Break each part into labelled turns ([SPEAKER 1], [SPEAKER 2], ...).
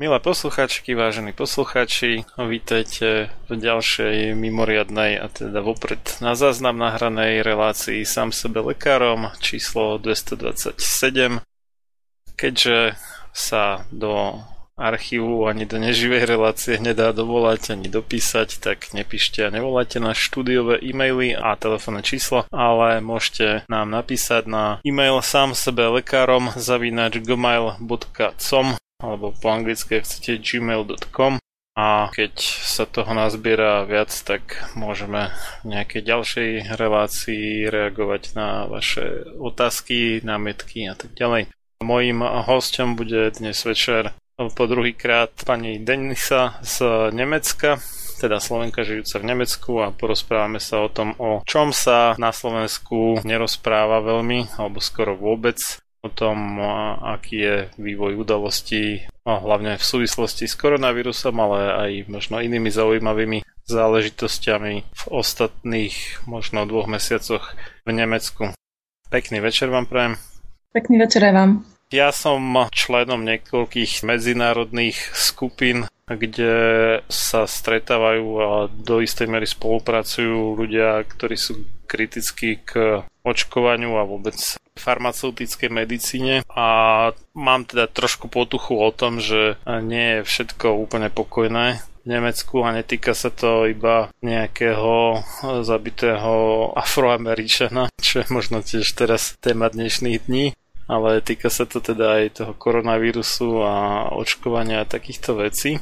[SPEAKER 1] Milé posluchačky, vážení posluchači, vítajte v ďalšej mimoriadnej a teda vopred na záznam nahranej relácii sám sebe lekárom číslo 227. Keďže sa do archívu ani do neživej relácie nedá dovolať ani dopísať, tak nepíšte a nevolajte na štúdiové e-maily a telefónne číslo, ale môžete nám napísať na e-mail sám sebe lekárom zavinač gmail.com alebo po anglicky, ak chcete, gmail.com a keď sa toho nazbiera viac, tak môžeme v nejakej ďalšej relácii reagovať na vaše otázky, námietky a tak ďalej. Mojím hostom bude dnes večer po druhýkrát pani Denisa z Nemecka, teda Slovenka žijúca v Nemecku a porozprávame sa o tom, o čom sa na Slovensku nerozpráva veľmi, alebo skoro vôbec o tom, aký je vývoj udalostí, hlavne v súvislosti s koronavírusom, ale aj možno inými zaujímavými záležitosťami v ostatných možno dvoch mesiacoch v Nemecku. Pekný večer vám prajem.
[SPEAKER 2] Pekný večer aj vám.
[SPEAKER 1] Ja som členom niekoľkých medzinárodných skupín, kde sa stretávajú a do istej miery spolupracujú ľudia, ktorí sú kritickí k očkovaniu a vôbec farmaceutickej medicíne a mám teda trošku potuchu o tom, že nie je všetko úplne pokojné v Nemecku a netýka sa to iba nejakého zabitého afroameričana, čo je možno tiež teraz téma dnešných dní, ale týka sa to teda aj toho koronavírusu a očkovania a takýchto vecí.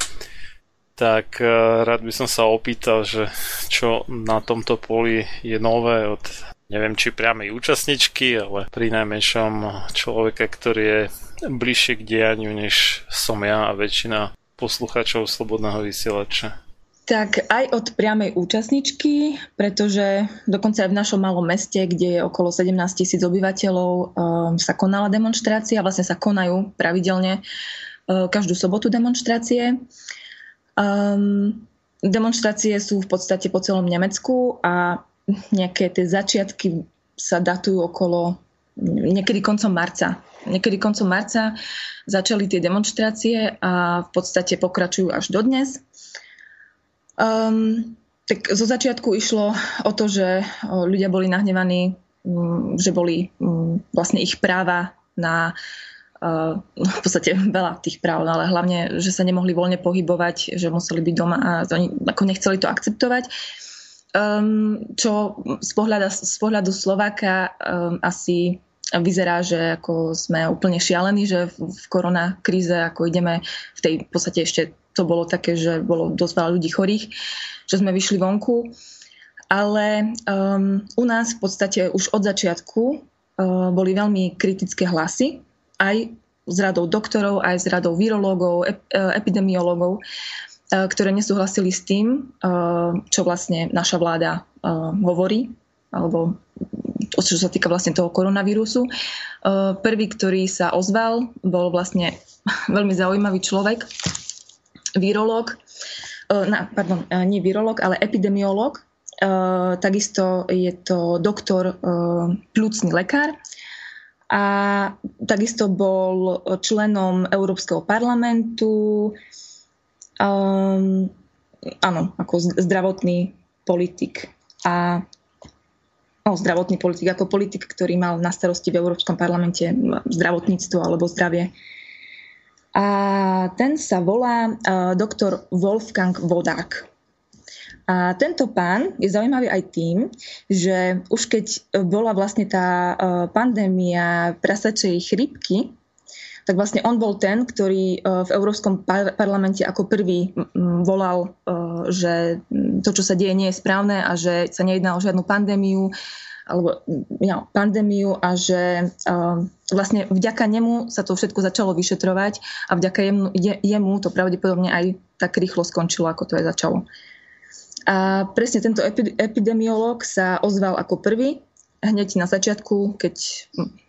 [SPEAKER 1] Tak eh, rád by som sa opýtal, že čo na tomto poli je nové od neviem či priamej účastničky, ale pri najmenšom človeka, ktorý je bližšie k dianiu, než som ja a väčšina poslucháčov Slobodného vysielača.
[SPEAKER 2] Tak aj od priamej účastničky, pretože dokonca aj v našom malom meste, kde je okolo 17 tisíc obyvateľov, um, sa konala demonstrácia, vlastne sa konajú pravidelne uh, každú sobotu demonstrácie. Um, demonstrácie sú v podstate po celom Nemecku a nejaké tie začiatky sa datujú okolo niekedy koncom marca niekedy koncom marca začali tie demonstrácie a v podstate pokračujú až dodnes. Um, tak zo začiatku išlo o to, že ľudia boli nahnevaní, že boli vlastne ich práva na v podstate veľa tých práv, no ale hlavne, že sa nemohli voľne pohybovať, že museli byť doma a oni ako nechceli to akceptovať. Um, čo z pohľadu, z pohľadu Slováka um, asi vyzerá, že ako sme úplne šialení, že v, v korona kríze ako ideme v tej v podstate ešte to bolo také, že bolo dosť veľa ľudí chorých, že sme vyšli vonku. Ale um, u nás v podstate už od začiatku uh, boli veľmi kritické hlasy, aj s radou doktorov, aj s radou virológov, ep, uh, epidemiológov, uh, ktoré nesúhlasili s tým, čo vlastne naša vláda hovorí, alebo čo sa týka vlastne toho koronavírusu. Prvý, ktorý sa ozval, bol vlastne veľmi zaujímavý človek, virológ, E, pardon, e, nie virológ, ale epidemiológ. Takisto je to doktor, plúcný lekár a takisto bol členom Európskeho parlamentu. Um, áno, ako zdravotný politik. A no, zdravotný politik, ako politik, ktorý mal na starosti v Európskom parlamente zdravotníctvo alebo zdravie. A ten sa volá uh, doktor Wolfgang Vodák. A tento pán je zaujímavý aj tým, že už keď bola vlastne tá uh, pandémia prasačej chrypky, tak vlastne on bol ten, ktorý v Európskom parlamente ako prvý volal, že to, čo sa deje, nie je správne a že sa nejedná o žiadnu pandémiu alebo ja, pandémiu a že uh, vlastne vďaka nemu sa to všetko začalo vyšetrovať a vďaka jemu, je, jemu to pravdepodobne aj tak rýchlo skončilo, ako to aj začalo. A presne tento epidemiolog sa ozval ako prvý, hneď na začiatku, keď,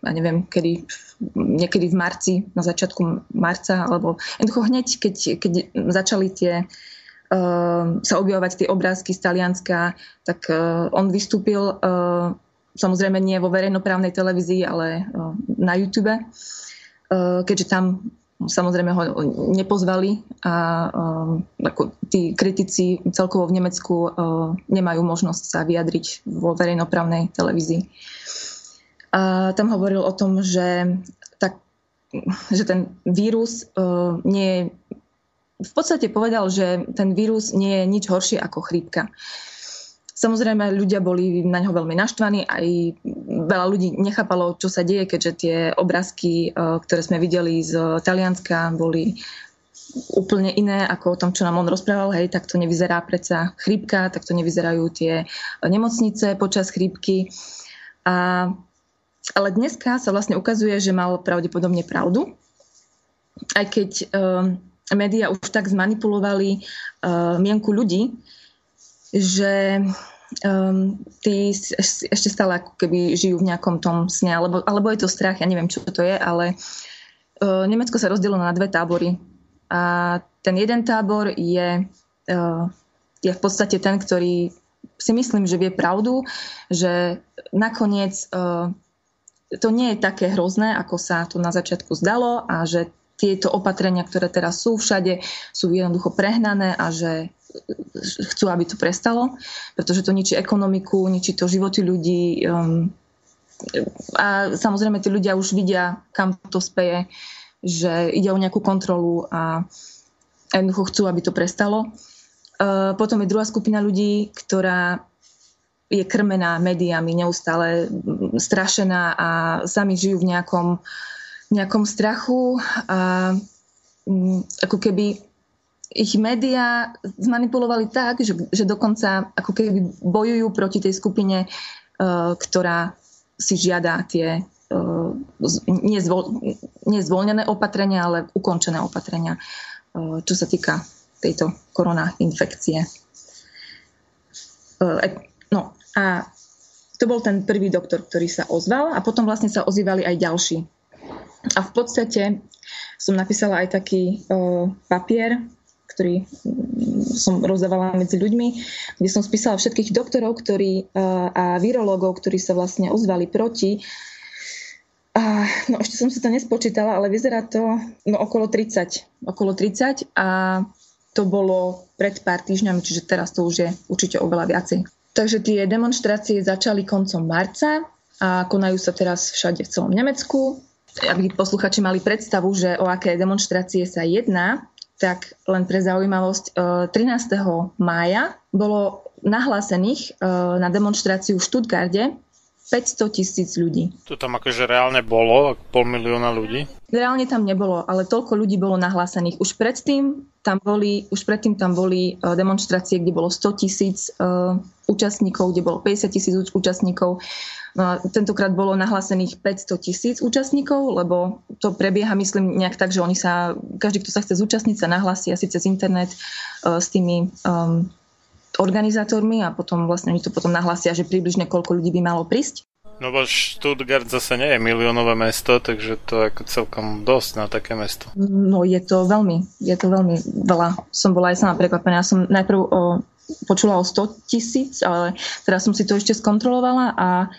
[SPEAKER 2] ja neviem, kedy, niekedy v marci, na začiatku marca, alebo hneď, keď, keď začali tie uh, sa objavovať tie obrázky z Talianska, tak uh, on vystúpil uh, samozrejme nie vo verejnoprávnej televízii, ale na YouTube, keďže tam samozrejme ho nepozvali a ako tí kritici celkovo v Nemecku nemajú možnosť sa vyjadriť vo verejnoprávnej televízii. A tam hovoril o tom, že, tak, že ten vírus nie je v podstate povedal, že ten vírus nie je nič horšie ako chrípka. Samozrejme, ľudia boli na ňo veľmi naštvaní, aj veľa ľudí nechápalo, čo sa deje, keďže tie obrázky, e, ktoré sme videli z Talianska, boli úplne iné ako o tom, čo nám on rozprával. Hej, tak to nevyzerá predsa chrípka, tak to nevyzerajú tie nemocnice počas chrípky. A, ale dneska sa vlastne ukazuje, že mal pravdepodobne pravdu. Aj keď um, médiá už tak zmanipulovali uh, mienku ľudí, že um, tí ešte stále ako keby žijú v nejakom tom sne, alebo, alebo je to strach, ja neviem, čo to je, ale uh, Nemecko sa rozdielilo na dve tábory. A ten jeden tábor je, uh, je v podstate ten, ktorý si myslím, že vie pravdu, že nakoniec uh, to nie je také hrozné, ako sa to na začiatku zdalo a že tieto opatrenia, ktoré teraz sú všade, sú jednoducho prehnané a že chcú, aby to prestalo, pretože to ničí ekonomiku, ničí to životy ľudí. Um, a samozrejme, tí ľudia už vidia, kam to speje, že ide o nejakú kontrolu a jednoducho chcú, aby to prestalo. Uh, potom je druhá skupina ľudí, ktorá je krmená médiami, neustále strašená a sami žijú v nejakom, nejakom strachu a um, ako keby ich médiá zmanipulovali tak, že, že dokonca ako keby bojujú proti tej skupine, uh, ktorá si žiada tie nezvol, nezvolnené opatrenia, ale ukončené opatrenia, uh, čo sa týka tejto korona infekcie. Uh, no a to bol ten prvý doktor, ktorý sa ozval a potom vlastne sa ozývali aj ďalší. A v podstate som napísala aj taký papier, ktorý som rozdávala medzi ľuďmi, kde som spísala všetkých doktorov ktorí, a virológov, ktorí sa vlastne ozvali proti A, no ešte som si to nespočítala, ale vyzerá to no, okolo 30. Okolo 30 a to bolo pred pár týždňami, čiže teraz to už je určite oveľa viacej. Takže tie demonstrácie začali koncom marca a konajú sa teraz všade v celom Nemecku. Aby posluchači mali predstavu, že o aké demonstrácie sa jedná, tak len pre zaujímavosť, 13. E, mája bolo nahlásených e, na demonstráciu v Štutgarde 500 tisíc ľudí.
[SPEAKER 1] To tam akože reálne bolo, pol milióna ľudí?
[SPEAKER 2] Reálne tam nebolo, ale toľko ľudí bolo nahlásených. Už predtým tam boli, už predtým tam boli e, demonstrácie, kde bolo 100 tisíc účastníkov, kde bolo 50 tisíc účastníkov. No tentokrát bolo nahlásených 500 tisíc účastníkov, lebo to prebieha, myslím, nejak tak, že oni sa, každý, kto sa chce zúčastniť, sa nahlási asi cez internet uh, s tými um, organizátormi a potom vlastne oni to potom nahlásia, že približne koľko ľudí by malo prísť.
[SPEAKER 1] No bo Stuttgart zase nie je miliónové mesto, takže to je ako celkom dosť na také mesto.
[SPEAKER 2] No je to veľmi, je to veľmi veľa. Som bola aj sama prekvapená. Ja som najprv o, počula o 100 tisíc, ale teraz som si to ešte skontrolovala a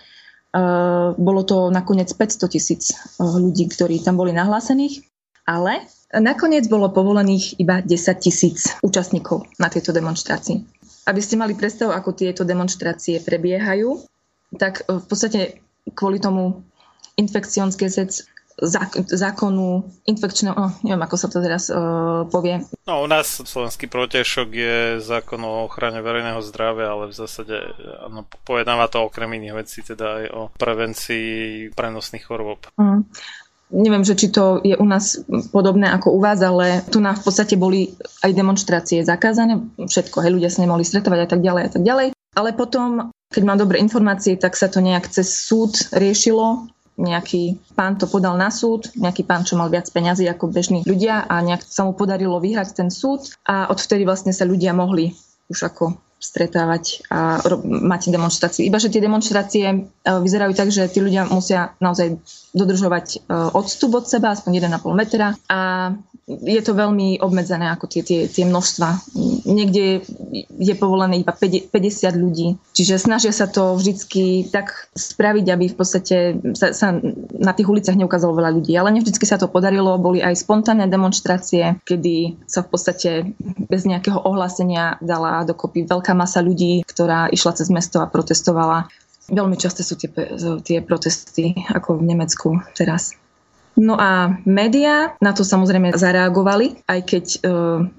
[SPEAKER 2] bolo to nakoniec 500 tisíc uh, ľudí, ktorí tam boli nahlásených, ale nakoniec bolo povolených iba 10 tisíc účastníkov na tieto demonstrácii. Aby ste mali predstavu, ako tieto demonstrácie prebiehajú, tak e, v podstate kvôli tomu infekciónske sec zákonu infekčného, no, neviem, ako sa to teraz uh, povie.
[SPEAKER 1] No, u nás slovenský protešok je zákon o ochrane verejného zdravia, ale v zásade ano, pojednáva to okrem iných vecí, teda aj o prevencii prenosných chorôb. Mm
[SPEAKER 2] neviem, že či to je u nás podobné ako u vás, ale tu nám v podstate boli aj demonstrácie zakázané, všetko, hej, ľudia sa nemohli stretovať a tak ďalej a tak ďalej. Ale potom, keď mám dobré informácie, tak sa to nejak cez súd riešilo. Nejaký pán to podal na súd, nejaký pán, čo mal viac peňazí ako bežní ľudia a nejak sa mu podarilo vyhrať ten súd a odvtedy vlastne sa ľudia mohli už ako stretávať a mať demonstrácie. Iba, že tie demonstrácie e, vyzerajú tak, že tí ľudia musia naozaj dodržovať e, odstup od seba, aspoň 1,5 metra a je to veľmi obmedzené ako tie, tie, tie množstva. Niekde je povolené iba 50 ľudí. Čiže snažia sa to vždycky tak spraviť, aby v podstate sa, sa na tých uliciach neukázalo veľa ľudí. Ale nevždycky sa to podarilo. Boli aj spontánne demonstrácie, kedy sa v podstate bez nejakého ohlásenia dala dokopy veľká masa ľudí, ktorá išla cez mesto a protestovala. Veľmi časté sú tie, tie protesty ako v Nemecku teraz. No a médiá na to samozrejme zareagovali, aj keď e,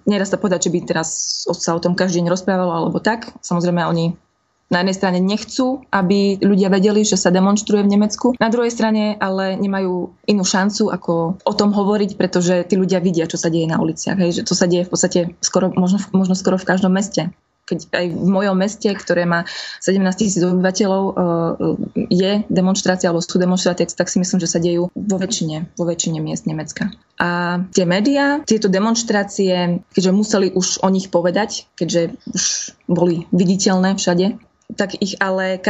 [SPEAKER 2] neraz sa povedať, že by teraz sa o tom každý deň rozprávalo alebo tak. Samozrejme oni na jednej strane nechcú, aby ľudia vedeli, že sa demonstruje v Nemecku. Na druhej strane ale nemajú inú šancu, ako o tom hovoriť, pretože tí ľudia vidia, čo sa deje na uliciach. Hej, že to sa deje v podstate skoro, možno, možno skoro v každom meste keď aj v mojom meste, ktoré má 17 tisíc obyvateľov, eh, je demonstrácia alebo sú demonstrácie, tak si myslím, že sa dejú vo väčšine, vo väčšine miest Nemecka. A tie médiá, tieto demonstrácie, keďže museli už o nich povedať, keďže už boli viditeľné všade, tak ich ale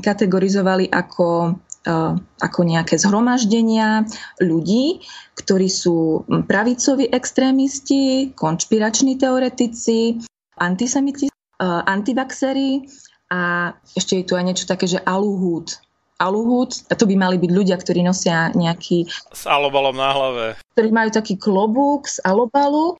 [SPEAKER 2] kategorizovali ako eh, ako nejaké zhromaždenia ľudí, ktorí sú pravicoví extrémisti, konšpirační teoretici, antisemiti, uh, antivaxery a ešte je tu aj niečo také, že aluhút. Aluhút, a to by mali byť ľudia, ktorí nosia nejaký...
[SPEAKER 1] S alobalom na hlave.
[SPEAKER 2] Ktorí majú taký klobúk z alobalu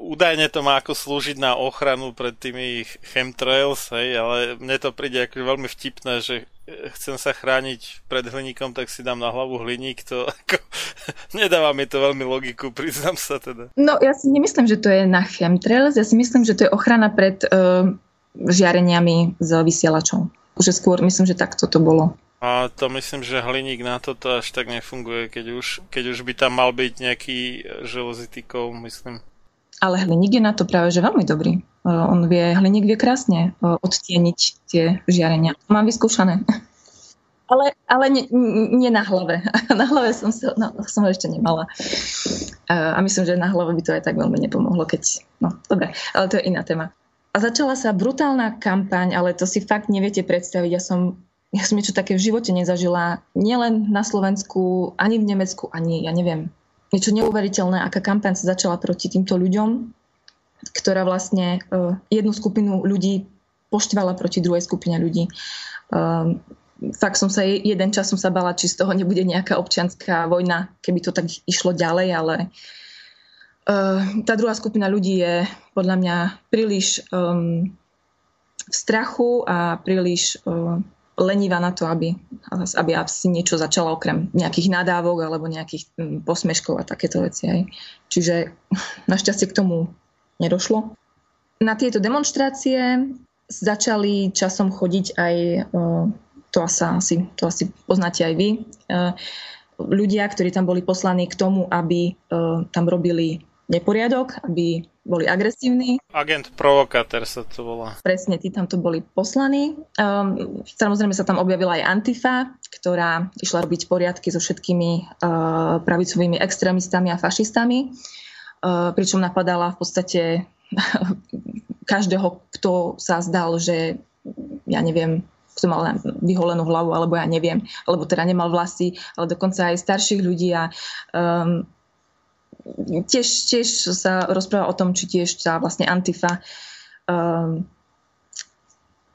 [SPEAKER 1] údajne to má ako slúžiť na ochranu pred tými chemtrails, hej, ale mne to príde ako veľmi vtipné, že chcem sa chrániť pred hliníkom, tak si dám na hlavu hliník, to ako, nedáva mi to veľmi logiku, priznám sa teda.
[SPEAKER 2] No ja si nemyslím, že to je na chemtrails, ja si myslím, že to je ochrana pred uh, žiareniami z vysielačov. Už skôr myslím, že takto to bolo.
[SPEAKER 1] A to myslím, že hliník na toto až tak nefunguje, keď už, keď už by tam mal byť nejaký železitý myslím.
[SPEAKER 2] Ale hliník je na to práve že veľmi dobrý. On vie, hliník vie krásne odtieniť tie žiarenia. Mám vyskúšané. Ale, ale nie, nie na hlave. Na hlave som, sa, no, som ho ešte nemala. A myslím, že na hlave by to aj tak veľmi nepomohlo, keď... No, dobre, ale to je iná téma. A začala sa brutálna kampaň, ale to si fakt neviete predstaviť. Ja som, ja som niečo také v živote nezažila. Nielen na Slovensku, ani v Nemecku, ani, ja neviem, niečo neuveriteľné, aká kampaň sa začala proti týmto ľuďom, ktorá vlastne uh, jednu skupinu ľudí poštvala proti druhej skupine ľudí. Uh, fakt som sa jeden čas som sa bala, či z toho nebude nejaká občianská vojna, keby to tak išlo ďalej, ale uh, tá druhá skupina ľudí je podľa mňa príliš um, v strachu a príliš lenivá na to, aby, aby si niečo začala okrem nejakých nadávok alebo nejakých um, posmeškov a takéto veci. Aj. Čiže našťastie k tomu nedošlo. Na tieto demonstrácie začali časom chodiť aj uh, to asi, to asi poznáte aj vy, eh, ľudia, ktorí tam boli poslaní k tomu, aby eh, tam robili neporiadok, aby boli agresívni.
[SPEAKER 1] Agent provokátor sa to volá.
[SPEAKER 2] Presne, tí tam to boli poslaní. Um, samozrejme sa tam objavila aj Antifa, ktorá išla robiť poriadky so všetkými uh, pravicovými extrémistami a fašistami, uh, pričom napadala v podstate každého, kto sa zdal, že ja neviem, kto mal vyholenú hlavu, alebo ja neviem, alebo teda nemal vlasy, ale dokonca aj starších ľudí a um, tiež, tiež sa rozpráva o tom, či tiež tá vlastne Antifa um,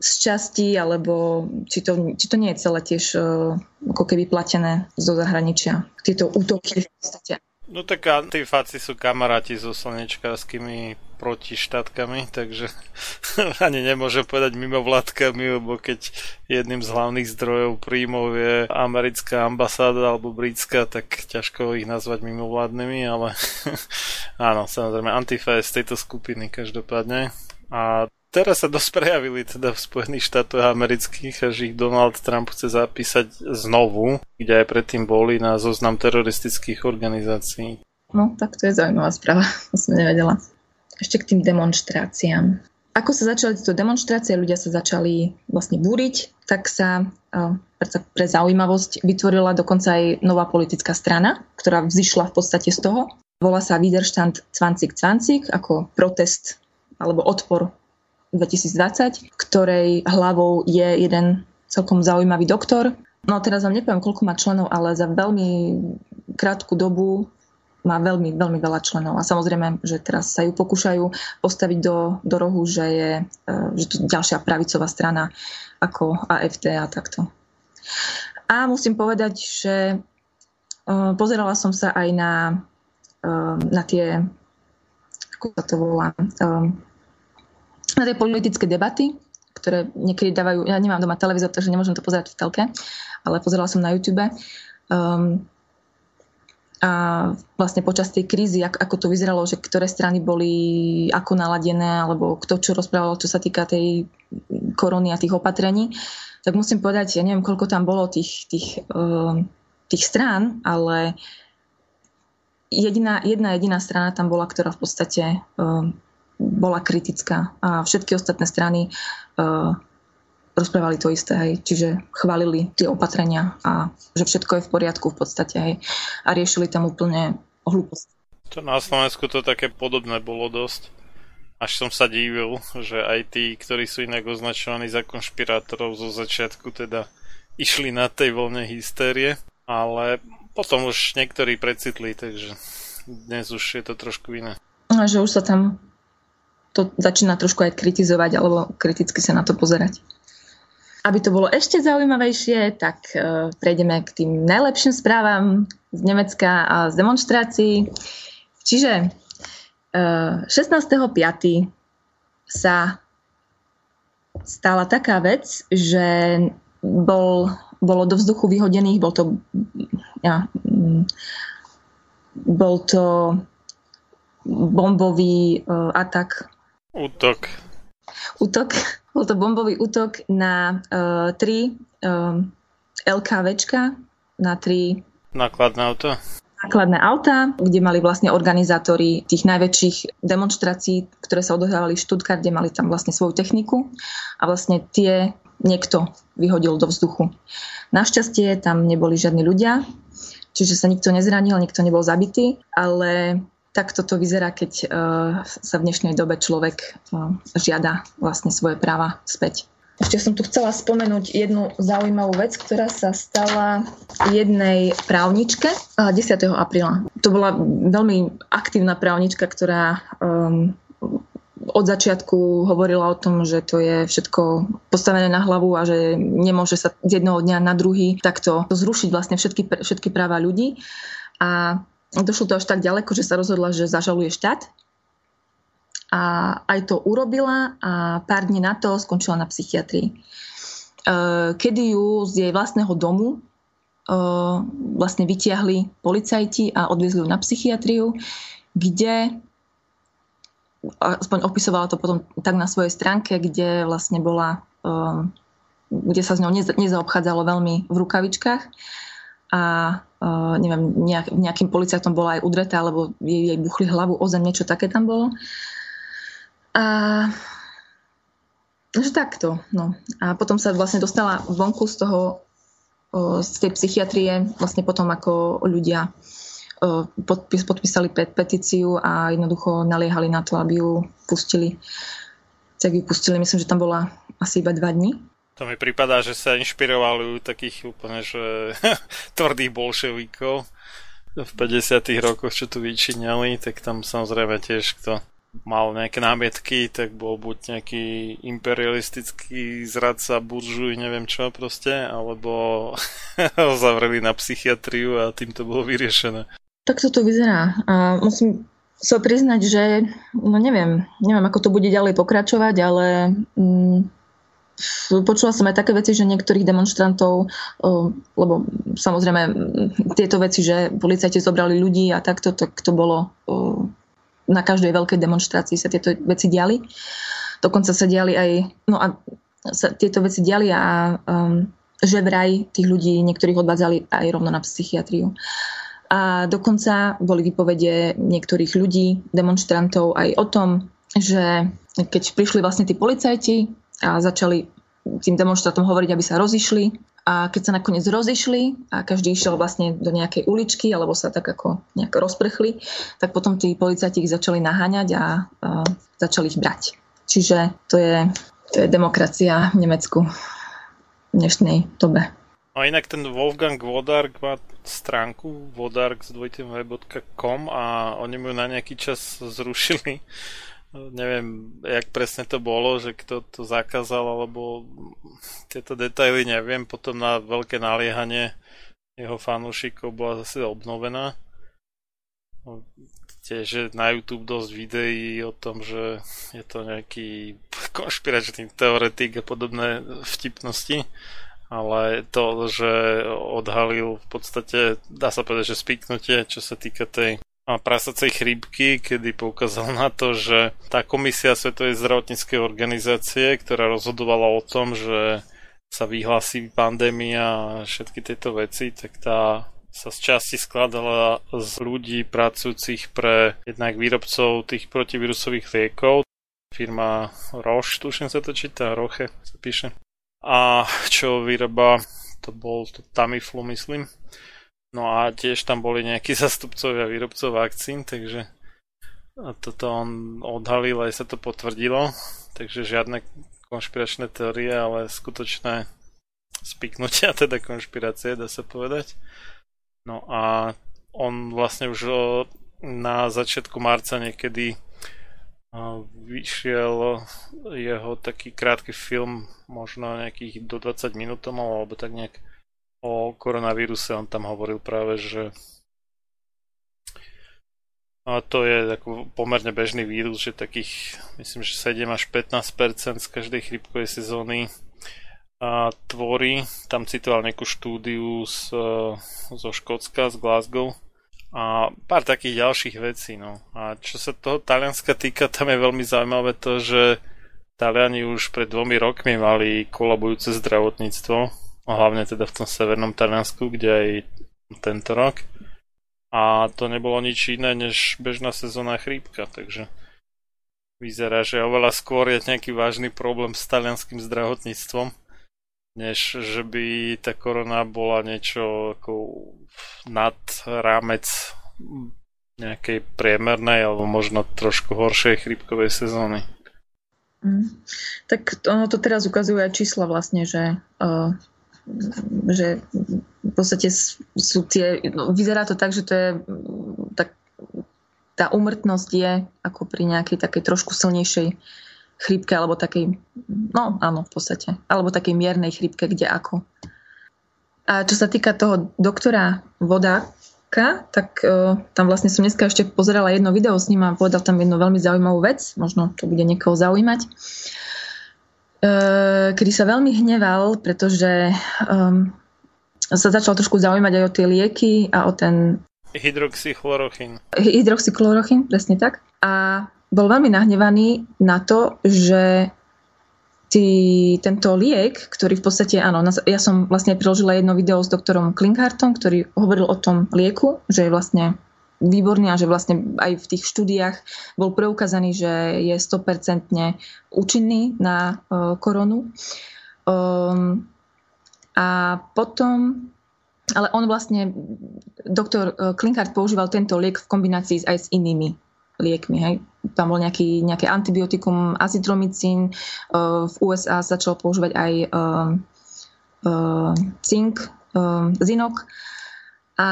[SPEAKER 2] z časti, alebo či to, či to nie je celé tiež uh, ako keby platené zo zahraničia. Tieto útoky v podstate.
[SPEAKER 1] No tak antifáci sú kamaráti so slnečkárskymi protištátkami, takže ani nemôžem povedať mimo vládkami, lebo keď jedným z hlavných zdrojov príjmov je americká ambasáda alebo britská, tak ťažko ich nazvať mimovládnymi, ale áno, samozrejme Antifa je z tejto skupiny každopádne. A teraz sa dosť prejavili teda v Spojených štátoch amerických že ich Donald Trump chce zapísať znovu, kde aj predtým boli na zoznam teroristických organizácií.
[SPEAKER 2] No, tak to je zaujímavá správa, to som nevedela. Ešte k tým demonstráciám. Ako sa začali tieto demonstrácie, ľudia sa začali vlastne búriť, tak sa pre zaujímavosť vytvorila dokonca aj nová politická strana, ktorá vzýšla v podstate z toho. Volá sa Widerstand 2020 ako protest alebo odpor 2020, ktorej hlavou je jeden celkom zaujímavý doktor. No teraz vám nepoviem, koľko má členov, ale za veľmi krátku dobu má veľmi, veľmi veľa členov a samozrejme, že teraz sa ju pokúšajú postaviť do, do rohu, že je e, že to ďalšia pravicová strana ako AFT a takto. A musím povedať, že e, pozerala som sa aj na, e, na tie, ako sa to volá, na tie politické debaty, ktoré niekedy dávajú, ja nemám doma televízor, takže nemôžem to pozerať v telke, ale pozerala som na YouTube. Um, a vlastne počas tej krízy, ako, ako to vyzeralo, že ktoré strany boli ako naladené, alebo kto čo rozprával, čo sa týka tej korony a tých opatrení, tak musím povedať, ja neviem, koľko tam bolo tých, tých, uh, tých strán, ale jediná, jedna jediná strana tam bola, ktorá v podstate uh, bola kritická a všetky ostatné strany uh, rozprávali to isté, hej. čiže chválili tie opatrenia a že všetko je v poriadku v podstate hej. a riešili tam úplne hlúposti.
[SPEAKER 1] To na Slovensku to také podobné bolo dosť. Až som sa divil, že aj tí, ktorí sú inak označovaní za konšpirátorov zo začiatku teda išli na tej voľne hystérie, ale potom už niektorí precitli, takže dnes už je to trošku iné.
[SPEAKER 2] A že už sa tam to začína trošku aj kritizovať alebo kriticky sa na to pozerať. Aby to bolo ešte zaujímavejšie, tak uh, prejdeme k tým najlepším správam z Nemecka a z demonstrácií. Čiže uh, 16.5. sa stala taká vec, že bol, bolo do vzduchu vyhodených, bol to, ja, mm, bol to bombový uh, atak.
[SPEAKER 1] Útok.
[SPEAKER 2] Útok bol to bombový útok na uh, tri uh, LKVčka, na tri
[SPEAKER 1] nákladné auto.
[SPEAKER 2] Nákladné auta, kde mali vlastne organizátori tých najväčších demonstrácií, ktoré sa odohrávali v Stuttgart, kde mali tam vlastne svoju techniku a vlastne tie niekto vyhodil do vzduchu. Našťastie tam neboli žiadni ľudia, čiže sa nikto nezranil, nikto nebol zabitý, ale tak toto vyzerá, keď uh, sa v dnešnej dobe človek uh, žiada vlastne svoje práva späť. Ešte som tu chcela spomenúť jednu zaujímavú vec, ktorá sa stala jednej právničke 10. apríla. To bola veľmi aktívna právnička, ktorá um, od začiatku hovorila o tom, že to je všetko postavené na hlavu a že nemôže sa z jednoho dňa na druhý takto zrušiť vlastne všetky, všetky práva ľudí. A došlo to až tak ďaleko, že sa rozhodla, že zažaluje štát. A aj to urobila a pár dní na to skončila na psychiatrii. E, kedy ju z jej vlastného domu e, vlastne vytiahli policajti a odviezli ju na psychiatriu, kde aspoň opisovala to potom tak na svojej stránke, kde vlastne bola, um, kde sa s ňou nezaobchádzalo veľmi v rukavičkách a neviem, nejak, nejakým policajtom bola aj udretá, alebo jej, jej buchli hlavu o zem, niečo také tam bolo. A že takto, no. A potom sa vlastne dostala vonku z toho, z tej psychiatrie, vlastne potom ako ľudia podpis, podpísali petíciu a jednoducho naliehali na to, aby ju pustili. Tak ju pustili, myslím, že tam bola asi iba dva dní.
[SPEAKER 1] To mi prípada, že sa inšpirovali u takých úplne, že tvrdých bolševíkov v 50 rokoch, čo tu vyčíňali, tak tam samozrejme tiež kto mal nejaké námietky, tak bol buď nejaký imperialistický zradca, buržuj, neviem čo proste, alebo ho zavreli na psychiatriu a tým to bolo vyriešené.
[SPEAKER 2] Tak to vyzerá. A musím sa priznať, že no neviem, neviem, ako to bude ďalej pokračovať, ale mm, počula som aj také veci, že niektorých demonstrantov, lebo samozrejme tieto veci, že policajti zobrali ľudí a takto, tak to bolo na každej veľkej demonstrácii sa tieto veci diali. Dokonca sa diali aj, no a sa tieto veci diali a um, že vraj tých ľudí niektorých odvádzali aj rovno na psychiatriu. A dokonca boli vypovede niektorých ľudí, demonstrantov aj o tom, že keď prišli vlastne tí policajti a začali tým demonstrantom hovoriť, aby sa rozišli, a keď sa nakoniec rozišli a každý išiel vlastne do nejakej uličky alebo sa tak ako nejak rozprchli, tak potom tí policajti ich začali naháňať a, a začali ich brať. Čiže to je, to je demokracia v Nemecku v dnešnej dobe.
[SPEAKER 1] A inak ten Wolfgang Wodark má stránku wodark.com a oni mu na nejaký čas zrušili. Neviem, jak presne to bolo, že kto to zakázal, alebo tieto detaily neviem. Potom na veľké naliehanie jeho fanúšikov bola zase obnovená. Tiež na YouTube dosť videí o tom, že je to nejaký konšpiračný teoretik a podobné vtipnosti ale to, že odhalil v podstate, dá sa povedať, že spiknutie, čo sa týka tej prasacej chrípky, kedy poukázal na to, že tá komisia Svetovej zdravotníckej organizácie, ktorá rozhodovala o tom, že sa vyhlási pandémia a všetky tieto veci, tak tá sa z časti skladala z ľudí pracujúcich pre jednak výrobcov tých protivírusových liekov. Firma Roche, tuším sa to číta, Roche sa píše a čo vyroba, to bol to Tamiflu, myslím. No a tiež tam boli nejakí zastupcovia výrobcov vakcín, takže a toto on odhalil, aj sa to potvrdilo, takže žiadne konšpiračné teórie, ale skutočné spiknutia, teda konšpirácie, dá sa povedať. No a on vlastne už na začiatku marca niekedy vyšiel jeho taký krátky film, možno nejakých do 20 minút alebo tak nejak o koronavíruse. On tam hovoril práve, že a to je ako pomerne bežný vírus, že takých, myslím, že 7 až 15% z každej chrypkovej sezóny a tvorí. Tam citoval nejakú štúdiu z, zo Škótska, z Glasgow, a pár takých ďalších vecí. No. A čo sa toho Talianska týka, tam je veľmi zaujímavé to, že Taliani už pred dvomi rokmi mali kolabujúce zdravotníctvo, hlavne teda v tom severnom Taliansku, kde aj tento rok. A to nebolo nič iné než bežná sezónna chrípka, takže vyzerá, že oveľa skôr je nejaký vážny problém s talianským zdravotníctvom, než že by tá korona bola niečo ako nad rámec nejakej priemernej alebo možno trošku horšej chrípkovej sezóny.
[SPEAKER 2] Mm. Tak ono to teraz ukazujú aj čísla vlastne, že, uh, že v podstate sú tie, no, vyzerá to tak, že to je tak tá umrtnosť je ako pri nejakej takej trošku silnejšej chrípke alebo takej, no áno v podstate, alebo takej miernej chrípke, kde ako. A čo sa týka toho doktora Vodáka, tak uh, tam vlastne som dneska ešte pozerala jedno video s ním a povedal tam jednu veľmi zaujímavú vec, možno to bude niekoho zaujímať, uh, kedy sa veľmi hneval, pretože um, sa začal trošku zaujímať aj o tie lieky a o ten...
[SPEAKER 1] Hydroxychlorochín.
[SPEAKER 2] Hydroxychlorochín, presne tak. A bol veľmi nahnevaný na to, že tý, tento liek, ktorý v podstate, áno, ja som vlastne priložila jedno video s doktorom Klinkhartom, ktorý hovoril o tom lieku, že je vlastne výborný a že vlastne aj v tých štúdiách bol preukázaný, že je 100% účinný na uh, koronu. Um, a potom, ale on vlastne, doktor e, Klinkhart používal tento liek v kombinácii aj s inými liekmi. Hej. Tam bol nejaký, nejaké antibiotikum azithromycin. Uh, v USA začal používať aj uh, uh, cink, uh, zinok. A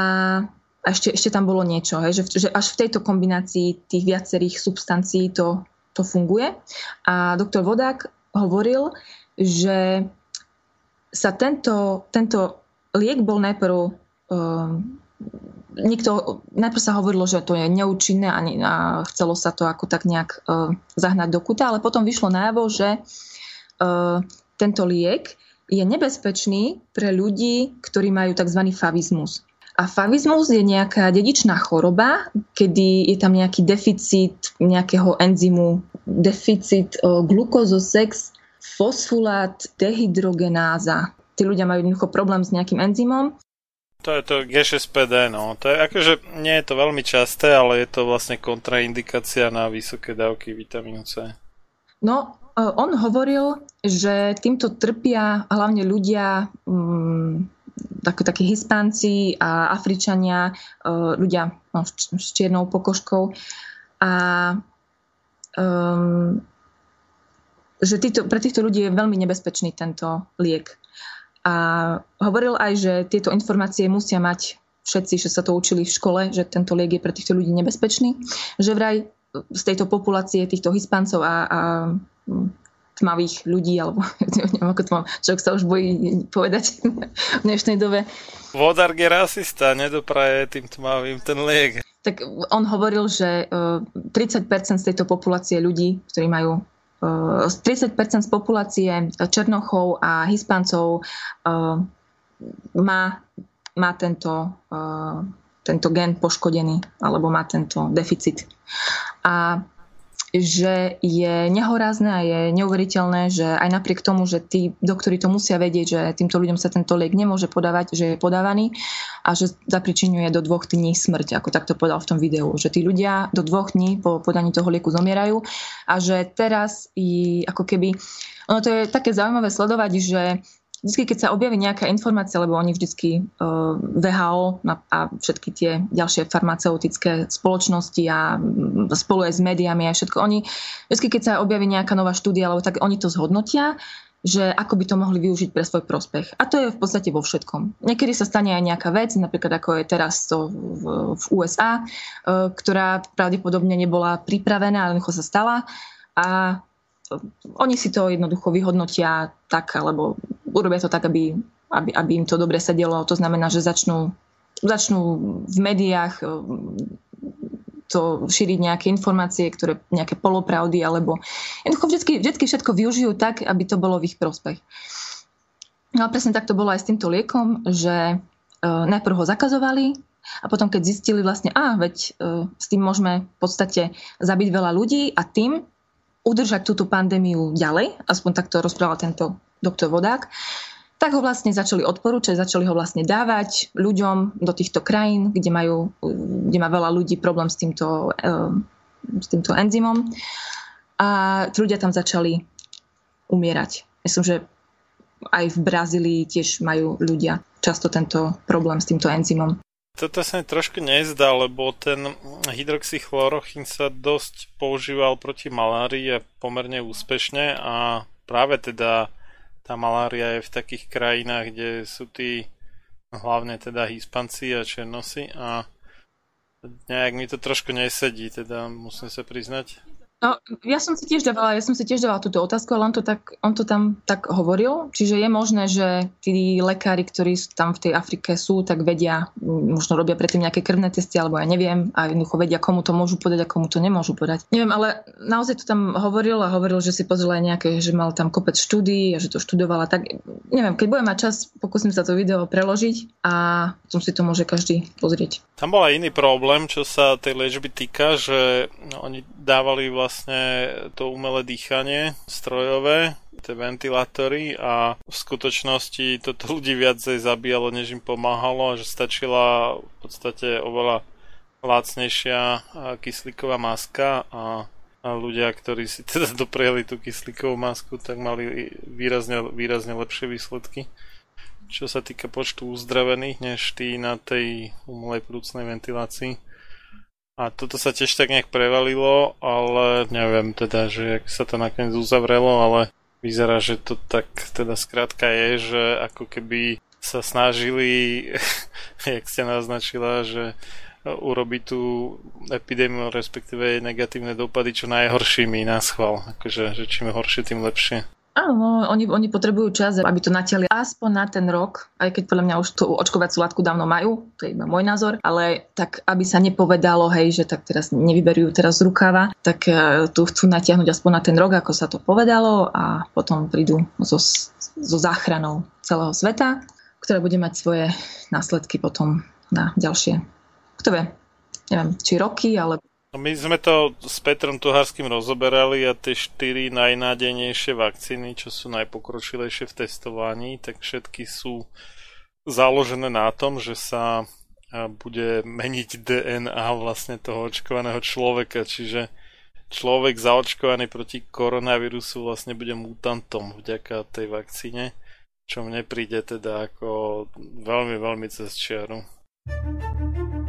[SPEAKER 2] ešte, ešte tam bolo niečo, hej, že, že až v tejto kombinácii tých viacerých substancií to, to funguje. A doktor Vodák hovoril, že sa tento, tento liek bol najprv uh, nikto, najprv sa hovorilo, že to je neúčinné a, ne, a chcelo sa to ako tak nejak uh, zahnať do kuta, ale potom vyšlo najavo, že uh, tento liek je nebezpečný pre ľudí, ktorí majú tzv. favizmus. A je nejaká dedičná choroba, kedy je tam nejaký deficit nejakého enzymu, deficit uh, glukozosex, fosfulát, dehydrogenáza. Tí ľudia majú jednoducho problém s nejakým enzymom
[SPEAKER 1] to je to G6PD, no. To je akože, nie je to veľmi časté, ale je to vlastne kontraindikácia na vysoké dávky vitamínu C.
[SPEAKER 2] No, e, on hovoril, že týmto trpia hlavne ľudia, um, tak, takí Hispánci a Afričania, uh, ľudia no, s čiernou pokožkou. A um, že týto, pre týchto ľudí je veľmi nebezpečný tento liek. A hovoril aj, že tieto informácie musia mať všetci, že sa to učili v škole, že tento liek je pre týchto ľudí nebezpečný. Že vraj z tejto populácie týchto Hispáncov a, a tmavých ľudí, alebo neviem, ako to mám, človek sa už bojí povedať v dnešnej dobe.
[SPEAKER 1] Vodar je rasista, nedopraje tým tmavým ten liek.
[SPEAKER 2] Tak on hovoril, že 30% z tejto populácie ľudí, ktorí majú 30% z populácie Černochov a Hispáncov eh, má, má tento, tento gen poškodený alebo má tento deficit. A že je nehorázne a je neuveriteľné, že aj napriek tomu, že tí doktori to musia vedieť, že týmto ľuďom sa tento liek nemôže podávať, že je podávaný a že zapričinuje do dvoch dní smrť, ako takto povedal v tom videu. Že tí ľudia do dvoch dní po podaní toho lieku zomierajú a že teraz i ako keby... Ono to je také zaujímavé sledovať, že vždy, keď sa objaví nejaká informácia, lebo oni vždycky uh, VHO a všetky tie ďalšie farmaceutické spoločnosti a mm, spolu aj s médiami a všetko, oni vždy, keď sa objaví nejaká nová štúdia, alebo tak oni to zhodnotia, že ako by to mohli využiť pre svoj prospech. A to je v podstate vo všetkom. Niekedy sa stane aj nejaká vec, napríklad ako je teraz to v, v USA, uh, ktorá pravdepodobne nebola pripravená, ale sa stala a oni si to jednoducho vyhodnotia tak, alebo urobia to tak, aby, aby, aby im to dobre sedelo. To znamená, že začnú, začnú v médiách eh, to šíriť nejaké informácie, ktoré nejaké polopravdy, alebo jednoducho vždy, vždy všetko využijú tak, aby to bolo v ich prospech. No a presne tak to bolo aj s týmto liekom, že uh, najprv ho zakazovali a potom keď zistili vlastne, a veď uh, s tým môžeme v podstate zabiť veľa ľudí a tým udržať túto pandémiu ďalej, aspoň takto rozprával tento doktor Vodák, tak ho vlastne začali odporúčať, začali ho vlastne dávať ľuďom do týchto krajín, kde, majú, kde má veľa ľudí problém s týmto, eh, s týmto enzymom. A ľudia tam začali umierať. Myslím, že aj v Brazílii tiež majú ľudia často tento problém s týmto enzymom.
[SPEAKER 1] Toto sa mi trošku nezdá, lebo ten hydroxychlorochín sa dosť používal proti malárii pomerne úspešne a práve teda tá malária je v takých krajinách, kde sú tí hlavne teda Hispanci a Černosy a nejak mi to trošku nesedí, teda musím sa priznať.
[SPEAKER 2] No, ja som si tiež dávala, ja som si tiež dávala túto otázku, ale on to, tak, on to tam tak hovoril. Čiže je možné, že tí lekári, ktorí tam v tej Afrike sú, tak vedia, možno robia predtým nejaké krvné testy, alebo ja neviem, a jednoducho vedia, komu to môžu podať a komu to nemôžu podať. Neviem, ale naozaj to tam hovoril a hovoril, že si pozrel aj nejaké, že mal tam kopec štúdií a že to študovala. Tak neviem, keď budem mať čas, pokúsim sa to video preložiť a som si to môže každý pozrieť.
[SPEAKER 1] Tam bol aj iný problém, čo sa tej liečby týka, že oni dávali vlastne vlastne to umelé dýchanie strojové, tie ventilátory a v skutočnosti toto ľudí viacej zabíjalo, než im pomáhalo, že stačila v podstate oveľa lacnejšia kyslíková maska a a ľudia, ktorí si teda doprieli tú kyslíkovú masku, tak mali výrazne, výrazne lepšie výsledky. Čo sa týka počtu uzdravených, než tí na tej umelej plúcnej ventilácii. A toto sa tiež tak nejak prevalilo, ale neviem teda, že jak sa to nakoniec uzavrelo, ale vyzerá, že to tak teda skrátka je, že ako keby sa snažili, jak ste naznačila, že urobiť tú epidémiu, respektíve negatívne dopady čo najhoršími na schvál. Akože, že čím horšie, tým lepšie.
[SPEAKER 2] Áno, oni, oni potrebujú čas, aby to natiali aspoň na ten rok, aj keď podľa mňa už tú očkovaciu látku dávno majú, to je iba môj názor, ale tak, aby sa nepovedalo, hej, že tak teraz nevyberú teraz z rukava, tak uh, tu chcú natiahnuť aspoň na ten rok, ako sa to povedalo a potom prídu so, so záchranou celého sveta, ktorá bude mať svoje následky potom na ďalšie, kto vie, neviem, či roky, ale
[SPEAKER 1] No my sme to s Petrom Tuharským rozoberali a tie štyri najnádejnejšie vakcíny, čo sú najpokročilejšie v testovaní, tak všetky sú založené na tom, že sa bude meniť DNA vlastne toho očkovaného človeka, čiže človek zaočkovaný proti koronavírusu vlastne bude mutantom vďaka tej vakcíne, čo mne príde teda ako veľmi, veľmi cez čiaru.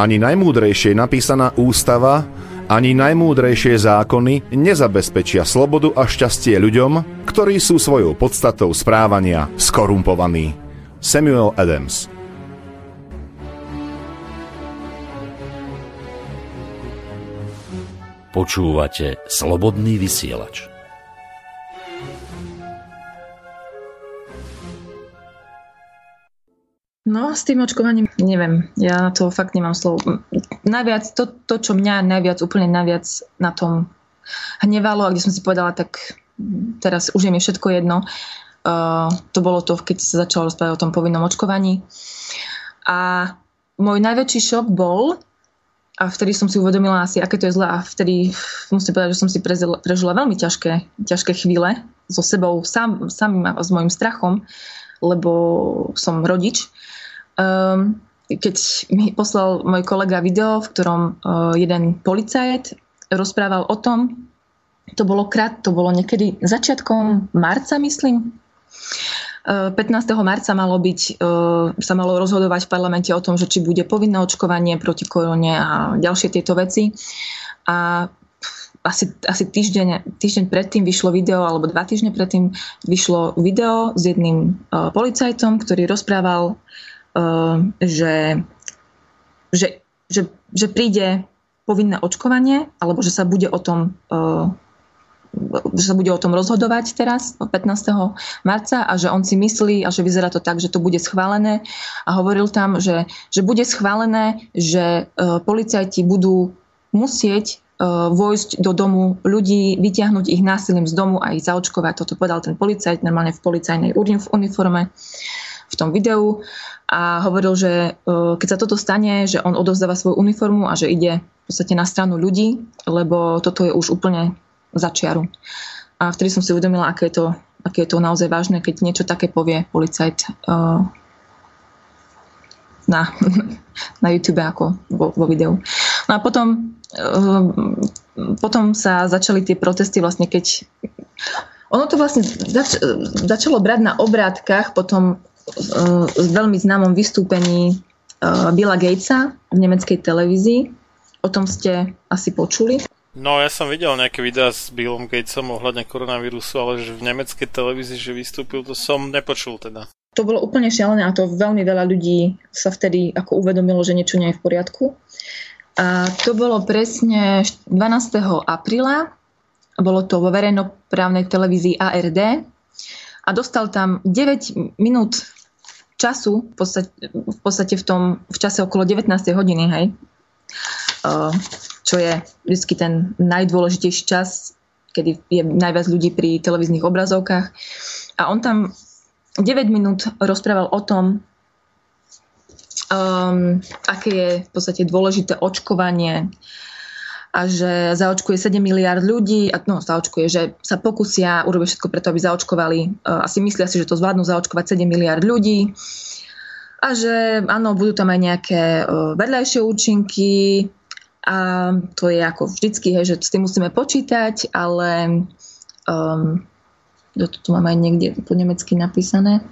[SPEAKER 3] Ani najmúdrejšie napísaná ústava, ani najmúdrejšie zákony nezabezpečia slobodu a šťastie ľuďom, ktorí sú svojou podstatou správania skorumpovaní. Samuel Adams
[SPEAKER 4] Počúvate Slobodný vysielač.
[SPEAKER 2] No, s tým očkovaním neviem. Ja na to fakt nemám slovo. Najviac, to, to, čo mňa najviac, úplne najviac na tom hnevalo a kde som si povedala, tak teraz už je mi všetko jedno, uh, to bolo to, keď sa začalo rozprávať o tom povinnom očkovaní. A môj najväčší šok bol, a vtedy som si uvedomila asi, aké to je zlé a vtedy musím povedať, že som si prežila veľmi ťažké, ťažké chvíle so sebou, sám, samým a s môjim strachom, lebo som rodič Um, keď mi poslal môj kolega video, v ktorom uh, jeden policajt rozprával o tom, to bolo krát, to bolo niekedy začiatkom marca, myslím. 15. marca malo byť, sa malo rozhodovať v parlamente o tom, že či bude povinné očkovanie proti korone a ďalšie tieto veci. A asi, asi týždeň, týždeň predtým vyšlo video, alebo dva týždne predtým vyšlo video s jedným policajtom, ktorý rozprával, že, že, že, že príde povinné očkovanie, alebo že sa bude o tom uh, že sa bude o tom rozhodovať teraz 15. marca a že on si myslí a že vyzerá to tak, že to bude schválené a hovoril tam, že, že bude schválené, že uh, policajti budú musieť vojsť do domu ľudí, vyťahnuť ich násilím z domu a ich zaočkovať. Toto povedal ten policajt normálne v policajnej uniforme v tom videu a hovoril, že e, keď sa toto stane, že on odovzdáva svoju uniformu a že ide v podstate na stranu ľudí, lebo toto je už úplne za čiaru. A vtedy som si uvedomila, aké je to, aké je to naozaj vážne, keď niečo také povie policajt uh, na, na YouTube ako vo, vo videu. No a potom Ehm, potom sa začali tie protesty vlastne, keď ono to vlastne zač- začalo brať na obrátkach potom uh, veľmi známom vystúpení uh, Billa Gatesa v nemeckej televízii. O tom ste asi počuli.
[SPEAKER 1] No, ja som videl nejaké videá s Billom Gatesom ohľadne koronavírusu, ale že v nemeckej televízii, že vystúpil, to som nepočul teda.
[SPEAKER 2] To bolo úplne šialené a to veľmi veľa ľudí sa vtedy ako uvedomilo, že niečo nie je v poriadku. A to bolo presne 12. apríla. Bolo to vo verejnoprávnej televízii ARD. A dostal tam 9 minút času, v podstate v, podstate v tom v čase okolo 19. hodiny, hej. Čo je vždy ten najdôležitejší čas, kedy je najviac ľudí pri televíznych obrazovkách. A on tam 9 minút rozprával o tom, um, aké je v podstate dôležité očkovanie a že zaočkuje 7 miliard ľudí, a no zaočkuje, že sa pokusia urobiť všetko preto, aby zaočkovali, uh, asi myslia si, že to zvládnu zaočkovať 7 miliard ľudí a že áno, budú tam aj nejaké uh, vedľajšie účinky a to je ako vždycky, hej, že s tým musíme počítať, ale um, to tu mám aj niekde po nemecky napísané.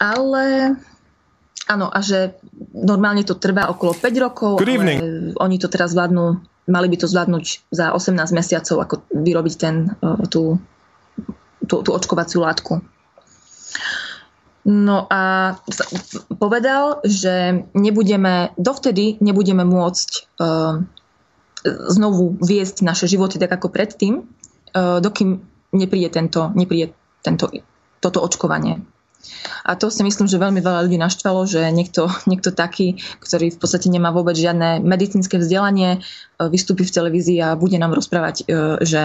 [SPEAKER 2] Ale Áno, a že normálne to trvá okolo 5 rokov, ale oni to teraz zvládnu, mali by to zvládnuť za 18 mesiacov, ako vyrobiť ten, e, tú, tú, tú očkovaciu látku. No a povedal, že nebudeme, dovtedy nebudeme môcť uh, znovu viesť naše životy tak ako predtým, uh, dokým nepríde, tento, nepríde tento, toto očkovanie. A to si myslím, že veľmi veľa ľudí naštvalo, že niekto, niekto taký, ktorý v podstate nemá vôbec žiadne medicínske vzdelanie, e, vystúpi v televízii a bude nám rozprávať, e, že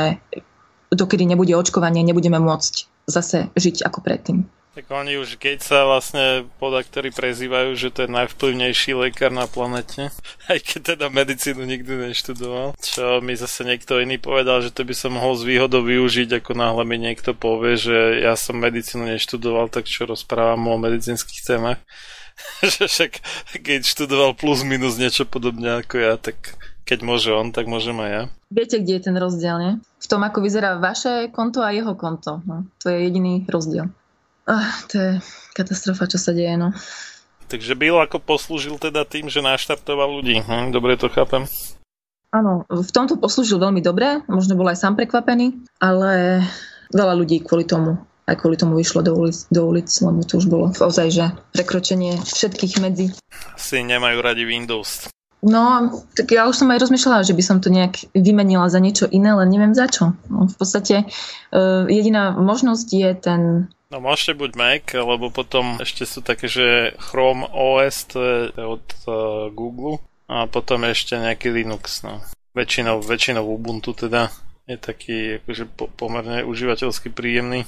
[SPEAKER 2] dokedy nebude očkovanie, nebudeme môcť zase žiť ako predtým.
[SPEAKER 1] Tak oni už keď sa vlastne podaktori prezývajú, že to je najvplyvnejší lekár na planete, aj keď teda medicínu nikdy neštudoval. Čo mi zase niekto iný povedal, že to by som mohol z výhodou využiť, ako náhle mi niekto povie, že ja som medicínu neštudoval, tak čo rozprávam o medicínskych témach. že však keď študoval plus minus niečo podobne ako ja, tak keď môže on, tak môžem aj ja.
[SPEAKER 2] Viete, kde je ten rozdiel, nie? V tom, ako vyzerá vaše konto a jeho konto. No, to je jediný rozdiel. Ah, to je katastrofa, čo sa deje, no.
[SPEAKER 1] Takže Bill ako poslúžil teda tým, že naštartoval ľudí. Hm, dobre to chápem.
[SPEAKER 2] Áno, v tomto poslúžil veľmi dobre, možno bol aj sám prekvapený, ale veľa ľudí kvôli tomu aj kvôli tomu vyšlo do ulic, do ulic lebo to už bolo ozaj, že prekročenie všetkých medzi.
[SPEAKER 1] Si nemajú radi Windows.
[SPEAKER 2] No, tak ja už som aj rozmýšľala, že by som to nejak vymenila za niečo iné, len neviem za čo. No, v podstate uh, jediná možnosť je ten
[SPEAKER 1] No môžete buď Mac, lebo potom ešte sú také, že Chrome OS, to je od uh, Google, a potom ešte nejaký Linux, no. Väčšinou, väčšinou Ubuntu teda je taký akože po, pomerne užívateľsky príjemný.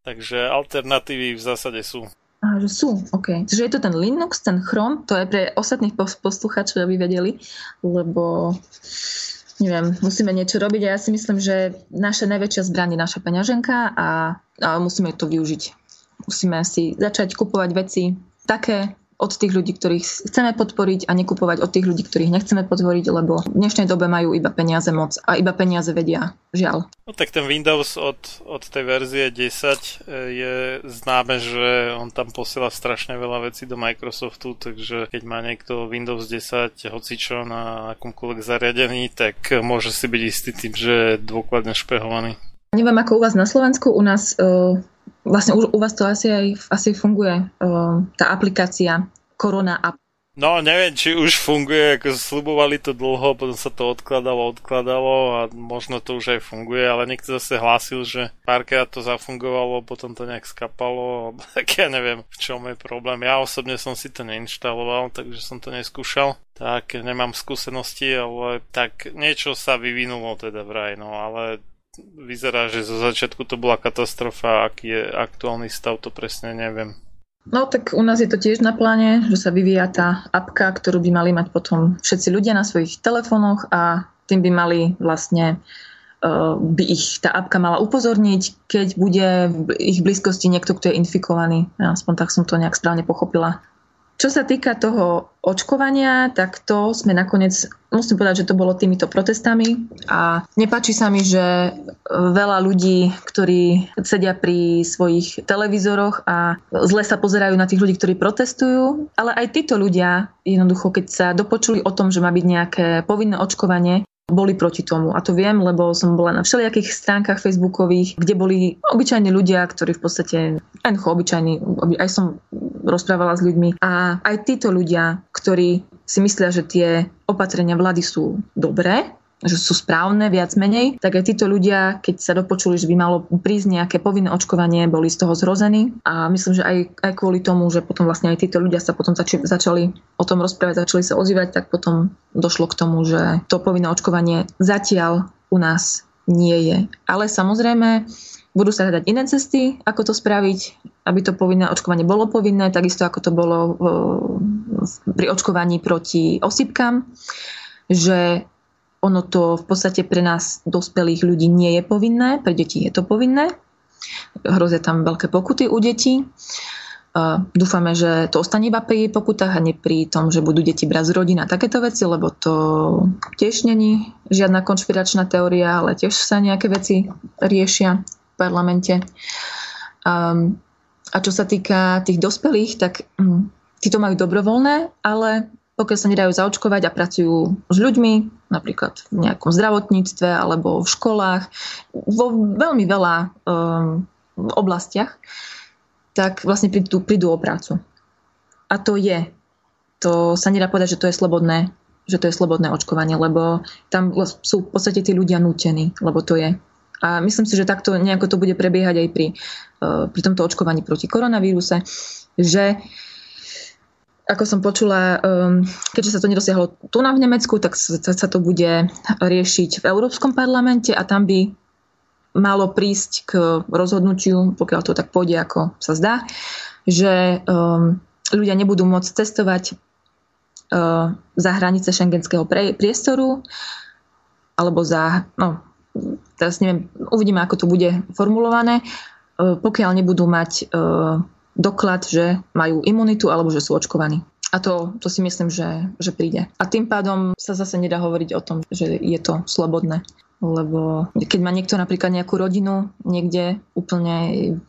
[SPEAKER 1] Takže alternatívy v zásade sú.
[SPEAKER 2] A, že sú, OK. Čiže je to ten Linux, ten Chrome, to je pre ostatných poslucháčov, aby vedeli, lebo neviem, musíme niečo robiť a ja si myslím, že naša najväčšia zbraň je naša peňaženka a, a musíme to využiť. Musíme si začať kupovať veci také, od tých ľudí, ktorých chceme podporiť a nekupovať od tých ľudí, ktorých nechceme podporiť, lebo v dnešnej dobe majú iba peniaze moc a iba peniaze vedia. Žiaľ.
[SPEAKER 1] No tak ten Windows od, od tej verzie 10 e, je známe, že on tam posiela strašne veľa vecí do Microsoftu, takže keď má niekto Windows 10 hocičo na akomkoľvek zariadení, tak môže si byť istý tým, že je dôkladne špehovaný.
[SPEAKER 2] Neviem ako u vás na Slovensku, u nás uh, vlastne u, u vás to asi aj asi funguje, uh, tá aplikácia Corona App.
[SPEAKER 1] No, neviem, či už funguje, ako slubovali to dlho, potom sa to odkladalo, odkladalo a možno to už aj funguje, ale niekto zase hlásil, že párkrát to zafungovalo, potom to nejak skapalo, tak ja neviem, v čom je problém. Ja osobne som si to neinštaloval, takže som to neskúšal. Tak nemám skúsenosti, ale tak niečo sa vyvinulo teda vraj, no ale vyzerá, že zo začiatku to bola katastrofa, aký je aktuálny stav, to presne neviem.
[SPEAKER 2] No tak u nás je to tiež na pláne, že sa vyvíja tá apka, ktorú by mali mať potom všetci ľudia na svojich telefónoch a tým by mali vlastne uh, by ich tá apka mala upozorniť, keď bude v ich blízkosti niekto, kto je infikovaný. Ja aspoň tak som to nejak správne pochopila. Čo sa týka toho očkovania, tak to sme nakoniec, musím povedať, že to bolo týmito protestami a nepáči sa mi, že veľa ľudí, ktorí sedia pri svojich televízoroch a zle sa pozerajú na tých ľudí, ktorí protestujú, ale aj títo ľudia jednoducho, keď sa dopočuli o tom, že má byť nejaké povinné očkovanie, boli proti tomu. A to viem, lebo som bola na všelijakých stránkach facebookových, kde boli obyčajní ľudia, ktorí v podstate, aj obyčajní, aj som rozprávala s ľuďmi. A aj títo ľudia, ktorí si myslia, že tie opatrenia vlády sú dobré, že sú správne viac menej, tak aj títo ľudia, keď sa dopočuli, že by malo prísť nejaké povinné očkovanie, boli z toho zrození a myslím, že aj, aj kvôli tomu, že potom vlastne aj títo ľudia sa potom zači, začali o tom rozprávať, začali sa ozývať, tak potom došlo k tomu, že to povinné očkovanie zatiaľ u nás nie je. Ale samozrejme, budú sa hľadať iné cesty, ako to spraviť, aby to povinné očkovanie bolo povinné, takisto ako to bolo pri očkovaní proti osypkám, že ono to v podstate pre nás, dospelých ľudí, nie je povinné, pre deti je to povinné. Hrozia tam veľké pokuty u detí. Dúfame, že to ostane iba pri pokutách a nie pri tom, že budú deti brať z rodín a takéto veci, lebo to tiež není žiadna konšpiračná teória, ale tiež sa nejaké veci riešia parlamente. A čo sa týka tých dospelých, tak hm, títo majú dobrovoľné, ale pokiaľ sa nedajú zaočkovať a pracujú s ľuďmi, napríklad v nejakom zdravotníctve alebo v školách, vo veľmi veľa um, oblastiach, tak vlastne prídu, prídu o prácu. A to je. To sa nedá povedať, že to je slobodné, že to je slobodné očkovanie, lebo tam sú v podstate tí ľudia nútení, lebo to je. A myslím si, že takto nejako to bude prebiehať aj pri, uh, pri tomto očkovaní proti koronavíruse, že ako som počula, um, keďže sa to nedosiahlo tu na v Nemecku, tak sa to bude riešiť v Európskom parlamente a tam by malo prísť k rozhodnutiu, pokiaľ to tak pôjde, ako sa zdá, že um, ľudia nebudú môcť cestovať uh, za hranice šengenského priestoru alebo za, no, teraz neviem, uvidíme, ako to bude formulované, uh, pokiaľ nebudú mať uh, doklad, že majú imunitu alebo že sú očkovaní. A to, to si myslím, že, že príde. A tým pádom sa zase nedá hovoriť o tom, že je to slobodné. Lebo keď má niekto napríklad nejakú rodinu niekde úplne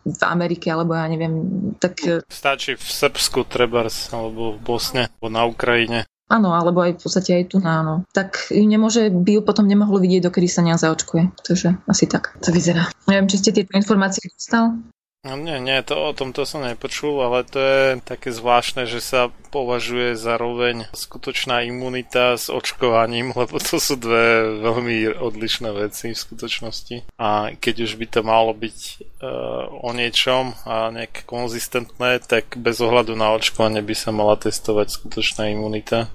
[SPEAKER 2] v Amerike, alebo ja neviem, tak...
[SPEAKER 1] Stačí v Srbsku, Trebars, alebo v Bosne, alebo na Ukrajine.
[SPEAKER 2] Áno, alebo aj v podstate aj tu na áno. Tak ju nemôže, by ju potom nemohlo vidieť, dokedy sa nezaočkuje. Takže asi tak to vyzerá. Neviem, či ste tieto informácie dostal?
[SPEAKER 1] No nie, nie, to, o tomto som nepočul, ale to je také zvláštne, že sa považuje zároveň skutočná imunita s očkovaním, lebo to sú dve veľmi odlišné veci v skutočnosti. A keď už by to malo byť uh, o niečom a nejak konzistentné, tak bez ohľadu na očkovanie by sa mala testovať skutočná imunita.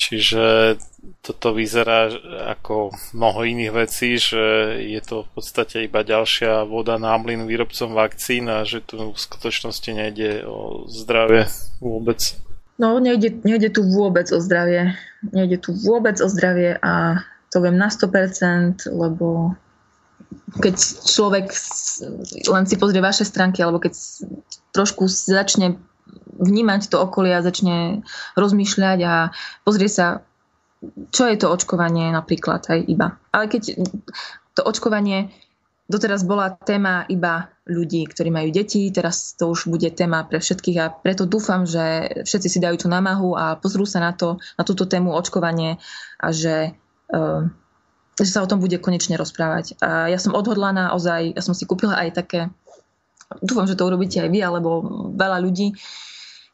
[SPEAKER 1] Čiže toto vyzerá ako mnoho iných vecí, že je to v podstate iba ďalšia voda na mlyn výrobcom vakcín a že tu v skutočnosti nejde o zdravie vôbec.
[SPEAKER 2] No, nejde, nejde tu vôbec o zdravie. Nejde tu vôbec o zdravie a to viem na 100%, lebo keď človek len si pozrie vaše stránky, alebo keď trošku začne vnímať to okolie a začne rozmýšľať a pozrie sa, čo je to očkovanie napríklad aj iba. Ale keď to očkovanie doteraz bola téma iba ľudí, ktorí majú deti, teraz to už bude téma pre všetkých a preto dúfam, že všetci si dajú tú námahu a pozrú sa na to, na túto tému očkovanie a že, uh, že sa o tom bude konečne rozprávať. A ja som odhodlaná ozaj, ja som si kúpila aj také, dúfam, že to urobíte aj vy, alebo veľa ľudí,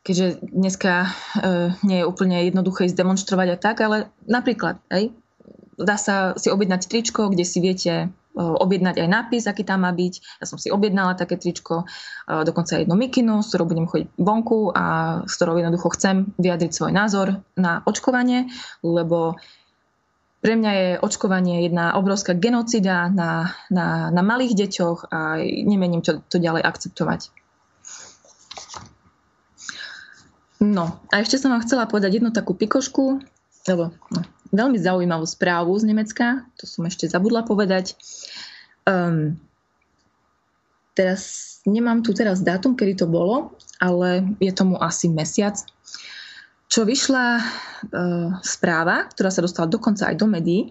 [SPEAKER 2] keďže dneska uh, nie je úplne jednoduché ísť demonstrovať a tak, ale napríklad, aj, dá sa si objednať tričko, kde si viete objednať aj nápis, aký tam má byť. Ja som si objednala také tričko, dokonca jednu mikinu, s ktorou budem chodiť vonku a s ktorou jednoducho chcem vyjadriť svoj názor na očkovanie, lebo pre mňa je očkovanie jedna obrovská genocida na, na, na malých deťoch a nemením to, to ďalej akceptovať. No a ešte som vám chcela povedať jednu takú pikošku, lebo no, veľmi zaujímavú správu z Nemecka, to som ešte zabudla povedať. Um, teraz nemám tu teraz dátum, kedy to bolo, ale je tomu asi mesiac, čo vyšla uh, správa, ktorá sa dostala dokonca aj do médií,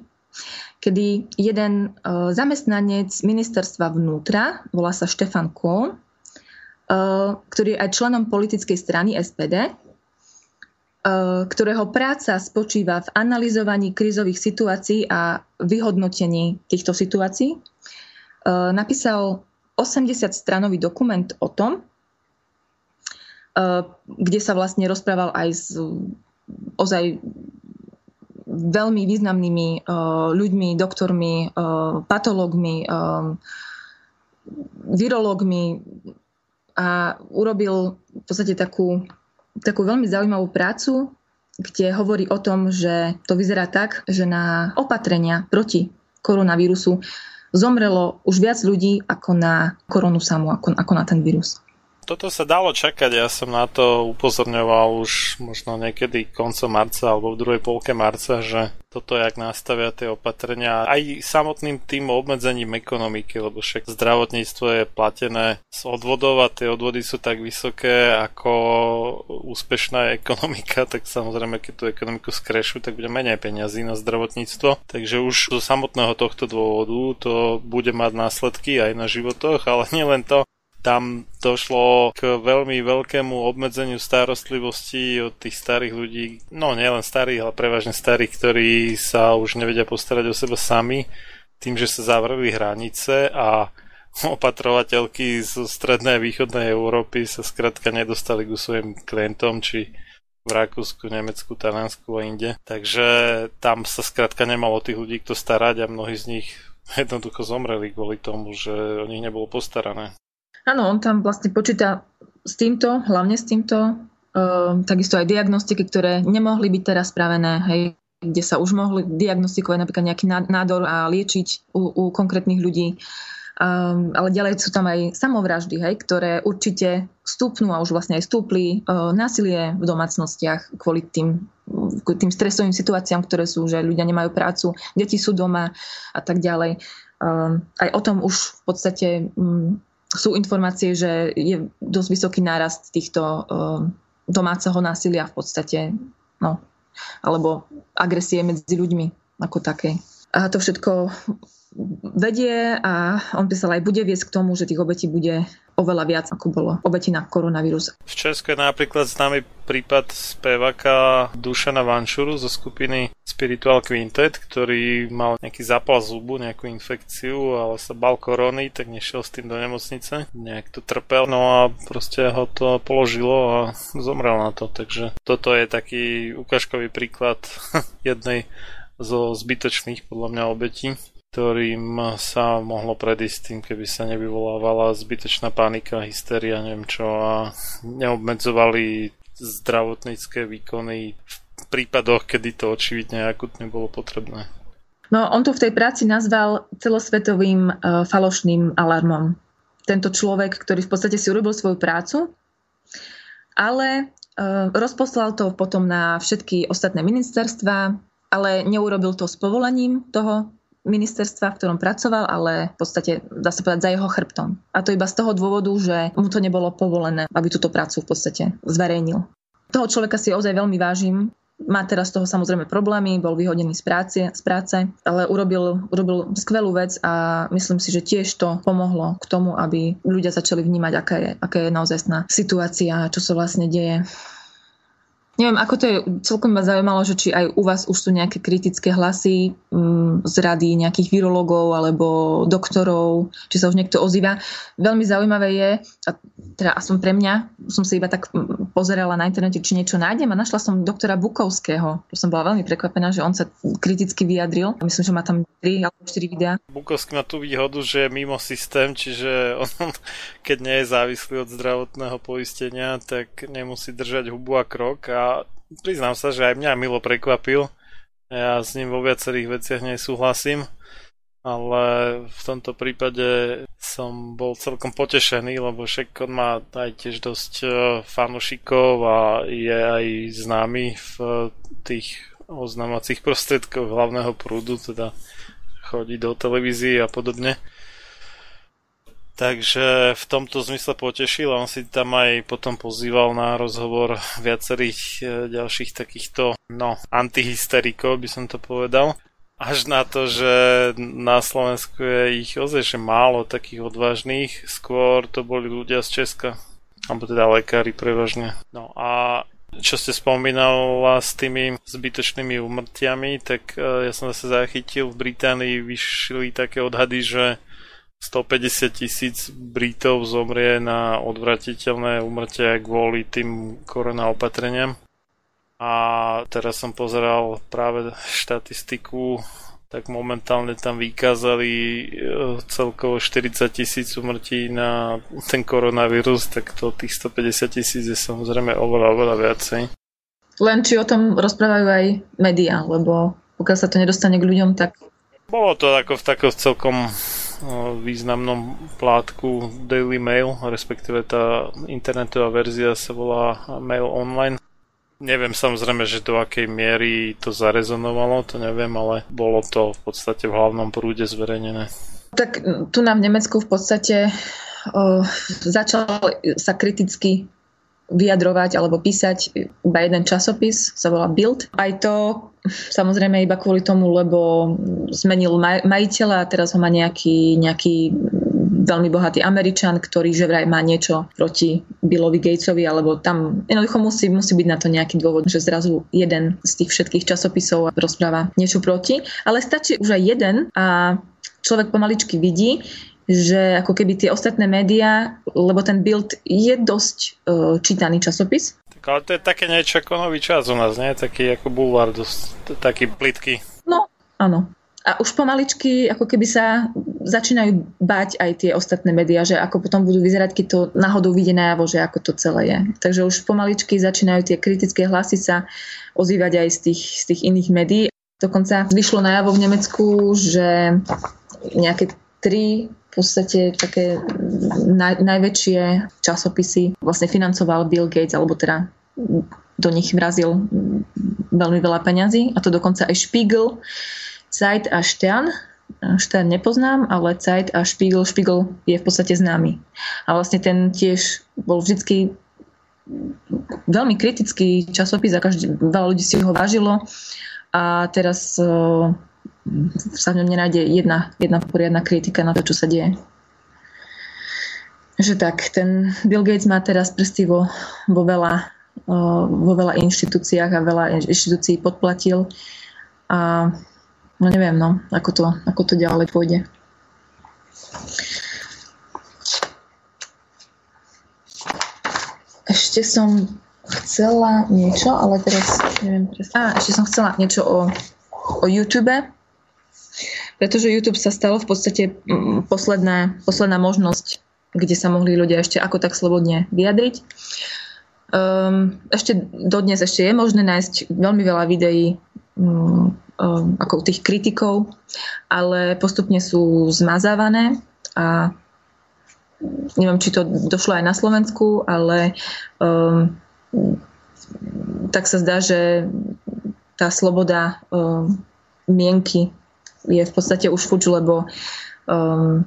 [SPEAKER 2] kedy jeden uh, zamestnanec ministerstva vnútra, volá sa Štefan Kohn, uh, ktorý je aj členom politickej strany SPD, E, ktorého práca spočíva v analyzovaní krízových situácií a vyhodnotení týchto situácií. E, napísal 80-stranový dokument o tom, e, kde sa vlastne rozprával aj s ozaj veľmi významnými ľuďmi, doktormi, patológmi, virológmi a urobil v podstate takú takú veľmi zaujímavú prácu, kde hovorí o tom, že to vyzerá tak, že na opatrenia proti koronavírusu zomrelo už viac ľudí ako na koronu samú, ako, ako na ten vírus.
[SPEAKER 1] Toto sa dalo čakať, ja som na to upozorňoval už možno niekedy koncom marca alebo v druhej polke marca, že toto, jak nastavia tie opatrenia, aj samotným tým obmedzením ekonomiky, lebo však zdravotníctvo je platené z odvodov a tie odvody sú tak vysoké ako úspešná ekonomika, tak samozrejme, keď tú ekonomiku skrešu, tak bude menej peniazí na zdravotníctvo. Takže už zo samotného tohto dôvodu to bude mať následky aj na životoch, ale nielen to, tam došlo k veľmi veľkému obmedzeniu starostlivosti od tých starých ľudí, no nielen starých, ale prevažne starých, ktorí sa už nevedia postarať o seba sami, tým, že sa zavreli hranice a opatrovateľky zo strednej a východnej Európy sa skrátka nedostali ku svojim klientom, či v Rakúsku, Nemecku, Taliansku a inde. Takže tam sa skrátka nemalo tých ľudí, kto starať a mnohí z nich jednoducho zomreli kvôli tomu, že o nich nebolo postarané.
[SPEAKER 2] Áno, on tam vlastne počíta s týmto, hlavne s týmto, uh, takisto aj diagnostiky, ktoré nemohli byť teraz spravené, hej, kde sa už mohli diagnostikovať napríklad nejaký nádor a liečiť u, u konkrétnych ľudí. Um, ale ďalej sú tam aj samovraždy, hej, ktoré určite stúpnú a už vlastne aj stúpli uh, násilie v domácnostiach kvôli tým, tým stresovým situáciám, ktoré sú, že ľudia nemajú prácu, deti sú doma a tak ďalej. Um, aj o tom už v podstate um, sú informácie, že je dosť vysoký nárast týchto uh, domáceho násilia v podstate, no, alebo agresie medzi ľuďmi ako také. A to všetko vedie a on písal aj bude viesť k tomu, že tých obetí bude oveľa viac, ako bolo obeti na koronavírus.
[SPEAKER 1] V Česku je napríklad známy prípad spevaka Dušana Vanšuru zo skupiny Spiritual Quintet, ktorý mal nejaký zápal zubu, nejakú infekciu, ale sa bal korony, tak nešiel s tým do nemocnice. Nejak to trpel, no a proste ho to položilo a zomrel na to. Takže toto je taký ukážkový príklad jednej zo zbytočných podľa mňa obetí ktorým sa mohlo predísť tým, keby sa nevyvolávala zbytočná panika, hysteria, neviem čo a neobmedzovali zdravotnícke výkony v prípadoch, kedy to očividne akutne bolo potrebné.
[SPEAKER 2] No, on to v tej práci nazval celosvetovým uh, falošným alarmom. Tento človek, ktorý v podstate si urobil svoju prácu, ale uh, rozposlal to potom na všetky ostatné ministerstva, ale neurobil to s povolením toho ministerstva, v ktorom pracoval, ale v podstate dá sa povedať za jeho chrbtom. A to iba z toho dôvodu, že mu to nebolo povolené, aby túto prácu v podstate zverejnil. Toho človeka si ozaj veľmi vážim, má teraz z toho samozrejme problémy, bol vyhodený z práce, z práce ale urobil, urobil skvelú vec a myslím si, že tiež to pomohlo k tomu, aby ľudia začali vnímať, aká je, aká je naozajstná situácia, čo sa vlastne deje Neviem, ako to je, celkom ma zaujímalo, že či aj u vás už sú nejaké kritické hlasy um, z rady nejakých virológov alebo doktorov, či sa už niekto ozýva. Veľmi zaujímavé je, a teda aspoň pre mňa, som sa iba tak pozerala na internete, či niečo nájdem a našla som doktora Bukovského. To som bola veľmi prekvapená, že on sa kriticky vyjadril. Myslím, že má tam 3 alebo 4 videá.
[SPEAKER 1] Bukovský má tú výhodu, že je mimo systém, čiže on, keď nie je závislý od zdravotného poistenia, tak nemusí držať hubu a krok a priznám sa, že aj mňa milo prekvapil. Ja s ním vo viacerých veciach nesúhlasím, ale v tomto prípade som bol celkom potešený, lebo však on má aj tiež dosť e, fanušikov a je aj známy v tých oznamacích prostriedkov hlavného prúdu, teda chodí do televízie a podobne. Takže v tomto zmysle potešil a on si tam aj potom pozýval na rozhovor viacerých e, ďalších takýchto no, antihysterikov, by som to povedal. Až na to, že na Slovensku je ich ozaj málo takých odvážnych, skôr to boli ľudia z Česka, alebo teda lekári prevažne. No a čo ste spomínala s tými zbytočnými umrtiami, tak e, ja som zase zachytil, v Británii vyšli také odhady, že 150 tisíc Britov zomrie na odvratiteľné umrtia kvôli tým korona opatreniam. A teraz som pozeral práve štatistiku, tak momentálne tam vykázali e, celkovo 40 tisíc umrtí na ten koronavírus, tak to tých 150 tisíc je samozrejme oveľa, oveľa viacej.
[SPEAKER 2] Len či o tom rozprávajú aj médiá, lebo pokiaľ sa to nedostane k ľuďom, tak...
[SPEAKER 1] Bolo to ako v takom celkom významnom plátku Daily Mail, respektíve tá internetová verzia sa volá Mail Online. Neviem samozrejme, že do akej miery to zarezonovalo, to neviem, ale bolo to v podstate v hlavnom prúde zverejnené.
[SPEAKER 2] Tak tu nám v Nemecku v podstate o, začal sa kriticky vyjadrovať alebo písať iba jeden časopis, sa volá Bild. Aj to samozrejme iba kvôli tomu, lebo zmenil maj- majiteľa a teraz ho má nejaký, nejaký veľmi bohatý Američan, ktorý že vraj má niečo proti Billovi Gatesovi, alebo tam jednoducho musí, musí byť na to nejaký dôvod, že zrazu jeden z tých všetkých časopisov rozpráva niečo proti. Ale stačí už aj jeden a človek pomaličky vidí, že ako keby tie ostatné médiá, lebo ten Bild je dosť uh, čítaný časopis.
[SPEAKER 1] Tak ale to je také niečo ako nový čas u nás, nie? Taký ako bulvár, dosť, taký plitky.
[SPEAKER 2] No, áno. A už pomaličky ako keby sa začínajú bať aj tie ostatné médiá, že ako potom budú vyzerať, keď to náhodou vyjde najavo, že ako to celé je. Takže už pomaličky začínajú tie kritické hlasy sa ozývať aj z tých, z tých iných médií. Dokonca vyšlo najavo v Nemecku, že nejaké tri podstate také naj, najväčšie časopisy vlastne financoval Bill Gates, alebo teda do nich vrazil veľmi veľa peňazí a to dokonca aj Spiegel, Zeit a Stern. Stern nepoznám, ale Zeit a Spiegel, Spiegel je v podstate známy. A vlastne ten tiež bol vždycky veľmi kritický časopis a každý, veľa ľudí si ho vážilo a teraz sa v ňom nenájde jedna, jedna poriadna kritika na to, čo sa deje. Že tak, ten Bill Gates má teraz prsty vo, vo, veľa, vo veľa inštitúciách a veľa inštitúcií podplatil a no neviem, no, ako to, ako to ďalej pôjde. Ešte som chcela niečo, ale teraz neviem presne. Á, ešte som chcela niečo o, o YouTube pretože YouTube sa stalo v podstate mm, posledná, posledná možnosť, kde sa mohli ľudia ešte ako tak slobodne vyjadriť. Um, ešte dodnes ešte je možné nájsť veľmi veľa videí um, ako tých kritikov, ale postupne sú zmazávané a neviem, či to došlo aj na Slovensku, ale um, tak sa zdá, že tá sloboda um, mienky je v podstate už fuč, lebo um,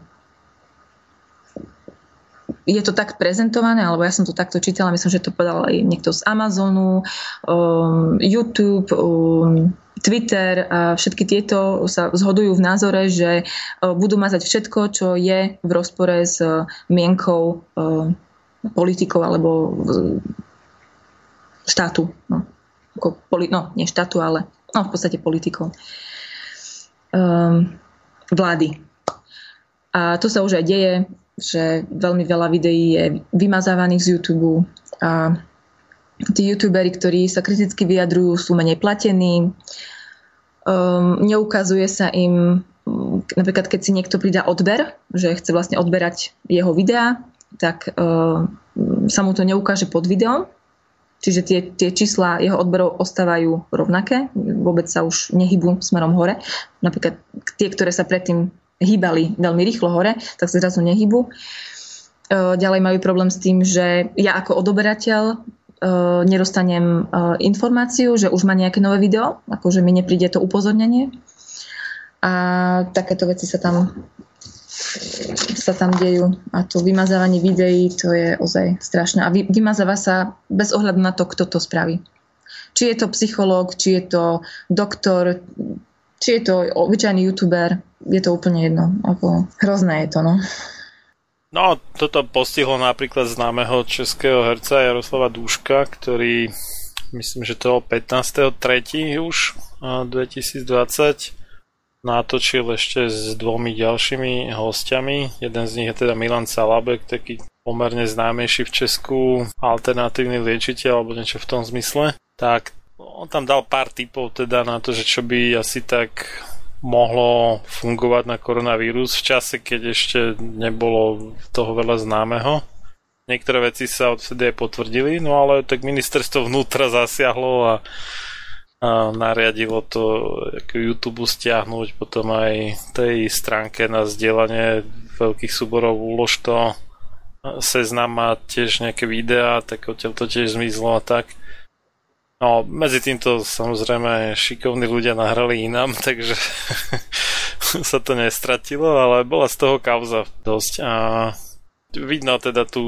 [SPEAKER 2] je to tak prezentované, alebo ja som to takto čítala, myslím, že to povedal aj niekto z Amazonu, um, YouTube, um, Twitter a všetky tieto sa zhodujú v názore, že uh, budú mazať všetko, čo je v rozpore s uh, mienkou uh, politikov alebo štátu. No. Ako poli- no, nie štátu, ale no, v podstate politikov. Um, vlády. A to sa už aj deje že veľmi veľa videí je vymazávaných z YouTube a tí youtuberi, ktorí sa kriticky vyjadrujú, sú menej platení. Um, neukazuje sa im, napríklad keď si niekto pridá odber, že chce vlastne odberať jeho videá, tak um, sa mu to neukáže pod videom. Čiže tie, tie čísla jeho odberov ostávajú rovnaké, vôbec sa už nehybú smerom hore. Napríklad tie, ktoré sa predtým hýbali veľmi rýchlo hore, tak sa zrazu nehybu. E, ďalej majú problém s tým, že ja ako odoberateľ e, nedostanem e, informáciu, že už má nejaké nové video, akože mi nepríde to upozornenie. A takéto veci sa tam sa tam dejú. A to vymazávanie videí, to je ozaj strašné. A vy, vymazáva sa bez ohľadu na to, kto to spraví. Či je to psychológ, či je to doktor, či je to obyčajný youtuber, je to úplne jedno. Ako, hrozné je to, no.
[SPEAKER 1] No, toto postihlo napríklad známeho českého herca Jaroslava Dúška, ktorý myslím, že to 15.3. už 2020 natočil ešte s dvomi ďalšími hostiami. Jeden z nich je teda Milan Salabek, taký pomerne známejší v Česku alternatívny liečiteľ alebo niečo v tom zmysle. Tak on tam dal pár typov teda na to, že čo by asi tak mohlo fungovať na koronavírus v čase, keď ešte nebolo toho veľa známeho. Niektoré veci sa odvtedy aj potvrdili, no ale tak ministerstvo vnútra zasiahlo a, a nariadilo to YouTube stiahnuť, potom aj tej stránke na zdieľanie veľkých súborov ulož to seznam má tiež nejaké videá, tak odtiaľ to tiež zmizlo a tak. No, medzi týmto samozrejme šikovní ľudia nahrali inám, takže sa to nestratilo, ale bola z toho kauza dosť. A vidno teda tú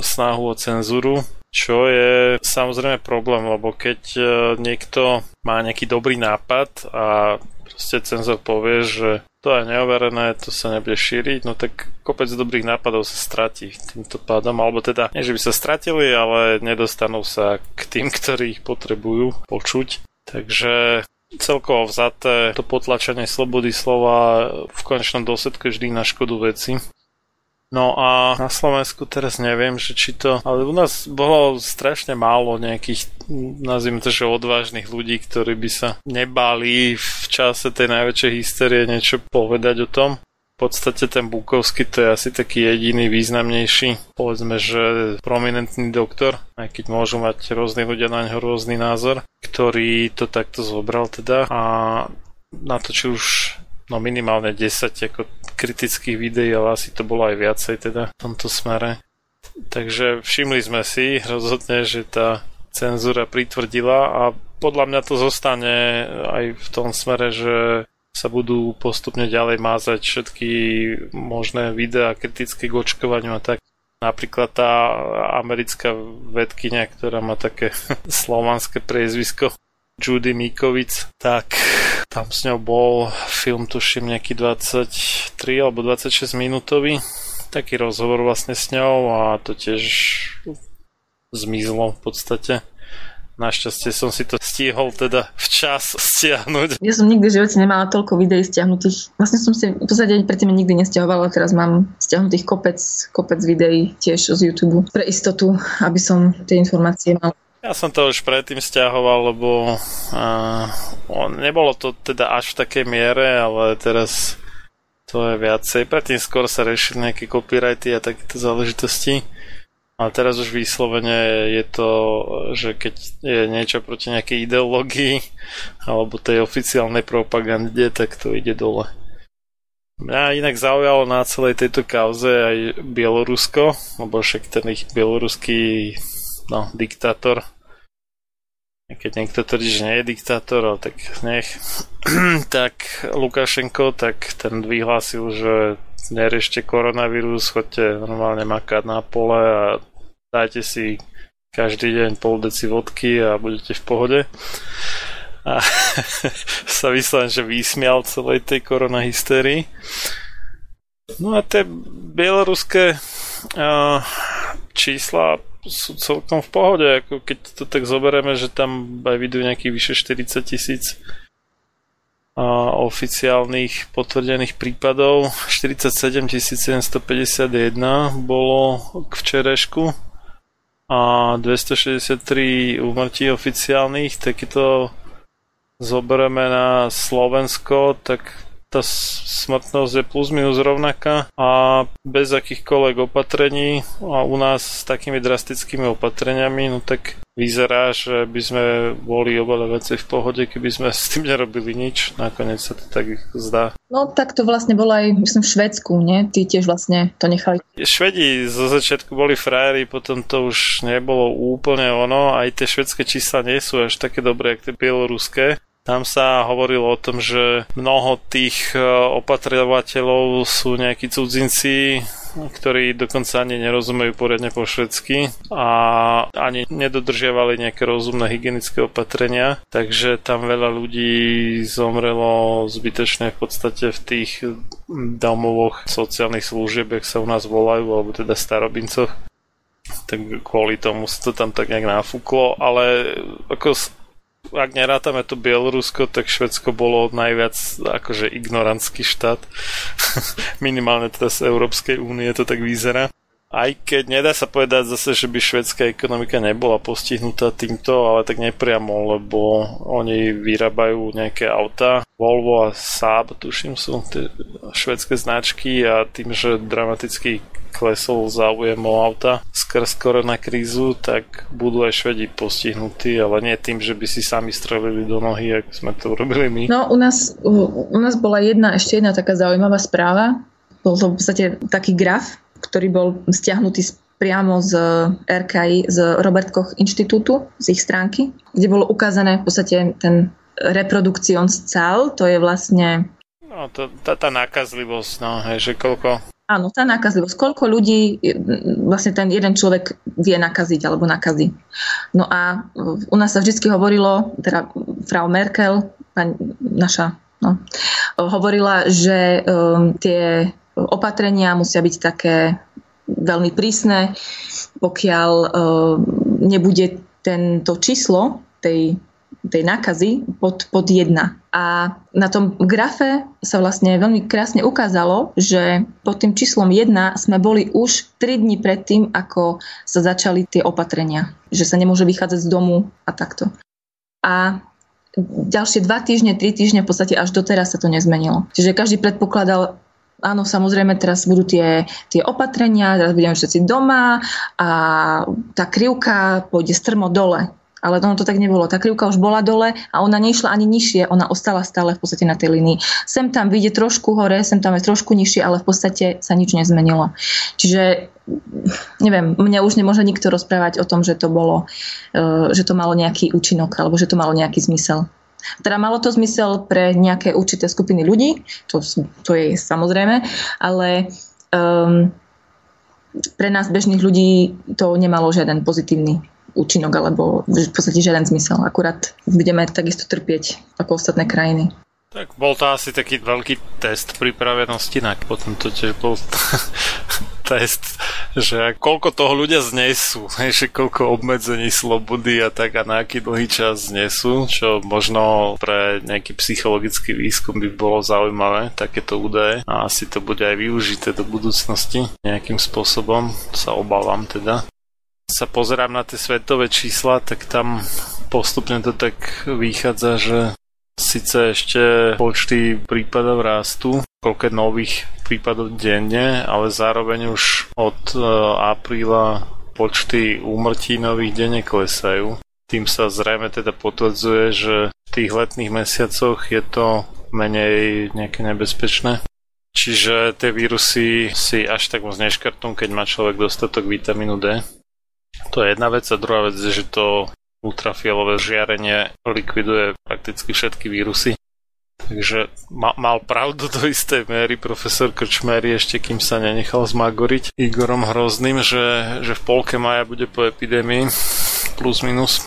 [SPEAKER 1] snahu o cenzúru, čo je samozrejme problém, lebo keď e, niekto má nejaký dobrý nápad a proste cenzor povie, že to je neoverené, to sa nebude šíriť, no tak kopec dobrých nápadov sa stratí týmto pádom, alebo teda nie, že by sa stratili, ale nedostanú sa k tým, ktorí ich potrebujú počuť. Takže celkovo vzaté to potlačenie slobody slova v konečnom dôsledku vždy na škodu veci. No a na Slovensku teraz neviem, že či to... Ale u nás bolo strašne málo nejakých, nazvime to, že odvážnych ľudí, ktorí by sa nebali v čase tej najväčšej hysterie niečo povedať o tom. V podstate ten Bukovský to je asi taký jediný významnejší, povedzme, že prominentný doktor, aj keď môžu mať rôzni ľudia na ňo rôzny názor, ktorý to takto zobral teda a na to, či už no minimálne 10 ako kritických videí, ale asi to bolo aj viacej teda v tomto smere. Takže všimli sme si rozhodne, že tá cenzúra pritvrdila a podľa mňa to zostane aj v tom smere, že sa budú postupne ďalej mázať všetky možné videá kritické k očkovaniu a tak. Napríklad tá americká vedkynia, ktorá má také slovanské priezvisko Judy Mikovic, tak tam s ňou bol film, tuším, nejaký 23 alebo 26 minútový. Taký rozhovor vlastne s ňou a to tiež zmizlo v podstate. Našťastie som si to stihol teda včas stiahnuť.
[SPEAKER 2] Ja som nikdy v živote nemala toľko videí stiahnutých. Vlastne som si v podstate predtým nikdy nestiahovala, teraz mám stiahnutých kopec, kopec videí tiež z YouTube pre istotu, aby som tie informácie mala
[SPEAKER 1] ja som to už predtým stiahoval, lebo uh, nebolo to teda až v takej miere, ale teraz to je viacej. Predtým skôr sa riešili nejaké copyrighty a takéto záležitosti. A teraz už vyslovene je to, že keď je niečo proti nejakej ideológii alebo tej oficiálnej propagande, tak to ide dole. Mňa inak zaujalo na celej tejto kauze aj Bielorusko, lebo však ten ich bieloruský no, diktátor keď niekto tvrdí, že nie je diktátor, tak nech. tak Lukašenko, tak ten vyhlásil, že neriešte koronavírus, chodte normálne makať na pole a dajte si každý deň pol deci vodky a budete v pohode. A sa vyslovene, že vysmial celej tej korona hysterii. No a tie bieloruské uh, čísla sú celkom v pohode, ako keď to tak zoberieme, že tam aj vidujú nejakých vyše 40 tisíc oficiálnych potvrdených prípadov. 47 751 bolo k včerešku a 263 úmrtí oficiálnych, tak to zoberieme na Slovensko, tak tá smrtnosť je plus minus rovnaká a bez akýchkoľvek opatrení a u nás s takými drastickými opatreniami, no tak vyzerá, že by sme boli obaľa veci v pohode, keby sme s tým nerobili nič. Nakoniec sa to tak zdá.
[SPEAKER 2] No tak to vlastne bolo aj, myslím, v Švedsku, nie? Tí tiež vlastne to nechali.
[SPEAKER 1] Švedi zo začiatku boli frajeri, potom to už nebolo úplne ono. Aj tie švedské čísla nie sú až také dobré, ako tie bieloruské. Tam sa hovorilo o tom, že mnoho tých e, opatrovateľov sú nejakí cudzinci, ktorí dokonca ani nerozumejú poriadne po švedsky a ani nedodržiavali nejaké rozumné hygienické opatrenia, takže tam veľa ľudí zomrelo zbytečne v podstate v tých domovoch sociálnych služieb, jak sa u nás volajú, alebo teda starobincoch. Tak kvôli tomu sa to tam tak nejak náfúklo, ale ako ak nerátame to Bielorusko, tak Švedsko bolo najviac akože ignorantský štát. Minimálne teda z Európskej únie to tak vyzerá. Aj keď nedá sa povedať zase, že by švedská ekonomika nebola postihnutá týmto, ale tak nepriamo, lebo oni vyrábajú nejaké auta. Volvo a Saab, tuším, sú tie švedské značky a tým, že dramaticky klesol záujem o auta skrz krízu, tak budú aj Švedi postihnutí, ale nie tým, že by si sami strelili do nohy, ako sme to urobili my.
[SPEAKER 2] No, u nás, u, u nás bola jedna, ešte jedna taká zaujímavá správa. Bol to v podstate taký graf, ktorý bol stiahnutý priamo z RKI, z Robert Koch inštitútu, z ich stránky, kde bolo ukázané v podstate ten reprodukcionscal, to je vlastne
[SPEAKER 1] No, to, tá, tá nákazlivosť, no, hej, že koľko
[SPEAKER 2] Áno, tá nákazlivosť. Koľko ľudí vlastne ten jeden človek vie nakaziť alebo nakazí. No a u nás sa vždy hovorilo, teda Frau Merkel, pani, naša, no, hovorila, že um, tie opatrenia musia byť také veľmi prísne, pokiaľ um, nebude tento číslo tej tej nákazy pod, pod 1. A na tom grafe sa vlastne veľmi krásne ukázalo, že pod tým číslom 1 sme boli už 3 dní predtým, ako sa začali tie opatrenia. Že sa nemôže vychádzať z domu a takto. A ďalšie 2 týždne, 3 týždne, v podstate až doteraz sa to nezmenilo. Čiže každý predpokladal, áno, samozrejme, teraz budú tie, tie opatrenia, teraz budeme všetci doma a tá krivka pôjde strmo dole. Ale ono to tak nebolo. Tá krivka už bola dole a ona nešla ani nižšie, ona ostala stále v podstate na tej linii. Sem tam vyjde trošku hore, sem tam je trošku nižšie, ale v podstate sa nič nezmenilo. Čiže neviem, mňa už nemôže nikto rozprávať o tom, že to bolo, e, že to malo nejaký účinok alebo že to malo nejaký zmysel. Teda malo to zmysel pre nejaké určité skupiny ľudí, to, to je samozrejme, ale um, pre nás bežných ľudí to nemalo žiaden pozitívny účinok alebo v podstate žiaden zmysel. Akurát budeme takisto trpieť ako ostatné krajiny.
[SPEAKER 1] Tak bol to asi taký veľký test pripravenosti, na potom to tiež bol test, že koľko toho ľudia znesú, že koľko obmedzení slobody a tak a na aký dlhý čas znesú, čo možno pre nejaký psychologický výskum by bolo zaujímavé, takéto údaje a asi to bude aj využité do budúcnosti nejakým spôsobom, sa obávam teda sa pozerám na tie svetové čísla, tak tam postupne to tak vychádza, že síce ešte počty prípadov rastú, koľko nových prípadov denne, ale zároveň už od e, apríla počty úmrtí nových denne klesajú. Tým sa zrejme teda potvrdzuje, že v tých letných mesiacoch je to menej nejaké nebezpečné. Čiže tie vírusy si až tak moc neškrtnú, keď má človek dostatok vitamínu D. To je jedna vec a druhá vec je, že to ultrafialové žiarenie likviduje prakticky všetky vírusy. Takže ma, mal pravdu do istej miery profesor Krčmery, ešte kým sa nenechal zmagoriť Igorom Hrozným, že, že v polke maja bude po epidémii plus minus.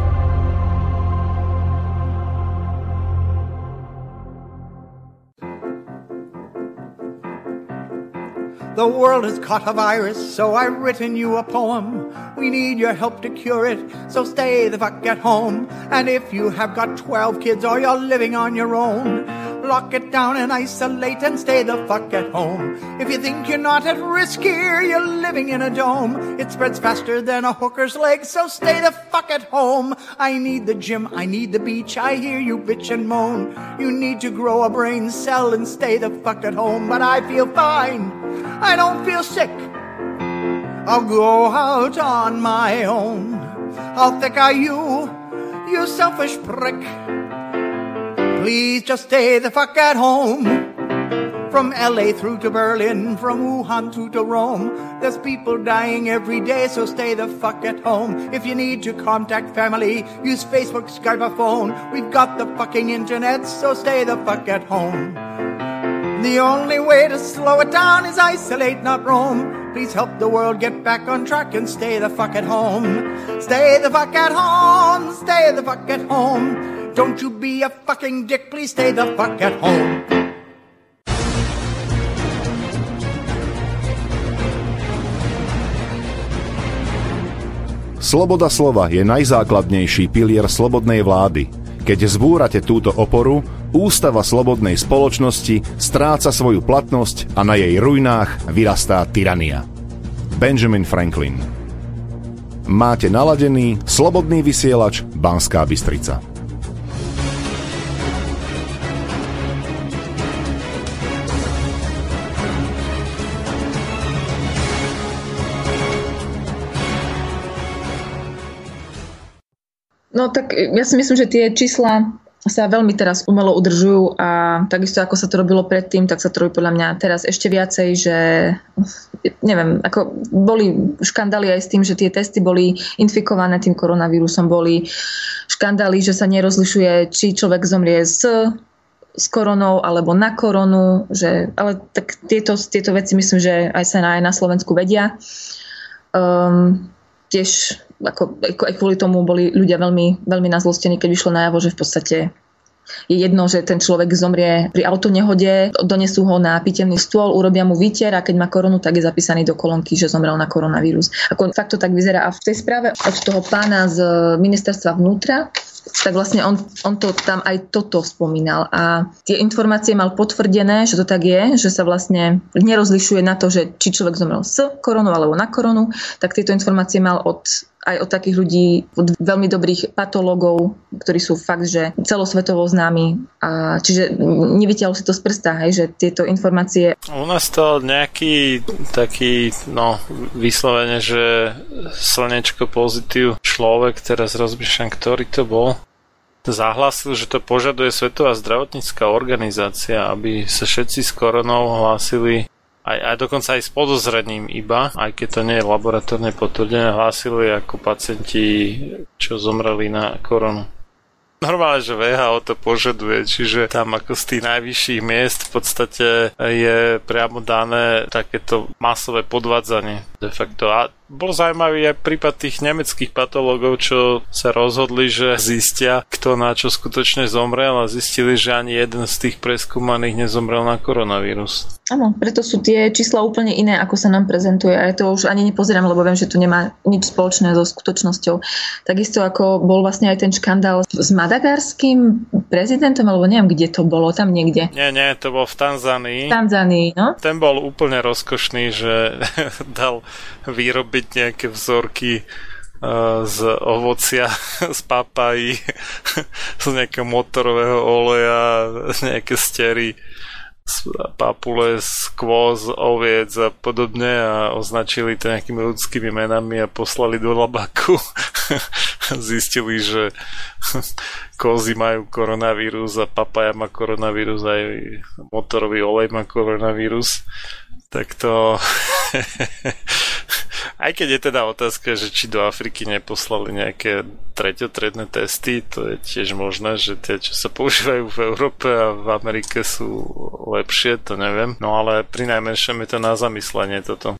[SPEAKER 5] The world has caught a virus, so I've written you a poem. We need your help to cure it, so stay the fuck at home. And if you have got 12 kids or you're living on your own, lock it down and isolate and stay the fuck at home. If you think you're not at risk here, you're living in a dome. It spreads faster than a hooker's leg, so stay the fuck at home. I need the gym, I need the beach, I hear you bitch and moan. You need to grow a brain cell and stay the fuck at home, but I feel fine. I don't feel sick. I'll go out on my own. How thick are you, you selfish prick? Please just stay the fuck at home. From LA through to Berlin, from Wuhan through to Rome. There's people dying every day, so stay the fuck at home. If you need to contact family, use Facebook, Skype, or phone. We've got the fucking internet, so stay the fuck at home. The only way to slow it down is isolate, not roam. Please help the world get back on track and stay the fuck at home. Stay the fuck at home, stay the fuck at home. Don't you be a fucking dick, please stay the fuck at home.
[SPEAKER 3] Sloboda slova je najzákladnejší pilier slobodnej vlády. Keď zbúrate túto oporu, ústava slobodnej spoločnosti stráca svoju platnosť a na jej ruinách vyrastá tyrania. Benjamin Franklin Máte naladený slobodný vysielač Banská Bystrica.
[SPEAKER 2] No tak ja si myslím, že tie čísla sa veľmi teraz umelo udržujú a takisto ako sa to robilo predtým, tak sa to robí podľa mňa teraz ešte viacej, že neviem, ako boli škandály aj s tým, že tie testy boli infikované tým koronavírusom, boli škandály, že sa nerozlišuje, či človek zomrie s s koronou alebo na koronu, že, ale tak tieto, tieto veci myslím, že aj sa aj na Slovensku vedia. Um, tiež ako, aj kvôli tomu boli ľudia veľmi, veľmi nazlostení, keď vyšlo najavo, že v podstate je jedno, že ten človek zomrie pri autonehode, donesú ho na pitevný stôl, urobia mu výter a keď má koronu, tak je zapísaný do kolónky, že zomrel na koronavírus. Ako fakt to tak vyzerá. A v tej správe od toho pána z ministerstva vnútra, tak vlastne on, on to tam aj toto spomínal a tie informácie mal potvrdené, že to tak je, že sa vlastne nerozlišuje na to, že či človek zomrel s koronou alebo na koronu, tak tieto informácie mal od aj od takých ľudí, od veľmi dobrých patológov, ktorí sú fakt, že celosvetovo známi. A čiže nevytiahol si to z prsta, hej, že tieto informácie...
[SPEAKER 1] U nás to nejaký taký, no, vyslovene, že slnečko pozitív človek, teraz rozmýšľam, ktorý to bol, zahlásil, že to požaduje Svetová zdravotnícká organizácia, aby sa všetci s koronou hlásili aj, aj dokonca aj s podozrením iba, aj keď to nie je laboratórne potvrdené, hlásili ako pacienti, čo zomreli na koronu. Normálne, že VHO to požaduje, čiže tam ako z tých najvyšších miest v podstate je priamo dané takéto masové podvádzanie de facto. A bol zaujímavý aj prípad tých nemeckých patológov, čo sa rozhodli, že zistia, kto na čo skutočne zomrel a zistili, že ani jeden z tých preskúmaných nezomrel na koronavírus.
[SPEAKER 2] Áno, preto sú tie čísla úplne iné, ako sa nám prezentuje. A ja to už ani nepozerám, lebo viem, že to nemá nič spoločné so skutočnosťou. Takisto ako bol vlastne aj ten škandál s madagarským prezidentom, alebo neviem, kde to bolo, tam niekde.
[SPEAKER 1] Nie, nie, to bol v Tanzánii.
[SPEAKER 2] V Tanzánii, no.
[SPEAKER 1] Ten bol úplne rozkošný, že dal vyrobiť nejaké vzorky uh, z ovocia, z papají, z nejakého motorového oleja, nejaké stery papule, skvoz, oviec a podobne a označili to nejakými ľudskými menami a poslali do labaku. Zistili, že kozy majú koronavírus a papaja má koronavírus aj motorový olej má koronavírus. Tak to Aj keď je teda otázka, že či do Afriky neposlali nejaké treťotredné testy, to je tiež možné, že tie, čo sa používajú v Európe a v Amerike sú lepšie, to neviem. No ale pri najmenšom je to na zamyslenie toto.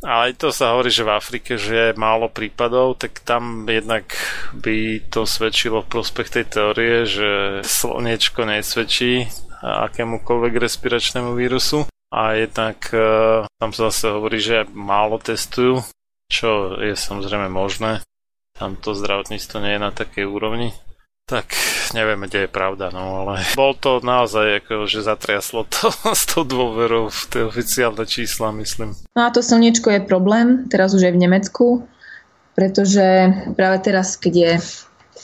[SPEAKER 1] Ale aj to sa hovorí, že v Afrike, že je málo prípadov, tak tam jednak by to svedčilo v prospech tej teórie, že slnečko nesvedčí akémukoľvek respiračnému vírusu. A jednak uh, tam sa zase hovorí, že málo testujú, čo je samozrejme možné. Tam to zdravotníctvo nie je na takej úrovni. Tak nevieme, kde je pravda, no ale bol to naozaj ako, že zatriaslo to s tou dôverou v tie oficiálne čísla, myslím.
[SPEAKER 2] No a to slniečko je problém, teraz už aj v Nemecku, pretože práve teraz, keď je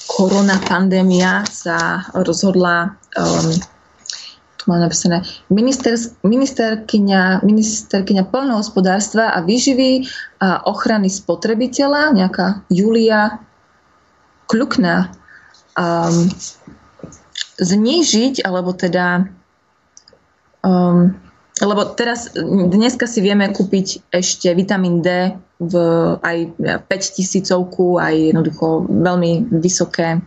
[SPEAKER 2] korona pandémia, sa rozhodla um, mám napísané, minister, ministerkyňa, ministerkyňa poľnohospodárstva a výživy a ochrany spotrebiteľa, nejaká Julia Kľukná, um, znížiť, alebo teda um, lebo teraz, dneska si vieme kúpiť ešte vitamín D v aj 5 tisícovku, aj jednoducho veľmi vysoké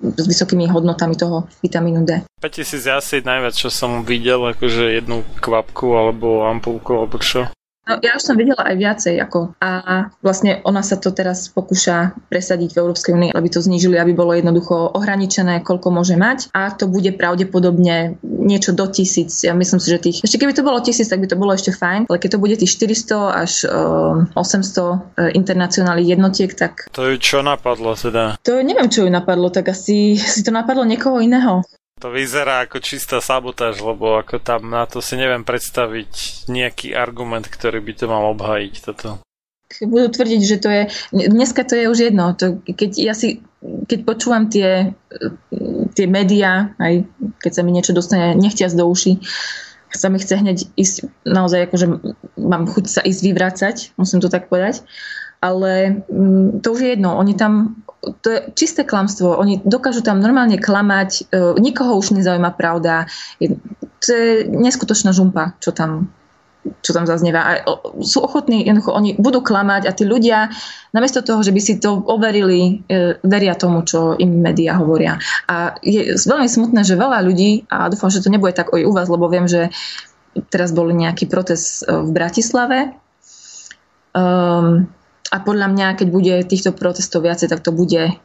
[SPEAKER 2] s vysokými hodnotami toho vitamínu D.
[SPEAKER 1] 5000 je asi najviac, čo som videl, akože jednu kvapku alebo ampulku alebo čo.
[SPEAKER 2] No, ja už som videla aj viacej. Ako, a vlastne ona sa to teraz pokúša presadiť v Európskej únii, aby to znížili, aby bolo jednoducho ohraničené, koľko môže mať. A to bude pravdepodobne niečo do tisíc. Ja myslím si, že tých... Ešte keby to bolo tisíc, tak by to bolo ešte fajn. Ale keď to bude tých 400 až uh, 800 uh, internacionálnych jednotiek, tak...
[SPEAKER 1] To ju čo napadlo teda?
[SPEAKER 2] To neviem, čo ju napadlo, tak asi si to napadlo niekoho iného.
[SPEAKER 1] To vyzerá ako čistá sabotáž, lebo ako tam na to si neviem predstaviť nejaký argument, ktorý by to mal obhájiť toto.
[SPEAKER 2] Budú tvrdiť, že to je... Dneska to je už jedno. To, keď ja si keď počúvam tie, tie médiá, aj keď sa mi niečo dostane nechťac do uší, sa mi chce hneď ísť, naozaj akože mám chuť sa ísť vyvrácať, musím to tak povedať, ale mm, to už je jedno, oni tam to je čisté klamstvo. Oni dokážu tam normálne klamať, e, nikoho už nezaujíma pravda. To je neskutočná žumpa, čo tam čo tam zaznieva. A sú ochotní, jednoducho oni budú klamať a tí ľudia, namiesto toho, že by si to overili, e, veria tomu, čo im médiá hovoria. A je veľmi smutné, že veľa ľudí, a dúfam, že to nebude tak aj u vás, lebo viem, že teraz bol nejaký protest e, v Bratislave. Um, a podľa mňa, keď bude týchto protestov viacej, tak to bude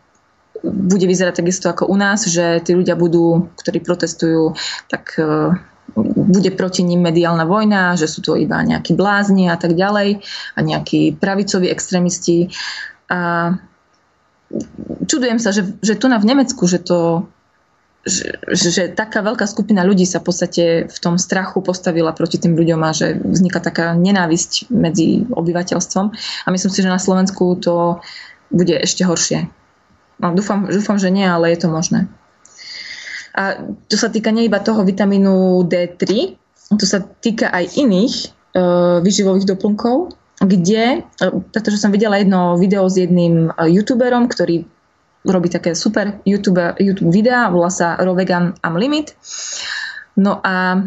[SPEAKER 2] bude vyzerať takisto ako u nás, že tí ľudia budú, ktorí protestujú, tak uh, bude proti ním mediálna vojna, že sú to iba nejakí blázni a tak ďalej a nejakí pravicoví extrémisti. A čudujem sa, že, že tu na v Nemecku, že to že, taká veľká skupina ľudí sa v podstate v tom strachu postavila proti tým ľuďom a že vzniká taká nenávisť medzi obyvateľstvom. A myslím si, že na Slovensku to bude ešte horšie. No, dúfam, dúfam, že nie, ale je to možné. A to sa týka nie iba toho vitamínu D3, to sa týka aj iných e, výživových doplnkov, kde, e, pretože som videla jedno video s jedným e, youtuberom, ktorý robí také super YouTube, YouTube videá, volá sa Rovegan Unlimit. No a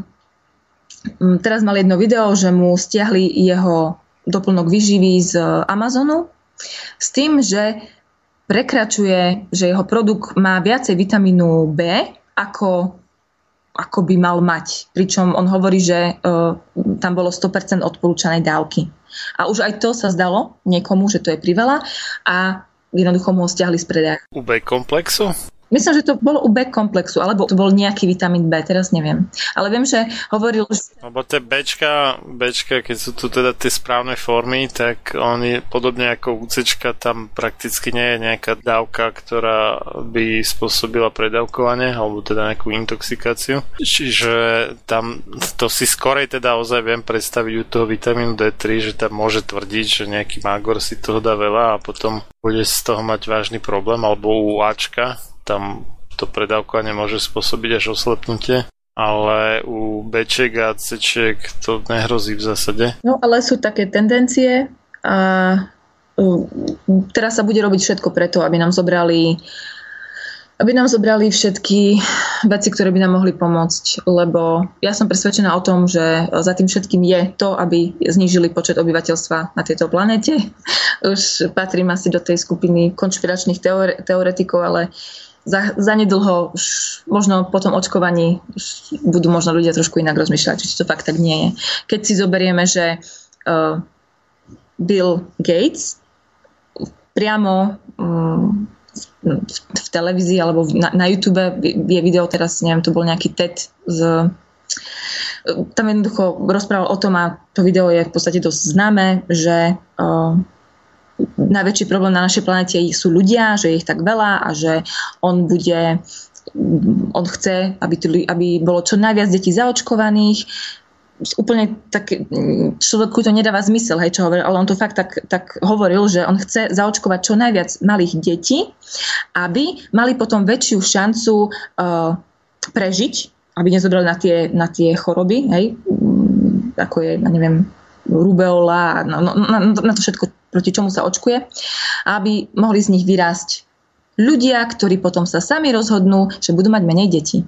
[SPEAKER 2] mm, teraz mal jedno video, že mu stiahli jeho doplnok vyživy z Amazonu s tým, že prekračuje, že jeho produkt má viacej vitamínu B ako, ako by mal mať. Pričom on hovorí, že uh, tam bolo 100% odporúčanej dávky. A už aj to sa zdalo niekomu, že to je priveľa a jednoducho mu ho stiahli z predaja.
[SPEAKER 1] UB komplexu?
[SPEAKER 2] Myslím, že to bolo u B komplexu, alebo to bol nejaký vitamín B, teraz neviem. Ale viem, že hovoril...
[SPEAKER 1] Lebo tie Bčka, Bčka, keď sú tu teda tie správne formy, tak oni podobne ako u Cčka, tam prakticky nie je nejaká dávka, ktorá by spôsobila predávkovanie, alebo teda nejakú intoxikáciu. Čiže tam to si skorej teda ozaj viem predstaviť u toho vitamínu D3, že tam môže tvrdiť, že nejaký magor si toho dá veľa a potom bude z toho mať vážny problém, alebo u Ačka, tam to predávkovanie môže spôsobiť až oslepnutie, ale u Bček a Cček to nehrozí v zásade.
[SPEAKER 2] No ale sú také tendencie a teraz sa bude robiť všetko preto, aby nám zobrali aby nám zobrali všetky veci, ktoré by nám mohli pomôcť, lebo ja som presvedčená o tom, že za tým všetkým je to, aby znížili počet obyvateľstva na tejto planete. Už patrím asi do tej skupiny konšpiračných teore- teoretikov, ale za, zanedlho už možno po tom očkovaní už budú možno ľudia trošku inak rozmýšľať, či to fakt tak nie je. Keď si zoberieme, že uh, Bill Gates priamo um, v, televízii alebo na, YouTube je video teraz, neviem, to bol nejaký TED z tam jednoducho rozprával o tom a to video je v podstate dosť známe, že uh, najväčší problém na našej planete sú ľudia, že je ich tak veľa a že on bude on chce, aby, tu, aby bolo čo najviac detí zaočkovaných. Úplne tak človeku to nedáva zmysel, hej, čo hovoril, ale on to fakt tak, tak hovoril, že on chce zaočkovať čo najviac malých detí, aby mali potom väčšiu šancu uh, prežiť, aby nezobrali na tie, na tie choroby, hej, ako je, ja neviem, rubeola, no, no, na, na to všetko, proti čomu sa očkuje, aby mohli z nich vyrásť ľudia, ktorí potom sa sami rozhodnú, že budú mať menej detí.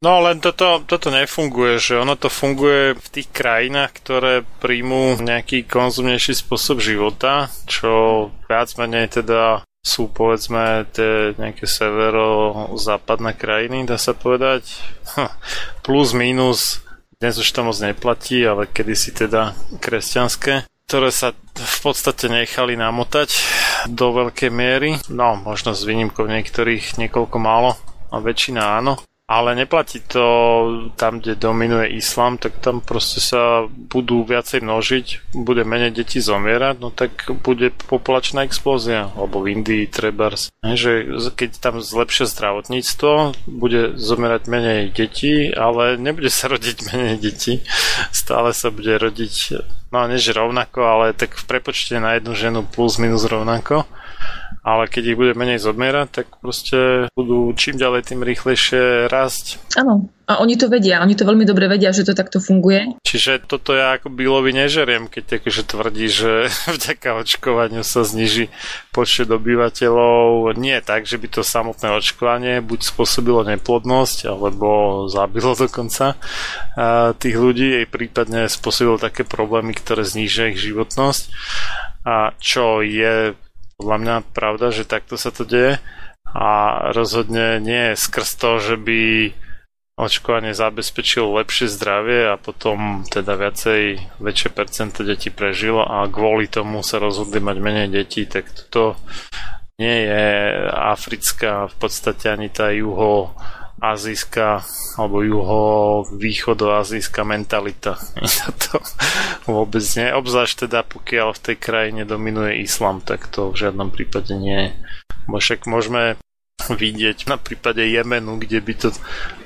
[SPEAKER 1] No len toto, toto nefunguje, že ono to funguje v tých krajinách, ktoré príjmú nejaký konzumnejší spôsob života, čo viac menej teda sú povedzme tie nejaké severo-západné krajiny, dá sa povedať. Plus, minus, dnes už to moc neplatí, ale kedysi teda kresťanské ktoré sa v podstate nechali namotať do veľkej miery. No, možno s výnimkou niektorých niekoľko málo, a väčšina áno ale neplatí to tam, kde dominuje islám, tak tam proste sa budú viacej množiť, bude menej detí zomierať, no tak bude populačná explózia, alebo v Indii trebárs. Že keď tam zlepšie zdravotníctvo, bude zomierať menej detí, ale nebude sa rodiť menej detí. Stále sa bude rodiť, no než rovnako, ale tak v prepočte na jednu ženu plus minus rovnako ale keď ich bude menej zodmerať, tak proste budú čím ďalej tým rýchlejšie rásť.
[SPEAKER 2] Áno, a oni to vedia, oni to veľmi dobre vedia, že to takto funguje.
[SPEAKER 1] Čiže toto ja ako bylovi nežeriem, keď akože tvrdí, že vďaka očkovaniu sa zniží počet obyvateľov. Nie tak, že by to samotné očkovanie buď spôsobilo neplodnosť, alebo zabilo dokonca tých ľudí, aj prípadne spôsobilo také problémy, ktoré znižia ich životnosť. A čo je podľa mňa pravda, že takto sa to deje a rozhodne nie je skrz to, že by očkovanie zabezpečilo lepšie zdravie a potom teda viacej, väčšie percento detí prežilo a kvôli tomu sa rozhodli mať menej detí, tak toto nie je africká v podstate ani tá juho azijská alebo juho-východoazijská mentalita. to vôbec nie. Obzvlášť teda pokiaľ v tej krajine dominuje islam, tak to v žiadnom prípade nie je. Však môžeme vidieť na prípade Jemenu, kde by to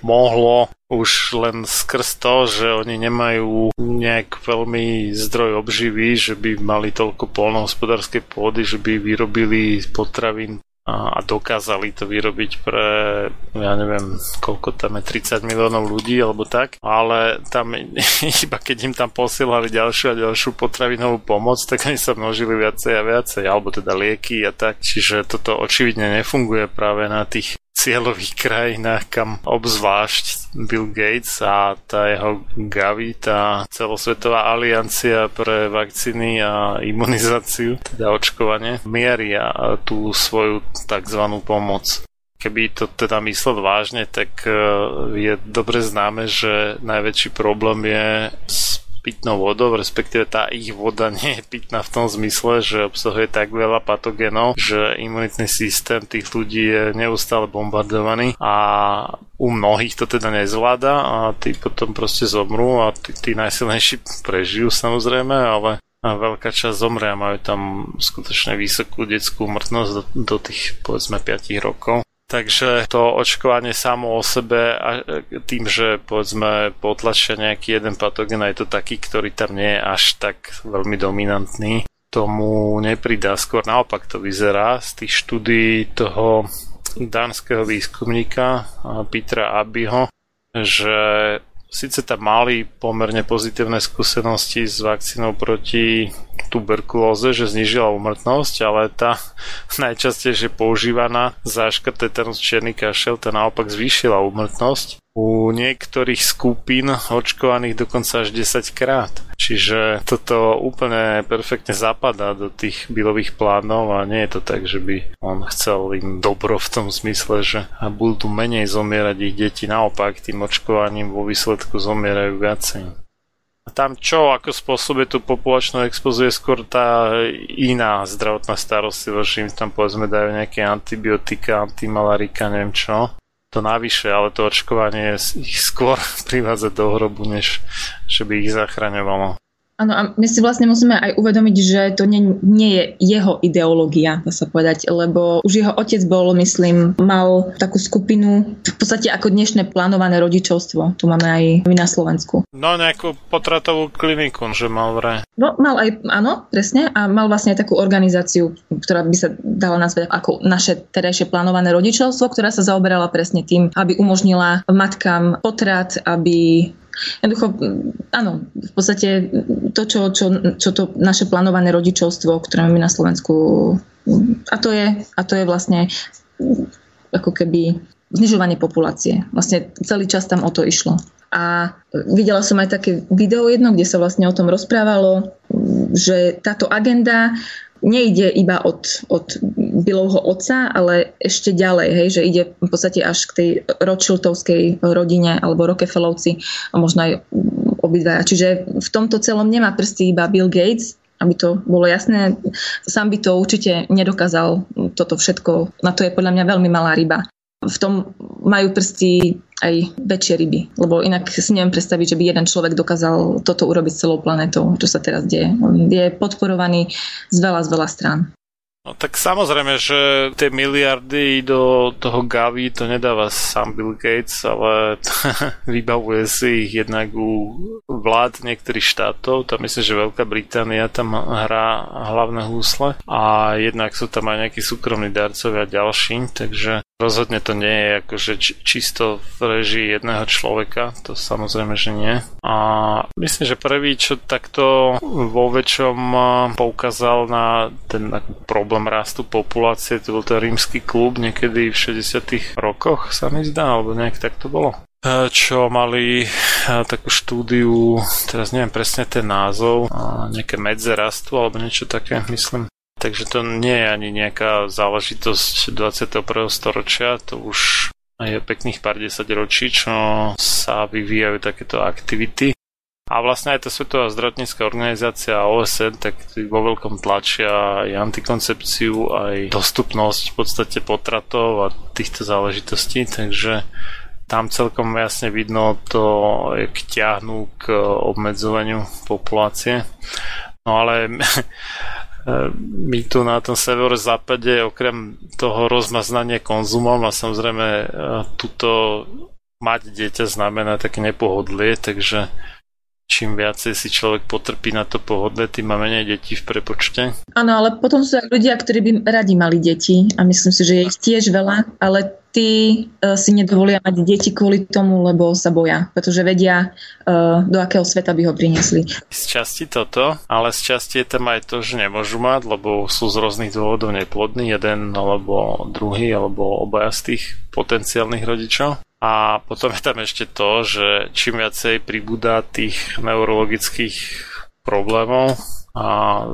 [SPEAKER 1] mohlo už len skrz to, že oni nemajú nejak veľmi zdroj obživy, že by mali toľko polnohospodárskej pôdy, že by vyrobili potravín a dokázali to vyrobiť pre, ja neviem, koľko tam je, 30 miliónov ľudí alebo tak, ale tam iba keď im tam posielali ďalšiu a ďalšiu potravinovú pomoc, tak oni sa množili viacej a viacej, alebo teda lieky a tak, čiže toto očividne nefunguje práve na tých cieľových krajinách, kam obzvlášť Bill Gates a tá jeho Gavi, tá celosvetová aliancia pre vakcíny a imunizáciu, teda očkovanie, mieria tú svoju tzv. pomoc keby to teda myslel vážne, tak e, je dobre známe, že najväčší problém je s pitnou vodou, respektíve tá ich voda nie je pitná v tom zmysle, že obsahuje tak veľa patogénov, že imunitný systém tých ľudí je neustále bombardovaný a u mnohých to teda nezvláda a tí potom proste zomrú a tí, tí najsilnejší prežijú samozrejme, ale a veľká časť zomre a majú tam skutočne vysokú detskú mŕtnosť do, do tých povedzme 5 rokov. Takže to očkovanie samo o sebe a tým, že povedzme potlačia nejaký jeden patogen a je to taký, ktorý tam nie je až tak veľmi dominantný, tomu nepridá. Skôr naopak to vyzerá z tých štúdí toho dánskeho výskumníka Petra Abiho, že Sice tam mali pomerne pozitívne skúsenosti s vakcínou proti tuberkulóze, že znižila umrtnosť, ale tá najčastejšie používaná záška tetanus čierny kašel, tá naopak zvýšila umrtnosť u niektorých skupín očkovaných dokonca až 10 krát. Čiže toto úplne perfektne zapadá do tých bilových plánov a nie je to tak, že by on chcel im dobro v tom zmysle, že budú menej zomierať ich deti. Naopak, tým očkovaním vo výsledku zomierajú viacej. A tam čo, ako spôsobuje tú populačnú expoziu, je skôr tá iná zdravotná starostlivosť, že im tam povedzme dajú nejaké antibiotika, antimalarika, neviem čo to navyše, ale to očkovanie ich skôr privádza do hrobu, než že by ich zachraňovalo.
[SPEAKER 2] Áno, a my si vlastne musíme aj uvedomiť, že to nie, nie je jeho ideológia, dá sa povedať, lebo už jeho otec bol, myslím, mal takú skupinu, v podstate ako dnešné plánované rodičovstvo. Tu máme aj my na Slovensku.
[SPEAKER 1] No, nejakú potratovú kliniku, že mal vraj.
[SPEAKER 2] No, mal aj, áno, presne, a mal vlastne aj takú organizáciu, ktorá by sa dala nazvať ako naše terajšie plánované rodičovstvo, ktorá sa zaoberala presne tým, aby umožnila matkám potrat, aby Jednoducho, áno, v podstate to, čo, čo, čo to naše plánované rodičovstvo, ktoré máme na Slovensku, a to je, a to je vlastne ako keby znižovanie populácie. Vlastne celý čas tam o to išlo. A videla som aj také video jedno, kde sa vlastne o tom rozprávalo, že táto agenda nejde iba od, od Bilovho otca, ale ešte ďalej, hej, že ide v podstate až k tej Rothschildovskej rodine alebo Rockefellovci a možno aj obidvaja. Čiže v tomto celom nemá prsty iba Bill Gates, aby to bolo jasné. Sám by to určite nedokázal toto všetko. Na to je podľa mňa veľmi malá ryba v tom majú prsty aj väčšie ryby, lebo inak si neviem predstaviť, že by jeden človek dokázal toto urobiť celou planetou, čo sa teraz deje. Je podporovaný z veľa, z veľa strán.
[SPEAKER 1] No tak samozrejme, že tie miliardy do toho Gavi to nedáva sám Bill Gates, ale vybavuje si ich jednak u vlád niektorých štátov. Tam myslím, že Veľká Británia tam hrá hlavné húsle a jednak sú tam aj nejakí súkromní darcovia ďalší, takže Rozhodne to nie je akože čisto v režii jedného človeka, to samozrejme, že nie. A myslím, že prvý, čo takto vo väčšom poukázal na ten problém rastu populácie, to bol ten rímsky klub niekedy v 60 rokoch, sa mi zdá, alebo nejak tak to bolo čo mali takú štúdiu, teraz neviem presne ten názov, nejaké medze rastu alebo niečo také, myslím. Takže to nie je ani nejaká záležitosť 21. storočia, to už je pekných pár desať ročí, čo sa vyvíjajú takéto aktivity. A vlastne aj tá Svetová zdravotnícká organizácia OSN tak vo veľkom tlačia aj antikoncepciu, aj dostupnosť v podstate potratov a týchto záležitostí, takže tam celkom jasne vidno to, jak ťahnú k obmedzovaniu populácie. No ale my tu na tom severozápade okrem toho rozmaznania konzumom a samozrejme e, tuto mať dieťa znamená také nepohodlie, takže čím viacej si človek potrpí na to pohodlie, tým má menej detí v prepočte.
[SPEAKER 2] Áno, ale potom sú aj ľudia, ktorí by radi mali deti a myslím si, že je ich tiež veľa, ale tí uh, si nedovolia mať deti kvôli tomu, lebo sa boja, pretože vedia, uh, do akého sveta by ho priniesli.
[SPEAKER 1] Z časti toto, ale z časti je tam aj to, že nemôžu mať, lebo sú z rôznych dôvodov neplodní, jeden alebo druhý, alebo obaja z tých potenciálnych rodičov. A potom je tam ešte to, že čím viacej pribúda tých neurologických problémov, a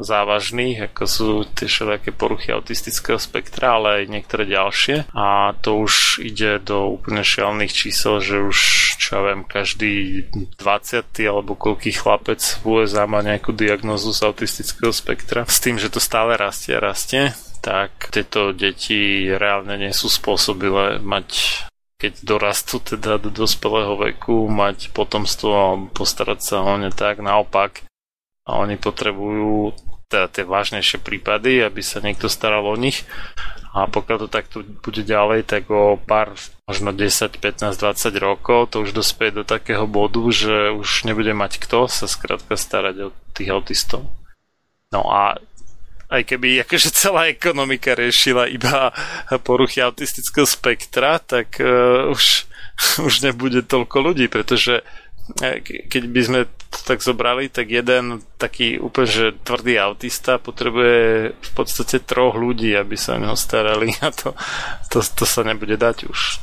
[SPEAKER 1] závažných, ako sú tie všelijaké poruchy autistického spektra, ale aj niektoré ďalšie. A to už ide do úplne šialných čísel, že už, čo ja viem, každý 20. alebo koľký chlapec v USA má nejakú diagnozu z autistického spektra. S tým, že to stále rastie a rastie, tak tieto deti reálne nie sú spôsobile mať keď dorastú teda do dospelého veku, mať potomstvo a postarať sa o ne tak. Naopak, a oni potrebujú teda tie vážnejšie prípady, aby sa niekto staral o nich a pokiaľ to takto bude ďalej, tak o pár, možno 10, 15, 20 rokov to už dospie do takého bodu, že už nebude mať kto sa skrátka starať o tých autistov. No a aj keby akože celá ekonomika riešila iba poruchy autistického spektra, tak uh, už, už nebude toľko ľudí, pretože keď by sme to tak zobrali, tak jeden taký úplne že tvrdý autista potrebuje v podstate troch ľudí, aby sa o neho starali a to, to, to sa nebude dať už.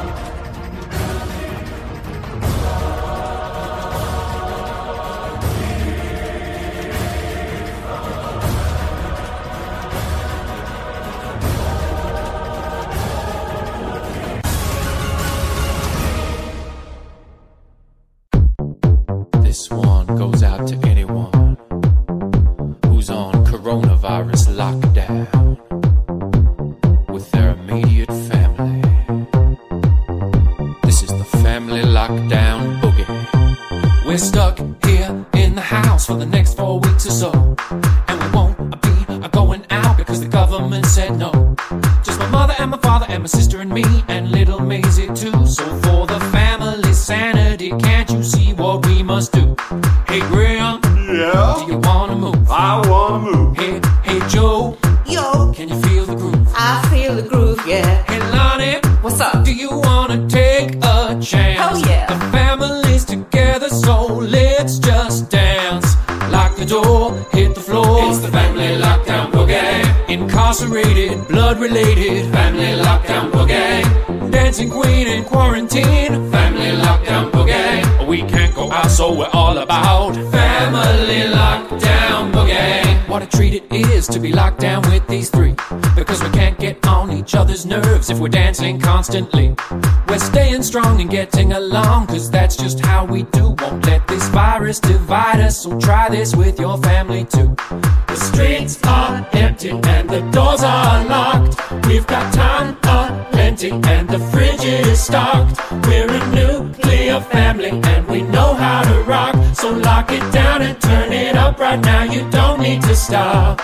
[SPEAKER 6] Constantly. We're staying strong and getting along, cause that's just how we do. Won't let this virus divide us, so try this with your family too. The streets are empty and the doors are locked. We've got time uh, plenty and the fridge is stocked. We're a nuclear family and we know how to rock. So lock it down and turn it up right now. You don't need to stop.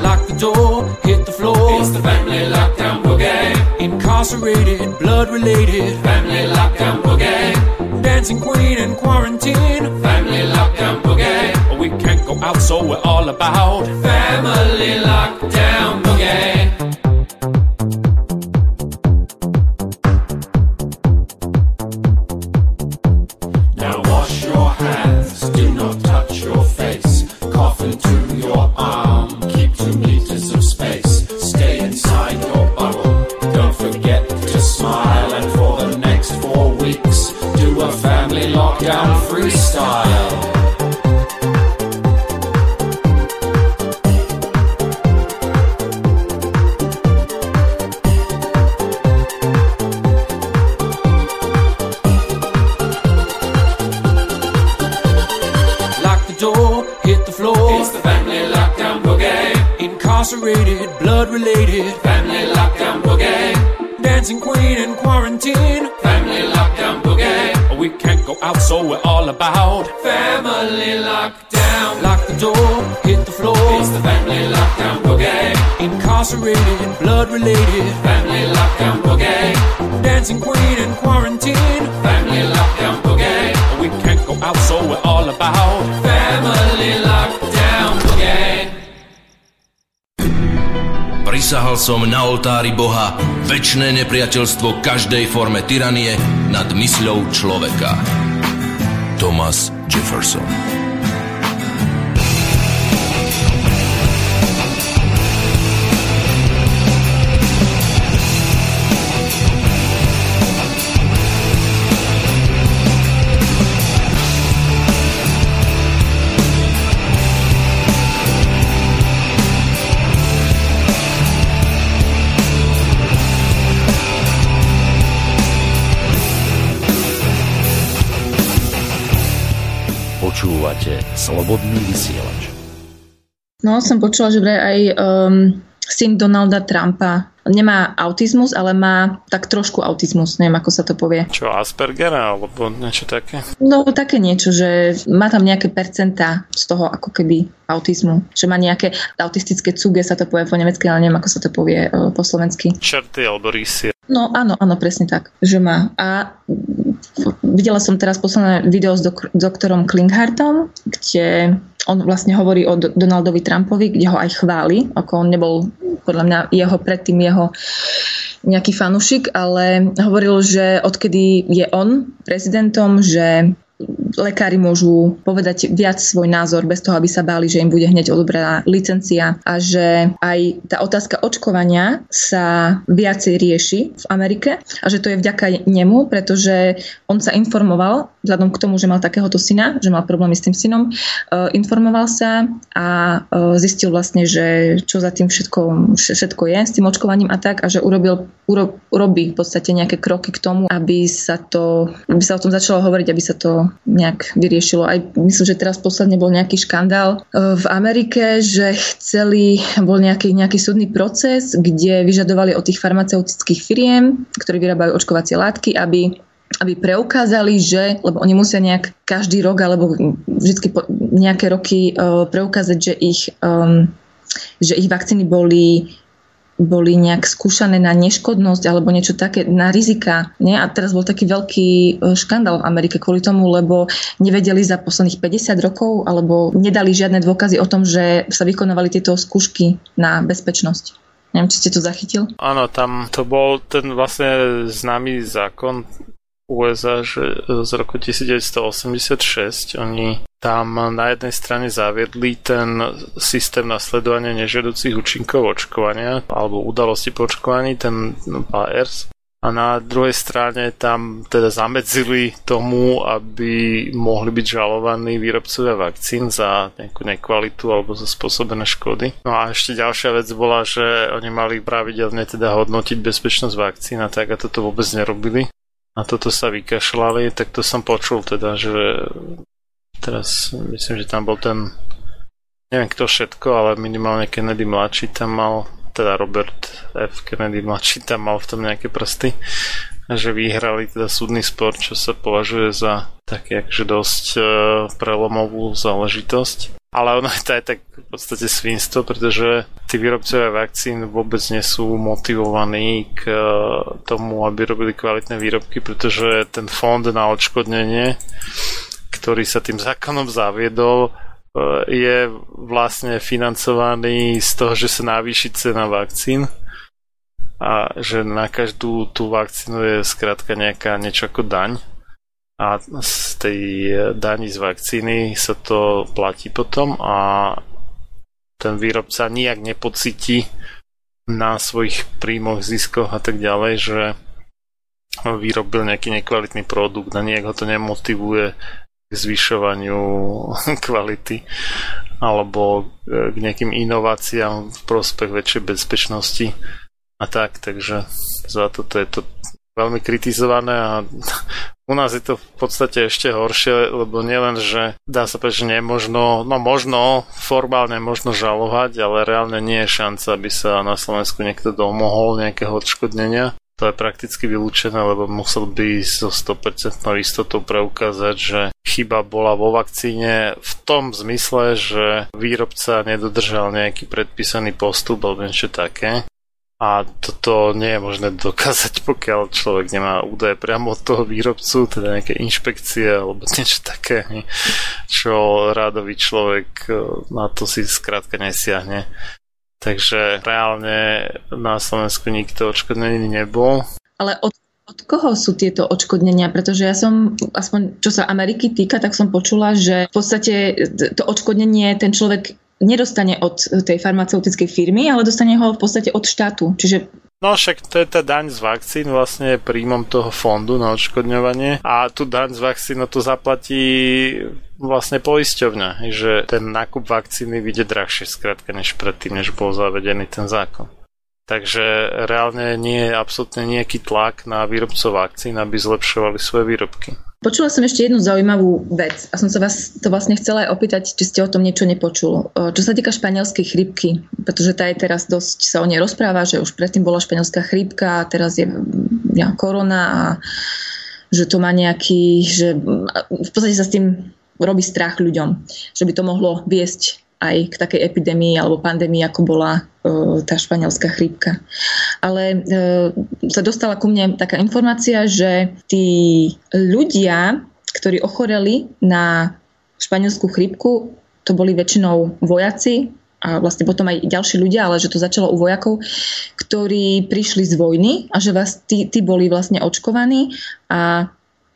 [SPEAKER 6] Lock the door, hit the floor. It's the family lockdown. Incarcerated, blood related. Family lockdown boogie. Dancing queen in quarantine. Family lockdown boogie. We can't go out, so we're all about family lockdown boogie. Family lockdown. Lock the door, hit the floor. It's the family lockdown boogie. Incarcerated, blood related. Family lockdown boogie. Dancing queen in quarantine. Family lockdown boogie. We can't go out, so we're all about family lockdown boogie.
[SPEAKER 7] Prisahal som na oltári Boha väčné nepriateľstvo každej forme tyranie nad mysľou človeka. Thomas Jefferson
[SPEAKER 8] Počúvate Slobodný vysielač.
[SPEAKER 2] No, som počula, že vraj aj um, syn Donalda Trumpa nemá autizmus, ale má tak trošku autizmus, neviem ako sa to povie.
[SPEAKER 1] Čo, Aspergera alebo niečo také?
[SPEAKER 2] No také niečo, že má tam nejaké percentá z toho ako keby autizmu, že má nejaké autistické cuge sa to povie po nemecky, ale neviem ako sa to povie uh, po slovensky.
[SPEAKER 1] Čerty alebo rysy.
[SPEAKER 2] No áno, áno, presne tak, že má. A videla som teraz posledné video s dok- doktorom Klinghartom, kde on vlastne hovorí o Donaldovi Trumpovi, kde ho aj chváli, ako on nebol podľa mňa jeho predtým jeho nejaký fanušik, ale hovoril, že odkedy je on prezidentom, že lekári môžu povedať viac svoj názor bez toho, aby sa báli, že im bude hneď odobraná licencia a že aj tá otázka očkovania sa viacej rieši v Amerike a že to je vďaka nemu, pretože on sa informoval vzhľadom k tomu, že mal takéhoto syna, že mal problémy s tým synom, uh, informoval sa a uh, zistil vlastne, že čo za tým všetko, všetko je s tým očkovaním a tak a že urobil, uro, v podstate nejaké kroky k tomu, aby sa to, aby sa o tom začalo hovoriť, aby sa to nejak vyriešilo. Aj myslím, že teraz posledne bol nejaký škandál uh, v Amerike, že chceli, bol nejaký, nejaký súdny proces, kde vyžadovali od tých farmaceutických firiem, ktorí vyrábajú očkovacie látky, aby aby preukázali, že, lebo oni musia nejak každý rok alebo vždy nejaké roky uh, preukázať, že ich, um, že ich vakcíny boli boli nejak skúšané na neškodnosť alebo niečo také, na rizika. Nie? A teraz bol taký veľký e, škandál v Amerike kvôli tomu, lebo nevedeli za posledných 50 rokov alebo nedali žiadne dôkazy o tom, že sa vykonávali tieto skúšky na bezpečnosť. Neviem, či ste to zachytil?
[SPEAKER 1] Áno, tam to bol ten vlastne známy zákon USA, že z roku 1986 oni tam na jednej strane zaviedli ten systém nasledovania nežiaducich účinkov očkovania alebo udalosti po očkovaní, ten ARS. A na druhej strane tam teda zamedzili tomu, aby mohli byť žalovaní výrobcovia vakcín za nejakú nekvalitu alebo za spôsobené škody. No a ešte ďalšia vec bola, že oni mali pravidelne teda hodnotiť bezpečnosť vakcín a tak a toto vôbec nerobili. A toto sa vykašľali, tak to som počul teda, že Teraz myslím, že tam bol ten neviem kto všetko, ale minimálne Kennedy mladší tam mal, teda Robert F. Kennedy mladší tam mal v tom nejaké prsty a že vyhrali teda súdny spor, čo sa považuje za také akože dosť uh, prelomovú záležitosť. Ale ono je to aj tak v podstate svinstvo, pretože tí výrobcovia vakcín vôbec nie sú motivovaní k uh, tomu, aby robili kvalitné výrobky, pretože ten fond na odškodnenie ktorý sa tým zákonom zaviedol, e, je vlastne financovaný z toho, že sa navýši cena vakcín a že na každú tú vakcínu je skrátka nejaká niečo ako daň. A z tej daní z vakcíny sa to platí potom a ten výrobca nijak nepocíti na svojich príjmoch, ziskoch a tak ďalej, že vyrobil nejaký nekvalitný produkt a nijak ho to nemotivuje k zvyšovaniu kvality alebo k nejakým inováciám v prospech väčšej bezpečnosti a tak, takže za toto je to veľmi kritizované a u nás je to v podstate ešte horšie, lebo nielen, že dá sa povedať, že nemožno, no možno, formálne možno žalovať, ale reálne nie je šanca, aby sa na Slovensku niekto domohol nejakého odškodnenia to je prakticky vylúčené, lebo musel by so 100% istotou preukázať, že chyba bola vo vakcíne v tom zmysle, že výrobca nedodržal nejaký predpísaný postup alebo niečo také. A toto nie je možné dokázať, pokiaľ človek nemá údaje priamo od toho výrobcu, teda nejaké inšpekcie alebo niečo také, čo rádový človek eh, na to si skrátka nesiahne. Takže reálne na Slovensku nikto odškodnený nebol.
[SPEAKER 2] Ale od, od koho sú tieto odškodnenia? Pretože ja som, aspoň čo sa Ameriky týka, tak som počula, že v podstate to odškodnenie ten človek nedostane od tej farmaceutickej firmy, ale dostane ho v podstate od štátu. Čiže
[SPEAKER 1] No však to je tá daň z vakcín vlastne príjmom toho fondu na odškodňovanie a tu daň z vakcín no to zaplatí vlastne poisťovňa, že ten nákup vakcíny vyjde drahšie skrátka než predtým, než bol zavedený ten zákon. Takže reálne nie je absolútne nejaký tlak na výrobcov vakcín, aby zlepšovali svoje výrobky.
[SPEAKER 2] Počula som ešte jednu zaujímavú vec a som sa vás to vlastne chcela aj opýtať, či ste o tom niečo nepočul. Čo sa týka španielskej chrypky, pretože tá je teraz dosť sa o nej rozpráva, že už predtým bola španielská chrypka a teraz je ja, korona a že to má nejaký, že v podstate sa s tým robí strach ľuďom, že by to mohlo viesť aj k takej epidémii alebo pandémii, ako bola uh, tá španielská chrípka. Ale uh, sa dostala ku mne taká informácia, že tí ľudia, ktorí ochoreli na španielskú chrípku, to boli väčšinou vojaci a vlastne potom aj ďalší ľudia, ale že to začalo u vojakov, ktorí prišli z vojny a že vás tí, tí boli vlastne očkovaní a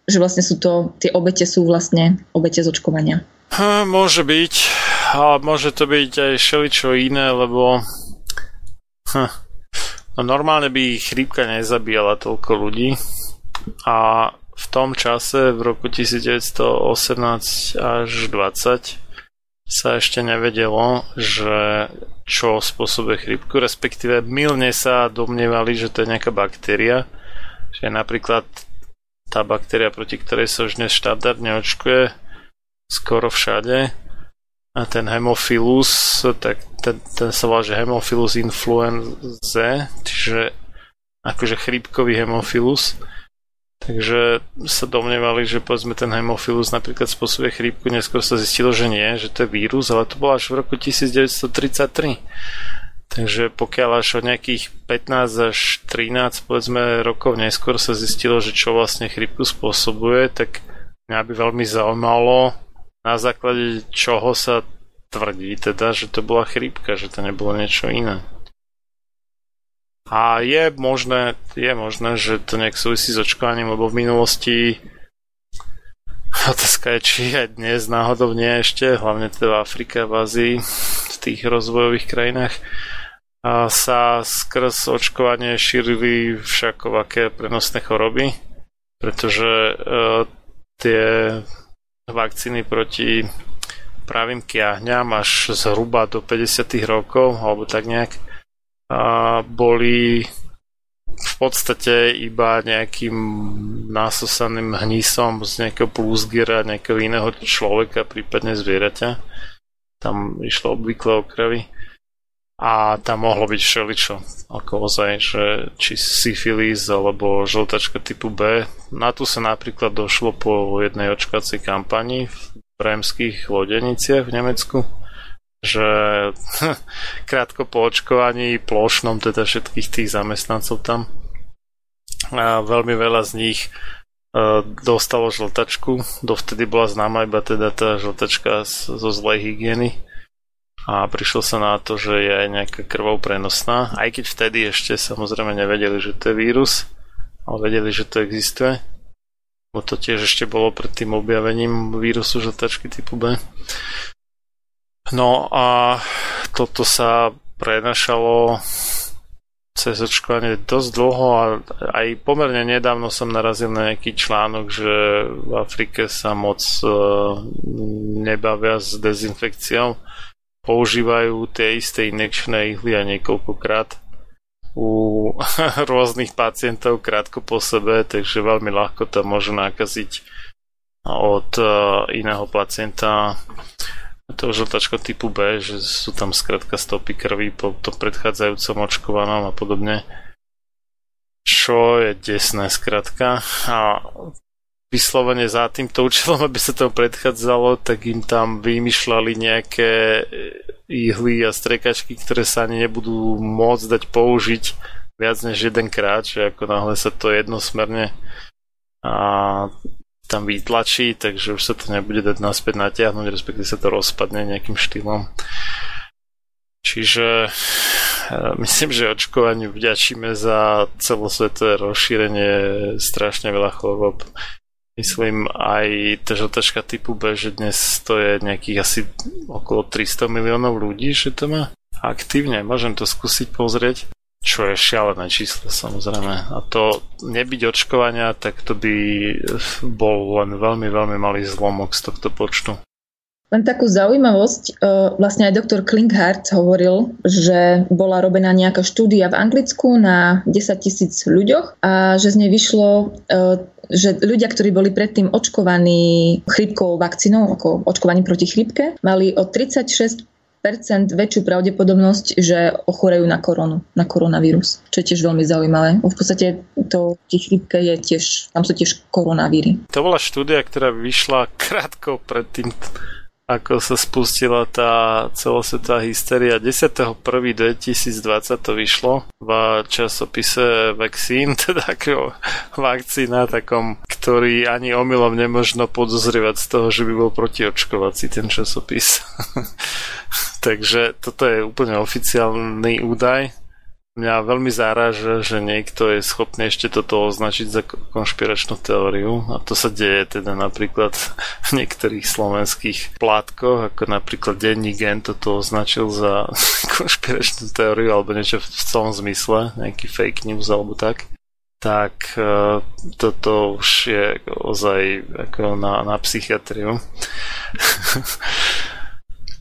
[SPEAKER 2] že vlastne sú to, tie obete sú vlastne obete z očkovania.
[SPEAKER 1] Hm, môže byť, ale môže to byť aj šeličo iné, lebo hm, no normálne by chrípka nezabíjala toľko ľudí. A v tom čase, v roku 1918 až 20, sa ešte nevedelo, že čo spôsobuje chrípku, respektíve milne sa domnievali, že to je nejaká baktéria, že napríklad tá baktéria, proti ktorej sa už dnes štandardne očkuje skoro všade, a ten hemophilus, tak ten, ten sa volá, že hemophilus influenzae, čiže akože chrípkový hemophilus, Takže sa domnievali, že povedzme ten hemophilus napríklad spôsobuje chrípku, neskôr sa zistilo, že nie, že to je vírus, ale to bolo až v roku 1933. Takže pokiaľ až od nejakých 15 až 13 povedzme rokov neskôr sa zistilo, že čo vlastne chrípku spôsobuje, tak mňa by veľmi zaujímalo, na základe čoho sa tvrdí teda, že to bola chrípka, že to nebolo niečo iné. A je možné, je možné, že to nejak súvisí s očkovaním, lebo v minulosti otázka je, či aj dnes náhodou nie ešte, hlavne teda v Afrike, v Ázii, v tých rozvojových krajinách, a sa skrz očkovanie šírili všakovaké prenosné choroby, pretože uh, tie vakcíny proti pravým kiahňam až zhruba do 50 rokov, alebo tak nejak, a boli v podstate iba nejakým násosaným hnisom z nejakého plúzgiera, nejakého iného človeka, prípadne zvieraťa. Tam išlo obvykle o krvi. A tam mohlo byť všeličo, ako ozaj, že či syfilis alebo žltačka typu B. Na tu sa napríklad došlo po jednej očkacej kampani v bremských lodeniciach v Nemecku že krátko po očkovaní plošnom teda všetkých tých zamestnancov tam a veľmi veľa z nich e, dostalo žltačku. Dovtedy bola známa iba teda tá žltačka zo zlej hygieny a prišlo sa na to, že je aj nejaká krvou prenosná, aj keď vtedy ešte samozrejme nevedeli, že to je vírus, ale vedeli, že to existuje. Bo to tiež ešte bolo pred tým objavením vírusu žltačky typu B. No a toto sa prenašalo cez očkovanie dosť dlho a aj pomerne nedávno som narazil na nejaký článok, že v Afrike sa moc uh, nebavia s dezinfekciou. Používajú tie isté inekčné ihly a niekoľkokrát u rôznych pacientov krátko po sebe, takže veľmi ľahko to môžu nakaziť od uh, iného pacienta to žltačko typu B, že sú tam skrátka stopy krvi po tom predchádzajúcom očkovanom a podobne. Čo je desné skrátka. A vyslovene za týmto účelom, aby sa to predchádzalo, tak im tam vymýšľali nejaké ihly a strekačky, ktoré sa ani nebudú môcť dať použiť viac než jedenkrát, že ako náhle sa to jednosmerne a tam vytlačí, takže už sa to nebude dať naspäť natiahnuť, respektíve sa to rozpadne nejakým štýlom. Čiže e, myslím, že očkovaniu vďačíme za celosvetové rozšírenie strašne veľa chorôb. Myslím aj tá žltačka typu B, že dnes to je nejakých asi okolo 300 miliónov ľudí, že to má aktívne. Môžem to skúsiť pozrieť čo je šialené číslo samozrejme. A to nebyť očkovania, tak to by bol len veľmi, veľmi malý zlomok z tohto počtu.
[SPEAKER 2] Len takú zaujímavosť, e, vlastne aj doktor Klinghart hovoril, že bola robená nejaká štúdia v Anglicku na 10 tisíc ľuďoch a že z nej vyšlo, e, že ľudia, ktorí boli predtým očkovaní chrípkovou vakcínou, ako očkovaní proti chrípke, mali o 36% väčšiu pravdepodobnosť, že ochorejú na koronu, na koronavírus, čo je tiež veľmi zaujímavé. V podstate to tých chrípke je tiež, tam sú tiež koronavíry.
[SPEAKER 1] To bola štúdia, ktorá vyšla krátko pred tým ako sa spustila tá celosvetová hysteria. 10.1.2020 to vyšlo v časopise Vaccine, teda ako vakcína takom, ktorý ani omylom nemožno podozrievať z toho, že by bol protiočkovací ten časopis. Takže toto je úplne oficiálny údaj mňa veľmi záraža, že niekto je schopný ešte toto označiť za konšpiračnú teóriu a to sa deje teda napríklad v niektorých slovenských plátkoch, ako napríklad Denní Gen toto označil za konšpiračnú teóriu alebo niečo v celom zmysle, nejaký fake news alebo tak tak uh, toto už je ozaj ako na, na psychiatriu.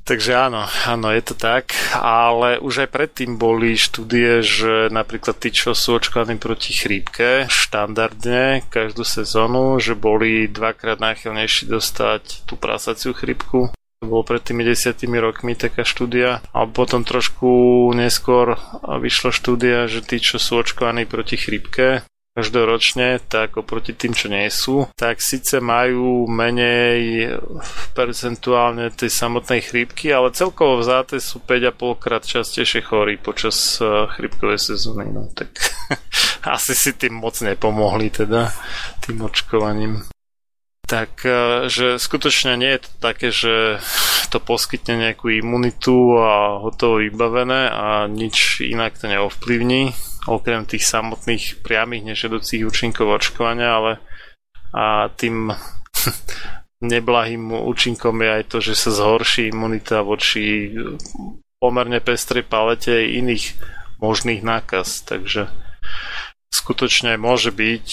[SPEAKER 1] Takže áno, áno, je to tak, ale už aj predtým boli štúdie, že napríklad tí, čo sú očkovaní proti chrípke štandardne každú sezónu, že boli dvakrát náchylnejší dostať tú prasaciu chrípku. Bolo pred tými desiatými rokmi taká štúdia. A potom trošku neskôr vyšla štúdia, že tí, čo sú očkovaní proti chrípke, každoročne, tak oproti tým, čo nie sú, tak síce majú menej percentuálne tej samotnej chrípky, ale celkovo vzáte sú 5,5 krát častejšie chorí počas eh, chrípkovej sezóny. No tak asi si tým moc nepomohli teda tým očkovaním. Tak, eh, že skutočne nie je to také, že to poskytne nejakú imunitu a hotovo vybavené a nič inak to neovplyvní okrem tých samotných priamých nežedúcich účinkov očkovania, ale a tým neblahým účinkom je aj to, že sa zhorší imunita voči pomerne pestrej palete iných možných nákaz. Takže skutočne môže byť,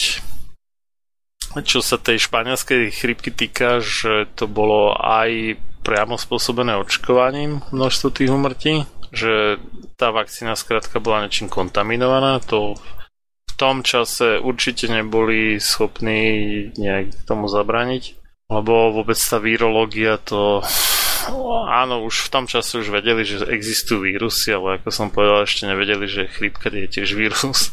[SPEAKER 1] čo sa tej španielskej chrypky týka, že to bolo aj priamo spôsobené očkovaním množstvo tých umrtí, že tá vakcína skrátka bola niečím kontaminovaná, to v tom čase určite neboli schopní nejak tomu zabraniť, lebo vôbec tá vírológia to áno, už v tom čase už vedeli, že existujú vírusy, ale ako som povedal, ešte nevedeli, že chrípka je tiež vírus.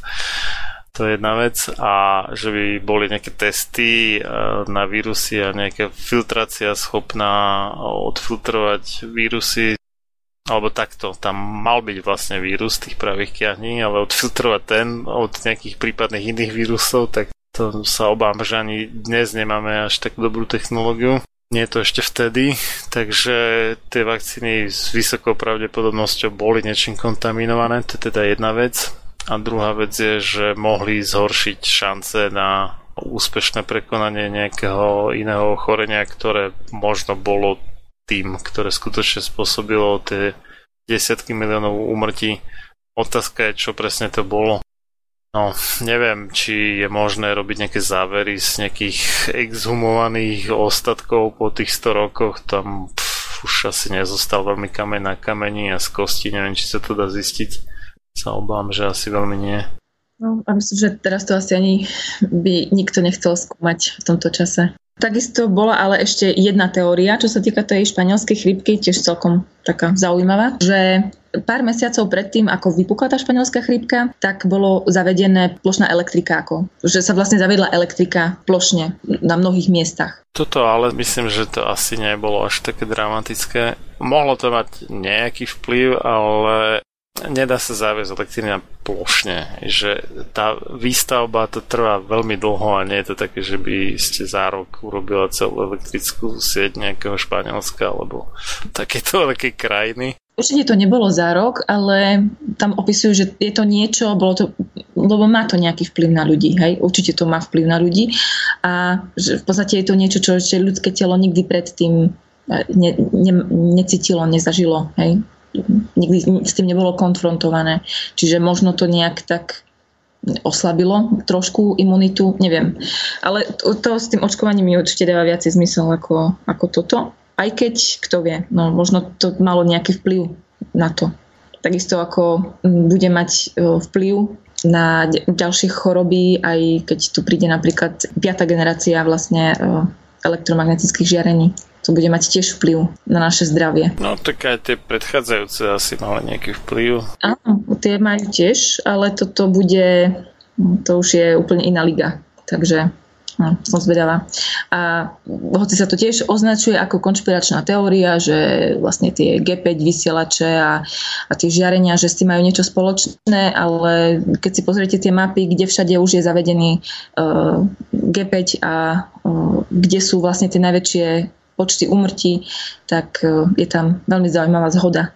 [SPEAKER 1] To je jedna vec a že by boli nejaké testy eh, na vírusy a nejaká filtrácia schopná odfiltrovať vírusy alebo takto, tam mal byť vlastne vírus tých pravých kiahní, ale odfiltrovať ten od nejakých prípadných iných vírusov, tak to sa obávam, že ani dnes nemáme až takú dobrú technológiu. Nie je to ešte vtedy, takže tie vakcíny s vysokou pravdepodobnosťou boli niečím kontaminované, to je teda jedna vec. A druhá vec je, že mohli zhoršiť šance na úspešné prekonanie nejakého iného ochorenia, ktoré možno bolo tým, ktoré skutočne spôsobilo tie desiatky miliónov úmrtí. Otázka je, čo presne to bolo. No, neviem, či je možné robiť nejaké závery z nejakých exhumovaných ostatkov po tých 100 rokoch. Tam pff, už asi nezostal veľmi kameň na kameni a z kosti. Neviem, či sa to dá zistiť. Sa obávam, že asi veľmi nie.
[SPEAKER 2] No, a myslím, že teraz to asi ani by nikto nechcel skúmať v tomto čase. Takisto bola ale ešte jedna teória, čo sa týka tej španielskej chrypky, tiež celkom taká zaujímavá, že pár mesiacov predtým, ako vypukla tá španielská chrípka, tak bolo zavedené plošná elektrika, ako, že sa vlastne zavedla elektrika plošne na mnohých miestach.
[SPEAKER 1] Toto ale myslím, že to asi nebolo až také dramatické. Mohlo to mať nejaký vplyv, ale nedá sa zaviesť elektrina plošne, že tá výstavba to trvá veľmi dlho a nie je to také, že by ste za rok urobila celú elektrickú sieť nejakého Španielska alebo takéto veľké krajiny.
[SPEAKER 2] Určite to nebolo za rok, ale tam opisujú, že je to niečo, bolo to, lebo má to nejaký vplyv na ľudí, hej? Určite to má vplyv na ľudí a že v podstate je to niečo, čo ešte ľudské telo nikdy predtým ne, ne, necítilo, nezažilo, hej? Nikdy s tým nebolo konfrontované. Čiže možno to nejak tak oslabilo trošku imunitu, neviem. Ale to, to s tým očkovaním mi určite dáva viacej zmysel ako, ako toto. Aj keď, kto vie, no možno to malo nejaký vplyv na to. Takisto ako bude mať e, vplyv na ďalšie choroby, aj keď tu príde napríklad piata generácia vlastne e, elektromagnetických žiarení to bude mať tiež vplyv na naše zdravie.
[SPEAKER 1] No tak aj tie predchádzajúce asi mali nejaký vplyv.
[SPEAKER 2] Áno, tie majú tiež, ale toto bude, to už je úplne iná liga. Takže No, som zvedavá. A hoci sa to tiež označuje ako konšpiračná teória, že vlastne tie G5 vysielače a, a tie žiarenia, že s tým majú niečo spoločné, ale keď si pozriete tie mapy, kde všade už je zavedený uh, G5 a uh, kde sú vlastne tie najväčšie počty umrtí, tak e, je tam veľmi zaujímavá zhoda.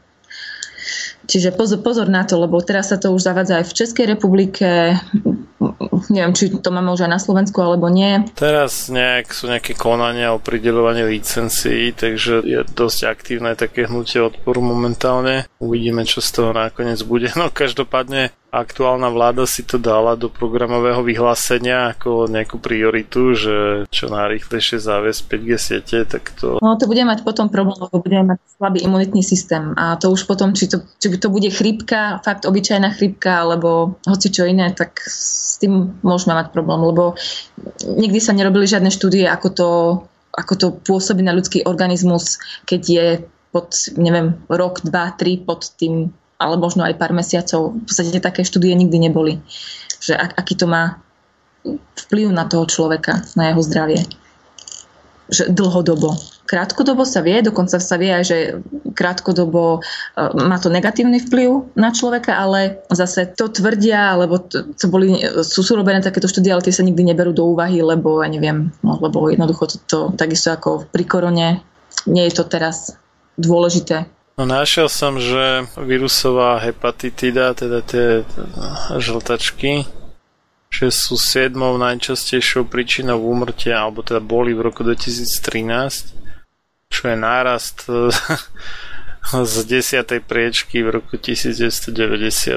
[SPEAKER 2] Čiže pozor, pozor na to, lebo teraz sa to už zavádza aj v Českej republike, neviem, či to máme už aj na Slovensku alebo nie.
[SPEAKER 1] Teraz nejak sú nejaké konania o prideľovaní licencií, takže je dosť aktívne také hnutie odporu momentálne. Uvidíme, čo z toho nakoniec bude. No každopádne aktuálna vláda si to dala do programového vyhlásenia ako nejakú prioritu, že čo najrychlejšie záviesť 5G siete, tak to...
[SPEAKER 2] No to bude mať potom problém, lebo budeme mať slabý imunitný systém. A to už potom, či to, či to bude chrípka, fakt obyčajná chrípka, alebo hoci čo iné, tak s tým môžeme mať problém, lebo nikdy sa nerobili žiadne štúdie, ako to, ako to pôsobí na ľudský organizmus, keď je pod, neviem, rok, dva, tri pod tým ale možno aj pár mesiacov. V podstate také štúdie nikdy neboli, že aký to má vplyv na toho človeka, na jeho zdravie. Že dlhodobo. Krátkodobo sa vie, dokonca sa vie aj, že krátkodobo e, má to negatívny vplyv na človeka, ale zase to tvrdia, alebo to, to boli, sú, sú robené takéto štúdie, ale tie sa nikdy neberú do úvahy, lebo ja neviem, no, lebo jednoducho to, to takisto ako pri korone nie je to teraz dôležité
[SPEAKER 1] No našiel som, že vírusová hepatitida, teda tie žltačky, že sú siedmou najčastejšou príčinou úmrtia, alebo teda boli v roku 2013, čo je nárast z desiatej priečky v roku 1990,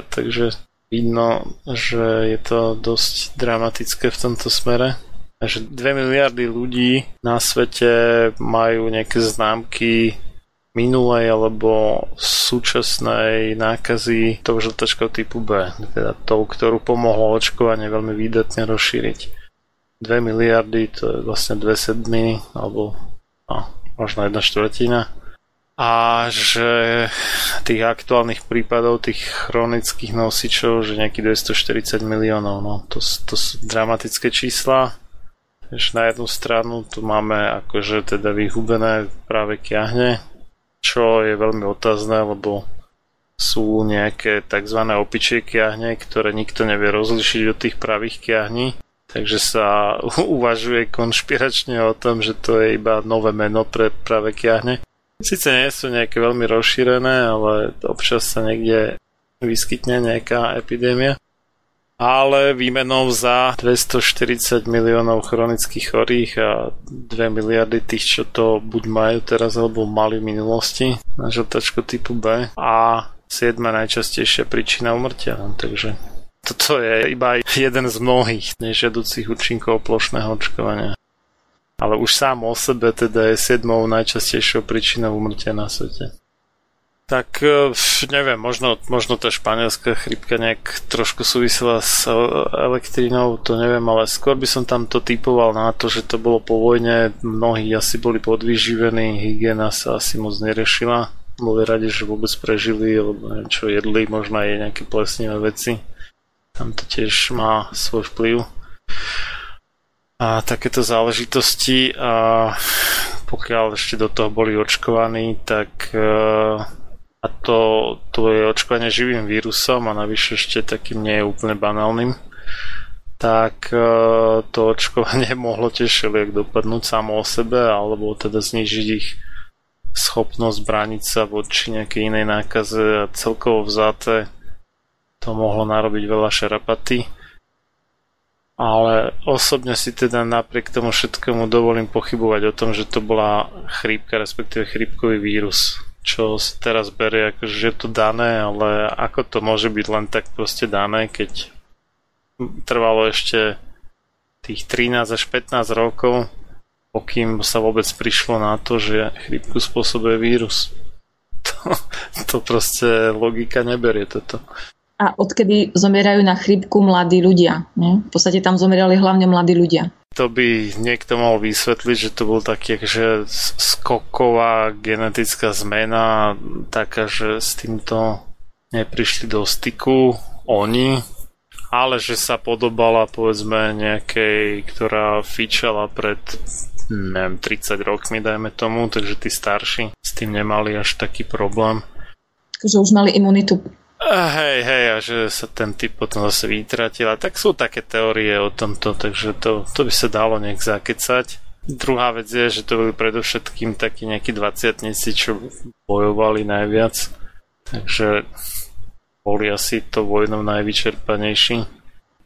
[SPEAKER 1] takže vidno, že je to dosť dramatické v tomto smere. Takže 2 miliardy ľudí na svete majú nejaké známky minulej alebo súčasnej nákazy tou žltačkou typu B, teda tou, ktorú pomohlo očkovanie veľmi výdatne rozšíriť. 2 miliardy, to je vlastne 2 sedminy, alebo no, možno jedna štvrtina. A že tých aktuálnych prípadov, tých chronických nosičov, že nejakých 240 miliónov, no to, to sú dramatické čísla. Takže na jednu stranu tu máme akože teda vyhubené práve kiahne, čo je veľmi otázne, lebo sú nejaké tzv. opičie kiahne, ktoré nikto nevie rozlišiť od tých pravých kiahní. Takže sa uvažuje konšpiračne o tom, že to je iba nové meno pre práve kiahne. Sice nie sú nejaké veľmi rozšírené, ale občas sa niekde vyskytne nejaká epidémia ale výmenou za 240 miliónov chronických chorých a 2 miliardy tých, čo to buď majú teraz alebo mali v minulosti na žltačku typu B a 7 najčastejšia príčina umrtia. No, takže toto je iba jeden z mnohých nežiaducích účinkov plošného očkovania. Ale už sám o sebe teda je 7 najčastejšou príčinou umrtia na svete. Tak e, neviem, možno, možno tá španielská chrypka nejak trošku súvisela s e, elektrínou, to neviem, ale skôr by som tam to typoval na to, že to bolo po vojne, mnohí asi boli podvyživení, hygiena sa asi moc nerešila, boli radi, že vôbec prežili, alebo neviem čo jedli, možno aj nejaké plesnivé veci. Tam to tiež má svoj vplyv. A takéto záležitosti a pokiaľ ešte do toho boli očkovaní, tak uh, a to, to je očkovanie živým vírusom a navyše ešte takým nie je úplne banálnym, tak e, to očkovanie mohlo tiež všelijak dopadnúť samo o sebe, alebo teda znižiť ich schopnosť brániť sa voči nejakej inej nákaze a celkovo vzáte to mohlo narobiť veľa šarapaty. Ale osobne si teda napriek tomu všetkému dovolím pochybovať o tom, že to bola chrípka, respektíve chrípkový vírus čo si teraz berie, akože že je to dané, ale ako to môže byť len tak proste dané, keď trvalo ešte tých 13 až 15 rokov, pokým sa vôbec prišlo na to, že chrípku spôsobuje vírus. To, to proste logika neberie toto.
[SPEAKER 2] A odkedy zomierajú na chrípku mladí ľudia? Nie? V podstate tam zomierali hlavne mladí ľudia
[SPEAKER 1] to by niekto mohol vysvetliť, že to bol taký že skoková genetická zmena, taká, že s týmto neprišli do styku oni, ale že sa podobala povedzme nejakej, ktorá fičala pred neviem, 30 rokmi, dajme tomu, takže tí starší s tým nemali až taký problém.
[SPEAKER 2] Že už mali imunitu
[SPEAKER 1] Hej, hej, a že sa ten typ potom zase vytratil. A tak sú také teórie o tomto, takže to, to by sa dalo nejak zakecať. Druhá vec je, že to boli predovšetkým takí nejakí dvaciatnici, čo bojovali najviac Takže boli asi to vojnou najvyčerpanejší.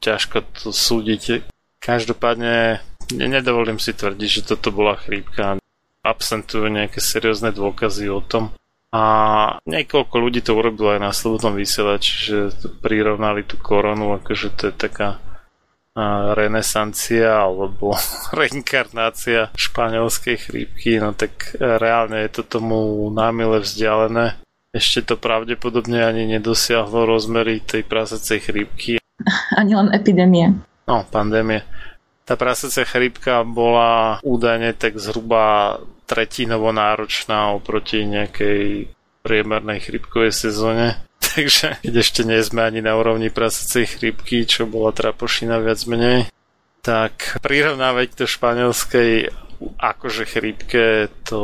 [SPEAKER 1] Ťažko to súdiť. Každopádne nedovolím si tvrdiť, že toto bola chrípka. Absentujú nejaké seriózne dôkazy o tom. A niekoľko ľudí to urobilo aj na slobodnom vysielači, že prirovnali tú koronu, akože to je taká renesancia alebo reinkarnácia španielskej chrípky, no tak reálne je to tomu námile vzdialené. Ešte to pravdepodobne ani nedosiahlo rozmery tej prasacej chrípky.
[SPEAKER 2] Ani len epidémie.
[SPEAKER 1] No, pandémie. Tá prasacia chrípka bola údajne tak zhruba tretinovo náročná oproti nejakej priemernej chrípkovej sezóne. Takže keď ešte nie sme ani na úrovni prasacej chrípky, čo bola trapošina viac menej, tak prirovnávať to španielskej akože chrípke, to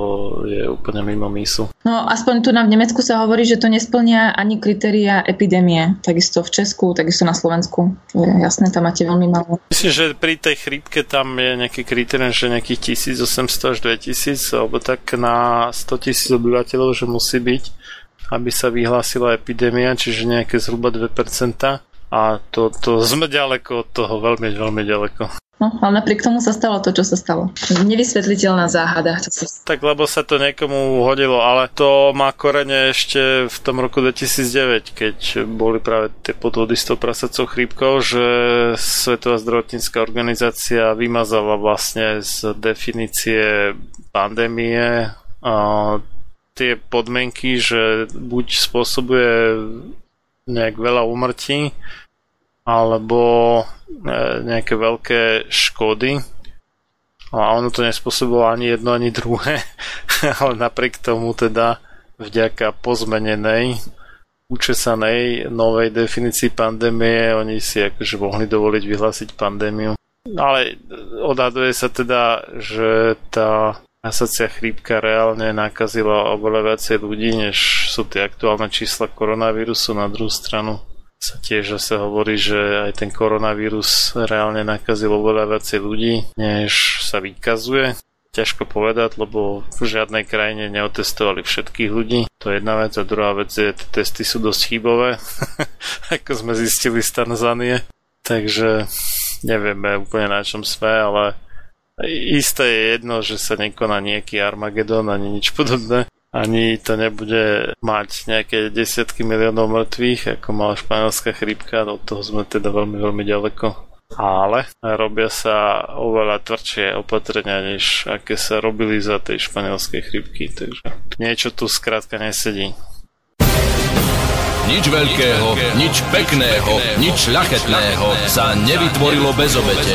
[SPEAKER 1] je úplne mimo mísu.
[SPEAKER 2] No aspoň tu na v Nemecku sa hovorí, že to nesplnia ani kritéria epidémie. Takisto v Česku, takisto na Slovensku. Je jasné, tam máte veľmi málo.
[SPEAKER 1] Myslím, že pri tej chrípke tam je nejaký kritérium, že nejakých 1800 až 2000, alebo tak na 100 tisíc obyvateľov, že musí byť, aby sa vyhlásila epidémia, čiže nejaké zhruba 2%. A to, to sme ďaleko od toho, veľmi, veľmi ďaleko.
[SPEAKER 2] No, ale napriek tomu sa stalo to, čo sa stalo. Nevysvetliteľná záhada.
[SPEAKER 1] Tak lebo sa to niekomu hodilo, ale to má korene ešte v tom roku 2009, keď boli práve tie podvody s tou prasacou chrípkou, že Svetová zdravotnícká organizácia vymazala vlastne z definície pandémie a tie podmienky, že buď spôsobuje nejak veľa úmrtí, alebo nejaké veľké škody. A ono to nespôsobilo ani jedno, ani druhé, ale napriek tomu teda vďaka pozmenenej, učesanej novej definícii pandémie oni si akože mohli dovoliť vyhlásiť pandémiu. Ale odhaduje sa teda, že tá asacia chrípka reálne nakazila oveľa viacej ľudí, než sú tie aktuálne čísla koronavírusu na druhú stranu sa tiež zase hovorí, že aj ten koronavírus reálne nakazil oveľa viacej ľudí, než sa vykazuje. Ťažko povedať, lebo v žiadnej krajine neotestovali všetkých ľudí. To je jedna vec. A druhá vec je, testy sú dosť chybové, ako sme zistili z Tanzánie. Takže nevieme úplne na čom sme, ale isté je jedno, že sa nekoná nejaký Armagedon ani nič podobné ani to nebude mať nejaké desiatky miliónov mŕtvych, ako mala španielská chrípka, do toho sme teda veľmi, veľmi ďaleko. Ale robia sa oveľa tvrdšie opatrenia, než aké sa robili za tej španielskej chrípky, takže niečo tu skrátka nesedí.
[SPEAKER 7] Nič veľkého, nič pekného, nič ľachetného sa nevytvorilo bez obete.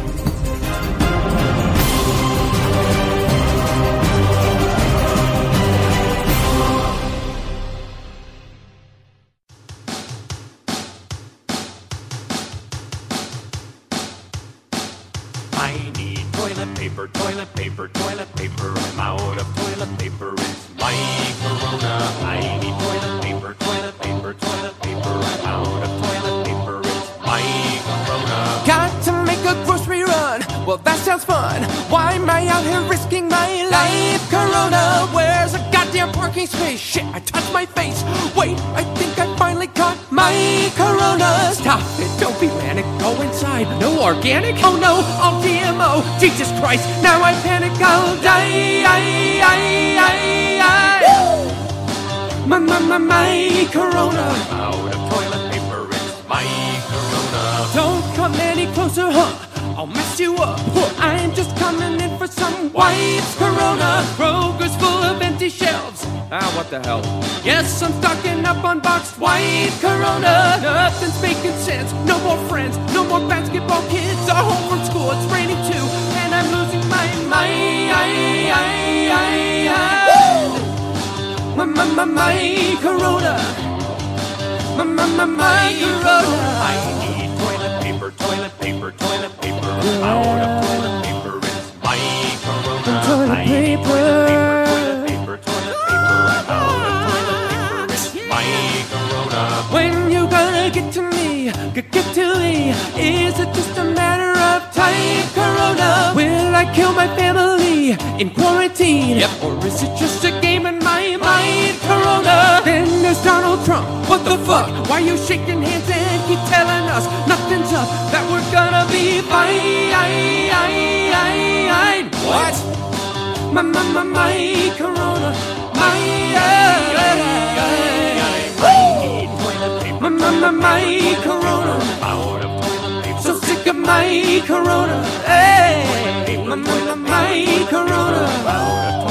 [SPEAKER 9] paper, toilet paper, toilet paper. I'm out of toilet paper. It's my corona. I need toilet paper, toilet paper, toilet paper. I'm out of toilet paper. It's my corona.
[SPEAKER 6] Got to make a grocery run. Well, that sounds fun. Why am I out here risking my life? Corona, where's a goddamn parking space? Shit, I touched my face. Wait, I think I finally caught my corona. Stop it, don't be manic organic? Oh no, all GMO. Jesus Christ, now I panic, I'll die. I, I, I, I. My, my, my, my Corona. Out of toilet paper, it's my Corona. Don't come any closer, huh? I'll mess you up. I'm just coming in for some wipes. Corona. Kroger's full of empty shelves. Ah, what the hell? Yes, I'm stocking up on boxed white Corona. Nothing's making sense. No more friends. No more basketball kids. Are home from school. It's raining too, and I'm losing my mind. My, my, my, my Corona. My, my, my, my Corona. I paper, toilet paper, toilet paper. Out of toilet paper, it's my Corona. toilet paper. Toilet paper, toilet paper. Out of toilet paper, it's my corona. When you gonna get to me? Get, to me? Is it just a matter of time, Corona? Will I kill my family in quarantine? Yep. Or is it just a game mind, Corona? Then there's Donald Trump. What the fuck? Why you shaking hands and keep telling us nothing's up? That we're gonna be fine. What? My, my, my, my, Corona. My, my, my, my, my Corona. So sick of my Corona. Hey, my, my, my, my Corona.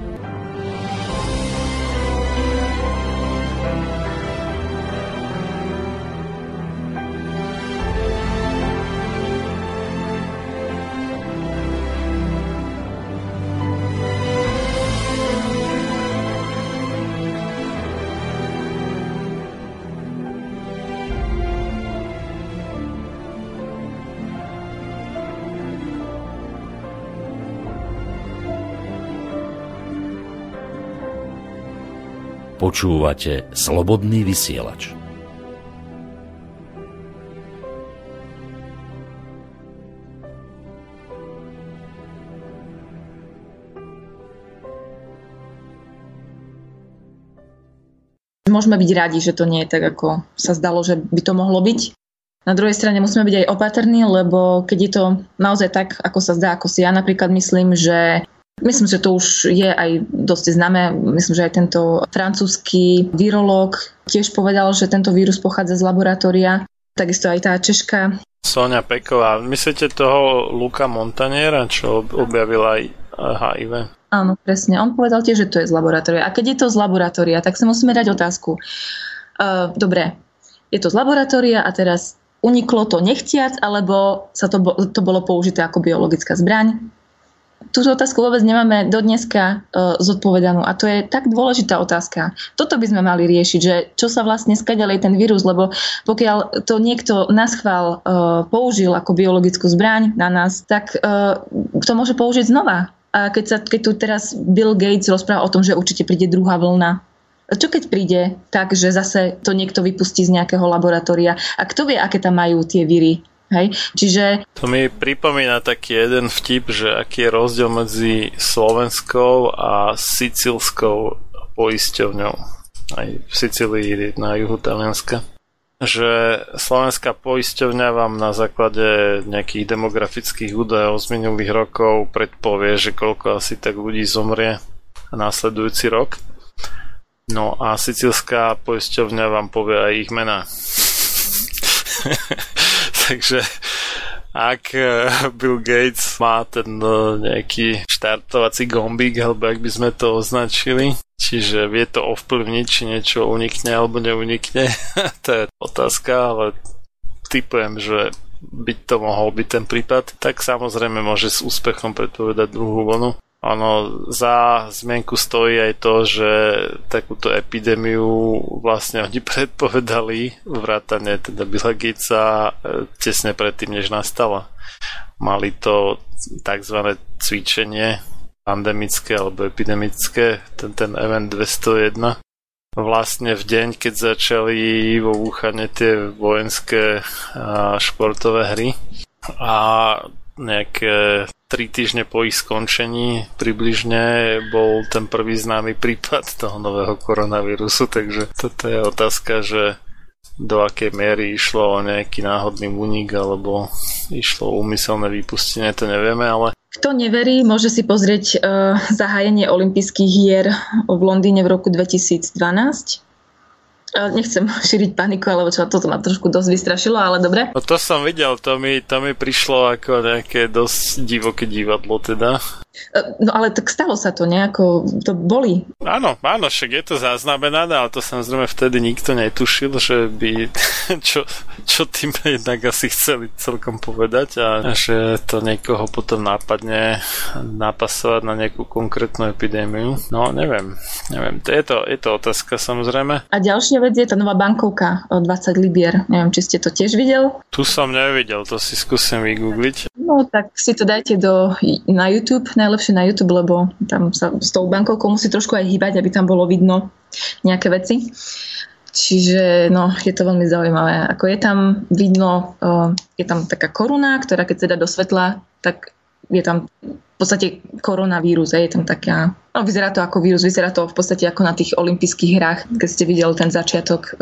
[SPEAKER 8] Počúvate Slobodný vysielač.
[SPEAKER 2] Môžeme byť radi, že to nie je tak, ako sa zdalo, že by to mohlo byť. Na druhej strane musíme byť aj opatrní, lebo keď je to naozaj tak, ako sa zdá, ako si ja napríklad myslím, že Myslím, že to už je aj dosť známe. Myslím, že aj tento francúzsky virológ tiež povedal, že tento vírus pochádza z laboratória. Takisto aj tá Češka.
[SPEAKER 1] Sonia Peková. Myslíte toho Luka Montaniera, čo objavil aj HIV?
[SPEAKER 2] Áno, presne. On povedal tiež, že to je z laboratória. A keď je to z laboratória, tak si musíme dať otázku. Uh, dobre, je to z laboratória a teraz uniklo to nechtiac, alebo sa to, to bolo použité ako biologická zbraň? Túto otázku vôbec nemáme do dneska uh, zodpovedanú a to je tak dôležitá otázka. Toto by sme mali riešiť, že čo sa vlastne skaďalej ten vírus, lebo pokiaľ to niekto na schvál uh, použil ako biologickú zbraň na nás, tak uh, to môže použiť znova. A keď, sa, keď tu teraz Bill Gates rozpráva o tom, že určite príde druhá vlna, čo keď príde tak, že zase to niekto vypustí z nejakého laboratória a kto vie, aké tam majú tie víry Hej? Čiže...
[SPEAKER 1] To mi pripomína taký jeden vtip, že aký je rozdiel medzi slovenskou a sicilskou poisťovňou. Aj v Sicílii na juhu Talianska že slovenská poisťovňa vám na základe nejakých demografických údajov z minulých rokov predpovie, že koľko asi tak ľudí zomrie následujúci rok. No a sicilská poisťovňa vám povie aj ich mená. Takže ak eh, Bill Gates má ten eh, nejaký štartovací gombík, alebo ak by sme to označili, čiže vie to ovplyvniť, či niečo unikne alebo neunikne, to je otázka, ale typujem, že byť to mohol byť ten prípad, tak samozrejme môže s úspechom predpovedať druhú vlnu. Ono za zmienku stojí aj to, že takúto epidémiu vlastne oni predpovedali vrátane teda Billa Gatesa e, tesne predtým, než nastala. Mali to tzv. cvičenie pandemické alebo epidemické, ten, ten event 201 vlastne v deň, keď začali vo Wuhane tie vojenské a športové hry a nejaké tri týždne po ich skončení približne bol ten prvý známy prípad toho nového koronavírusu, takže toto je otázka, že do akej miery išlo o nejaký náhodný únik alebo išlo o úmyselné vypustenie, to nevieme, ale
[SPEAKER 2] kto neverí, môže si pozrieť uh, zahájenie olympijských hier v Londýne v roku 2012 Nechcem šíriť paniku, alebo čo, toto ma trošku dosť vystrašilo, ale dobre.
[SPEAKER 1] No to som videl, to mi, to mi prišlo ako nejaké dosť divoké divadlo teda.
[SPEAKER 2] No ale tak stalo sa to nejako, to boli.
[SPEAKER 1] Áno, áno, však je to zaznamenané, ale to samozrejme vtedy nikto netušil, že by, čo, čo tým jednak asi chceli celkom povedať a že to niekoho potom nápadne napasovať na nejakú konkrétnu epidémiu. No, neviem, neviem, to je to, je to otázka samozrejme.
[SPEAKER 2] A ďalšia vec je tá nová bankovka o 20 libier, neviem, či ste to tiež videl?
[SPEAKER 1] Tu som nevidel, to si skúsim vygoogliť.
[SPEAKER 2] No, tak si to dajte do, na YouTube, najlepšie na YouTube, lebo tam sa s tou bankovkou musí trošku aj hýbať, aby tam bolo vidno nejaké veci. Čiže no, je to veľmi zaujímavé. Ako je tam vidno, je tam taká koruna, ktorá keď sa dá do svetla, tak je tam v podstate koronavírus. Je tam taká, no vyzerá to ako vírus, vyzerá to v podstate ako na tých olympijských hrách, keď ste videli ten začiatok.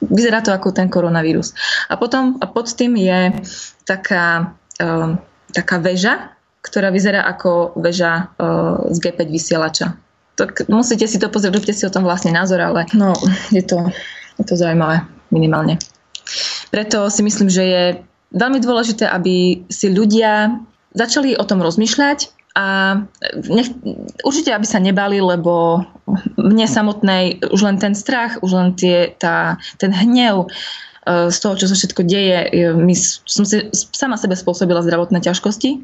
[SPEAKER 2] Vyzerá to ako ten koronavírus. A potom a pod tým je taká, taká väža, ktorá vyzerá ako väža z G5 vysielača. tak musíte si to pozrieť, robte si o tom vlastne názor, ale no, je to, je to zaujímavé minimálne. Preto si myslím, že je veľmi dôležité, aby si ľudia začali o tom rozmýšľať a nech, určite, aby sa nebali, lebo mne samotnej už len ten strach, už len tie, tá, ten hnev e, z toho, čo sa všetko deje, my, som si sama sebe spôsobila zdravotné ťažkosti.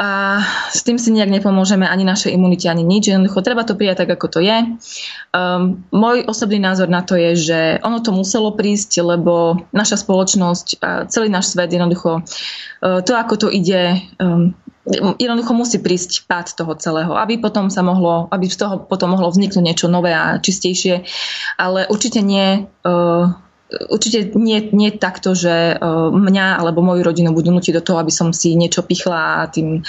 [SPEAKER 2] A s tým si nejak nepomôžeme ani našej imunite, ani nič. Jednoducho treba to prijať tak, ako to je. Um, môj osobný názor na to je, že ono to muselo prísť, lebo naša spoločnosť a celý náš svet jednoducho uh, to, ako to ide, um, jednoducho musí prísť pád toho celého, aby potom sa mohlo, aby z toho potom mohlo vzniknúť niečo nové a čistejšie, ale určite nie uh, určite nie, nie takto, že uh, mňa alebo moju rodinu budú nutiť do toho, aby som si niečo pichla a tým uh,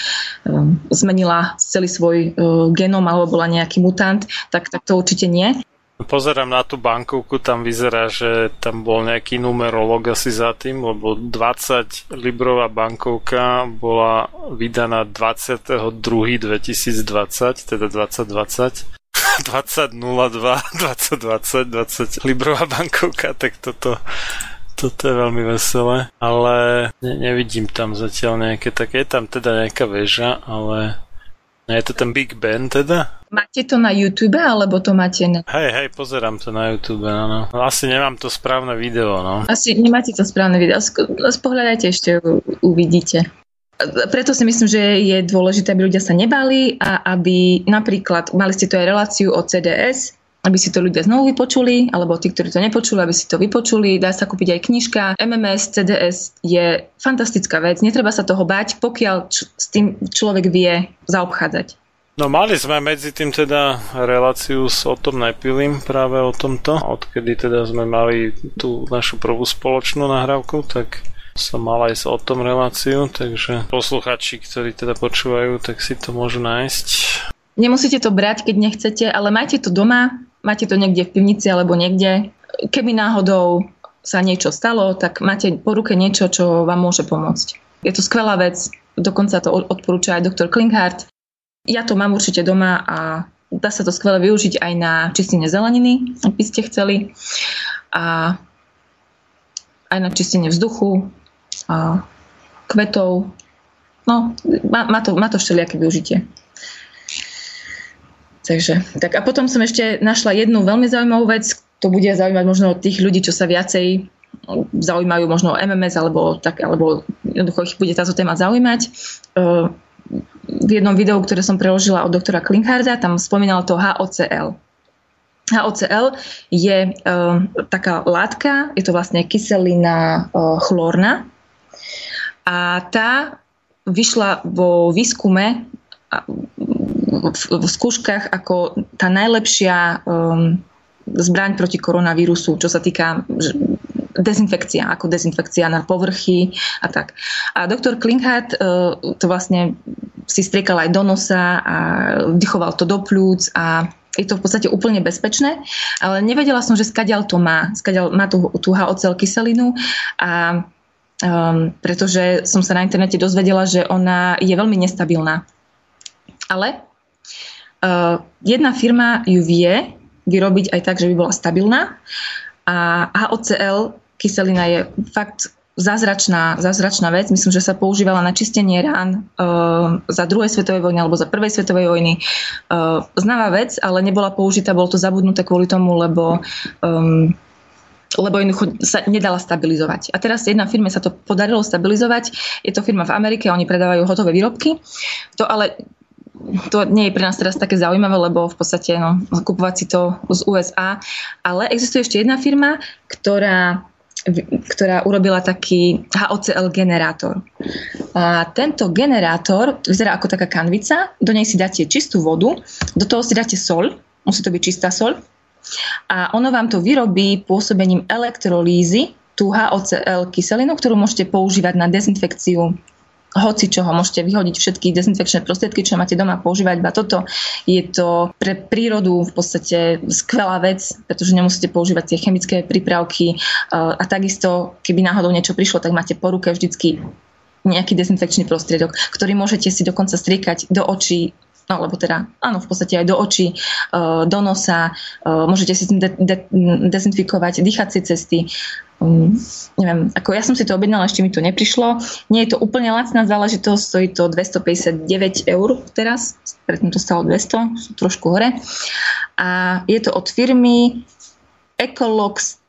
[SPEAKER 2] zmenila celý svoj uh, genom alebo bola nejaký mutant, tak, tak to určite nie.
[SPEAKER 1] Pozerám na tú bankovku, tam vyzerá, že tam bol nejaký numerolog asi za tým, lebo 20 librová bankovka bola vydaná 22.2020, teda 2020. 20.02, 2020, 20 librová bankovka, tak toto toto je veľmi veselé, ale ne, nevidím tam zatiaľ nejaké také, je tam teda nejaká väža, ale je to ten Big Ben teda?
[SPEAKER 2] Máte to na YouTube, alebo to máte na...
[SPEAKER 1] Hej, hej, pozerám to na YouTube, áno. No, asi nemám to správne video, no.
[SPEAKER 2] Asi nemáte to správne video, spohľadajte ešte, uvidíte. Preto si myslím, že je dôležité, aby ľudia sa nebali a aby napríklad, mali ste tu aj reláciu o CDS, aby si to ľudia znovu vypočuli, alebo tí, ktorí to nepočuli, aby si to vypočuli. Dá sa kúpiť aj knižka. MMS, CDS je fantastická vec. Netreba sa toho bať, pokiaľ č- s tým človek vie zaobchádzať.
[SPEAKER 1] No mali sme medzi tým teda reláciu s o tom najpilým práve o tomto. Odkedy teda sme mali tú našu prvú spoločnú nahrávku, tak som mal aj o tom reláciu, takže posluchači, ktorí teda počúvajú, tak si to môžu nájsť.
[SPEAKER 2] Nemusíte to brať, keď nechcete, ale majte to doma, máte to niekde v pivnici alebo niekde. Keby náhodou sa niečo stalo, tak máte po ruke niečo, čo vám môže pomôcť. Je to skvelá vec, dokonca to odporúča aj doktor Klinkhardt. Ja to mám určite doma a dá sa to skvele využiť aj na čistenie zeleniny, ak by ste chceli. A aj na čistenie vzduchu, kvetov. No, má, má, to, má to všelijaké využitie. Takže, tak a potom som ešte našla jednu veľmi zaujímavú vec, to bude zaujímať možno tých ľudí, čo sa viacej zaujímajú možno MMS alebo tak, alebo jednoducho ich bude táto téma zaujímať v jednom videu, ktoré som preložila od doktora Klinkharda, tam spomínal to HOCL. HOCL je uh, taká látka, je to vlastne kyselina uh, chlórna a tá vyšla vo výskume v, skúškach ako tá najlepšia um, zbraň proti koronavírusu, čo sa týka dezinfekcia, ako dezinfekcia na povrchy a tak. A doktor Klinkhardt uh, to vlastne si striekal aj do nosa a vdychoval to do plúc a je to v podstate úplne bezpečné, ale nevedela som, že skadiaľ to má. Skadiaľ má tú, tú HOCL kyselinu a um, pretože som sa na internete dozvedela, že ona je veľmi nestabilná. Ale uh, jedna firma ju vie vyrobiť aj tak, že by bola stabilná a HOCL kyselina je fakt zázračná, zázračná vec. Myslím, že sa používala na čistenie rán uh, za druhej svetovej vojny alebo za prvej svetovej vojny. Uh, známa vec, ale nebola použitá, bolo to zabudnuté kvôli tomu, lebo um, lebo jednoducho sa nedala stabilizovať. A teraz jedna firme sa to podarilo stabilizovať. Je to firma v Amerike, oni predávajú hotové výrobky. To ale to nie je pre nás teraz také zaujímavé, lebo v podstate no, kupovať si to z USA. Ale existuje ešte jedna firma, ktorá ktorá urobila taký HOCL generátor. A tento generátor vyzerá ako taká kanvica, do nej si dáte čistú vodu, do toho si dáte sol, musí to byť čistá sol, a ono vám to vyrobí pôsobením elektrolízy, tú HOCL kyselinu, ktorú môžete používať na dezinfekciu hoci čoho môžete vyhodiť všetky dezinfekčné prostriedky, čo máte doma, používať iba toto. Je to pre prírodu v podstate skvelá vec, pretože nemusíte používať tie chemické prípravky a takisto, keby náhodou niečo prišlo, tak máte po ruke vždycky nejaký dezinfekčný prostriedok, ktorý môžete si dokonca striekať do očí no lebo teda áno, v podstate aj do očí, do nosa, môžete si tým de- de- dezinfikovať dýchacie cesty, Um, neviem, ako ja som si to objednala, ešte mi to neprišlo. Nie je to úplne lacná záležitosť, stojí to 259 eur teraz, predtým to stalo 200, trošku hore. A je to od firmy Ecolox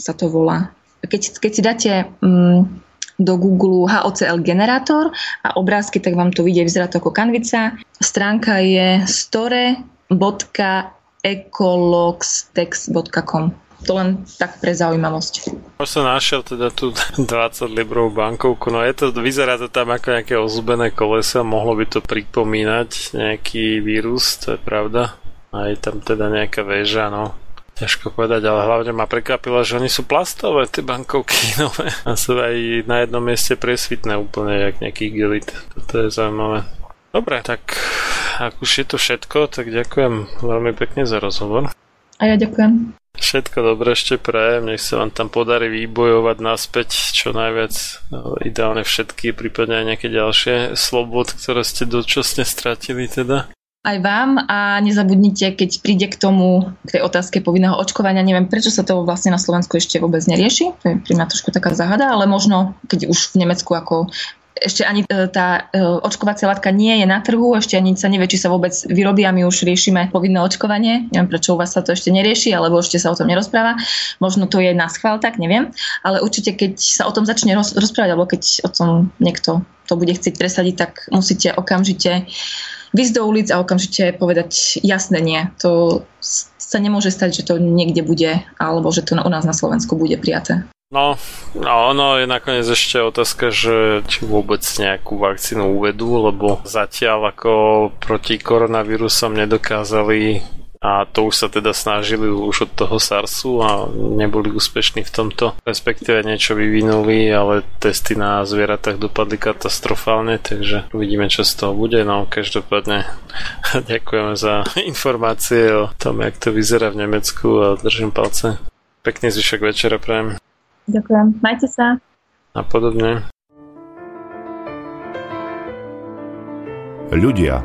[SPEAKER 2] sa to volá. Keď, keď si dáte um, do Google HOCL generátor a obrázky, tak vám to vidie, vyzerá to ako kanvica. Stránka je store.ecoloxtex.com to len tak pre zaujímavosť.
[SPEAKER 1] Už som našiel teda tu 20 librov bankovku, no je to, vyzerá to tam ako nejaké ozubené koleso, mohlo by to pripomínať nejaký vírus, to je pravda. A je tam teda nejaká väža, no. Ťažko povedať, ale hlavne ma prekvapilo, že oni sú plastové, tie bankovky nové. A sú aj na jednom mieste presvitné úplne, jak nejaký gilit. To je zaujímavé. Dobre, tak ak už je to všetko, tak ďakujem veľmi pekne za rozhovor.
[SPEAKER 2] A ja ďakujem.
[SPEAKER 1] Všetko dobré ešte prajem, nech sa vám tam podarí vybojovať naspäť čo najviac, no, ideálne všetky, prípadne aj nejaké ďalšie slobod, ktoré ste dočasne stratili teda.
[SPEAKER 2] Aj vám a nezabudnite, keď príde k tomu, k tej otázke povinného očkovania, neviem prečo sa to vlastne na Slovensku ešte vôbec nerieši, to je pri mňa trošku taká záhada, ale možno keď už v Nemecku ako ešte ani e, tá e, očkovacia látka nie je na trhu, ešte ani sa nevie, či sa vôbec vyrobí a my už riešime povinné očkovanie. Neviem, prečo u vás sa to ešte nerieši, alebo ešte sa o tom nerozpráva. Možno to je na schvál, tak neviem. Ale určite, keď sa o tom začne roz, rozprávať, alebo keď o tom niekto to bude chcieť presadiť, tak musíte okamžite vysť do ulic a okamžite povedať jasné nie. To sa nemôže stať, že to niekde bude, alebo že to u nás na Slovensku bude prijaté.
[SPEAKER 1] No, no, ono je nakoniec ešte otázka, že či vôbec nejakú vakcínu uvedú, lebo zatiaľ ako proti koronavírusom nedokázali a to už sa teda snažili už od toho SARSu a neboli úspešní v tomto. Respektíve niečo vyvinuli, ale testy na zvieratách dopadli katastrofálne, takže uvidíme, čo z toho bude. No, každopádne ďakujeme za informácie o tom, jak to vyzerá v Nemecku a držím palce. Pekný zvyšok večera prajem.
[SPEAKER 2] Ďakujem. Majte sa.
[SPEAKER 1] A podobne.
[SPEAKER 3] Ľudia,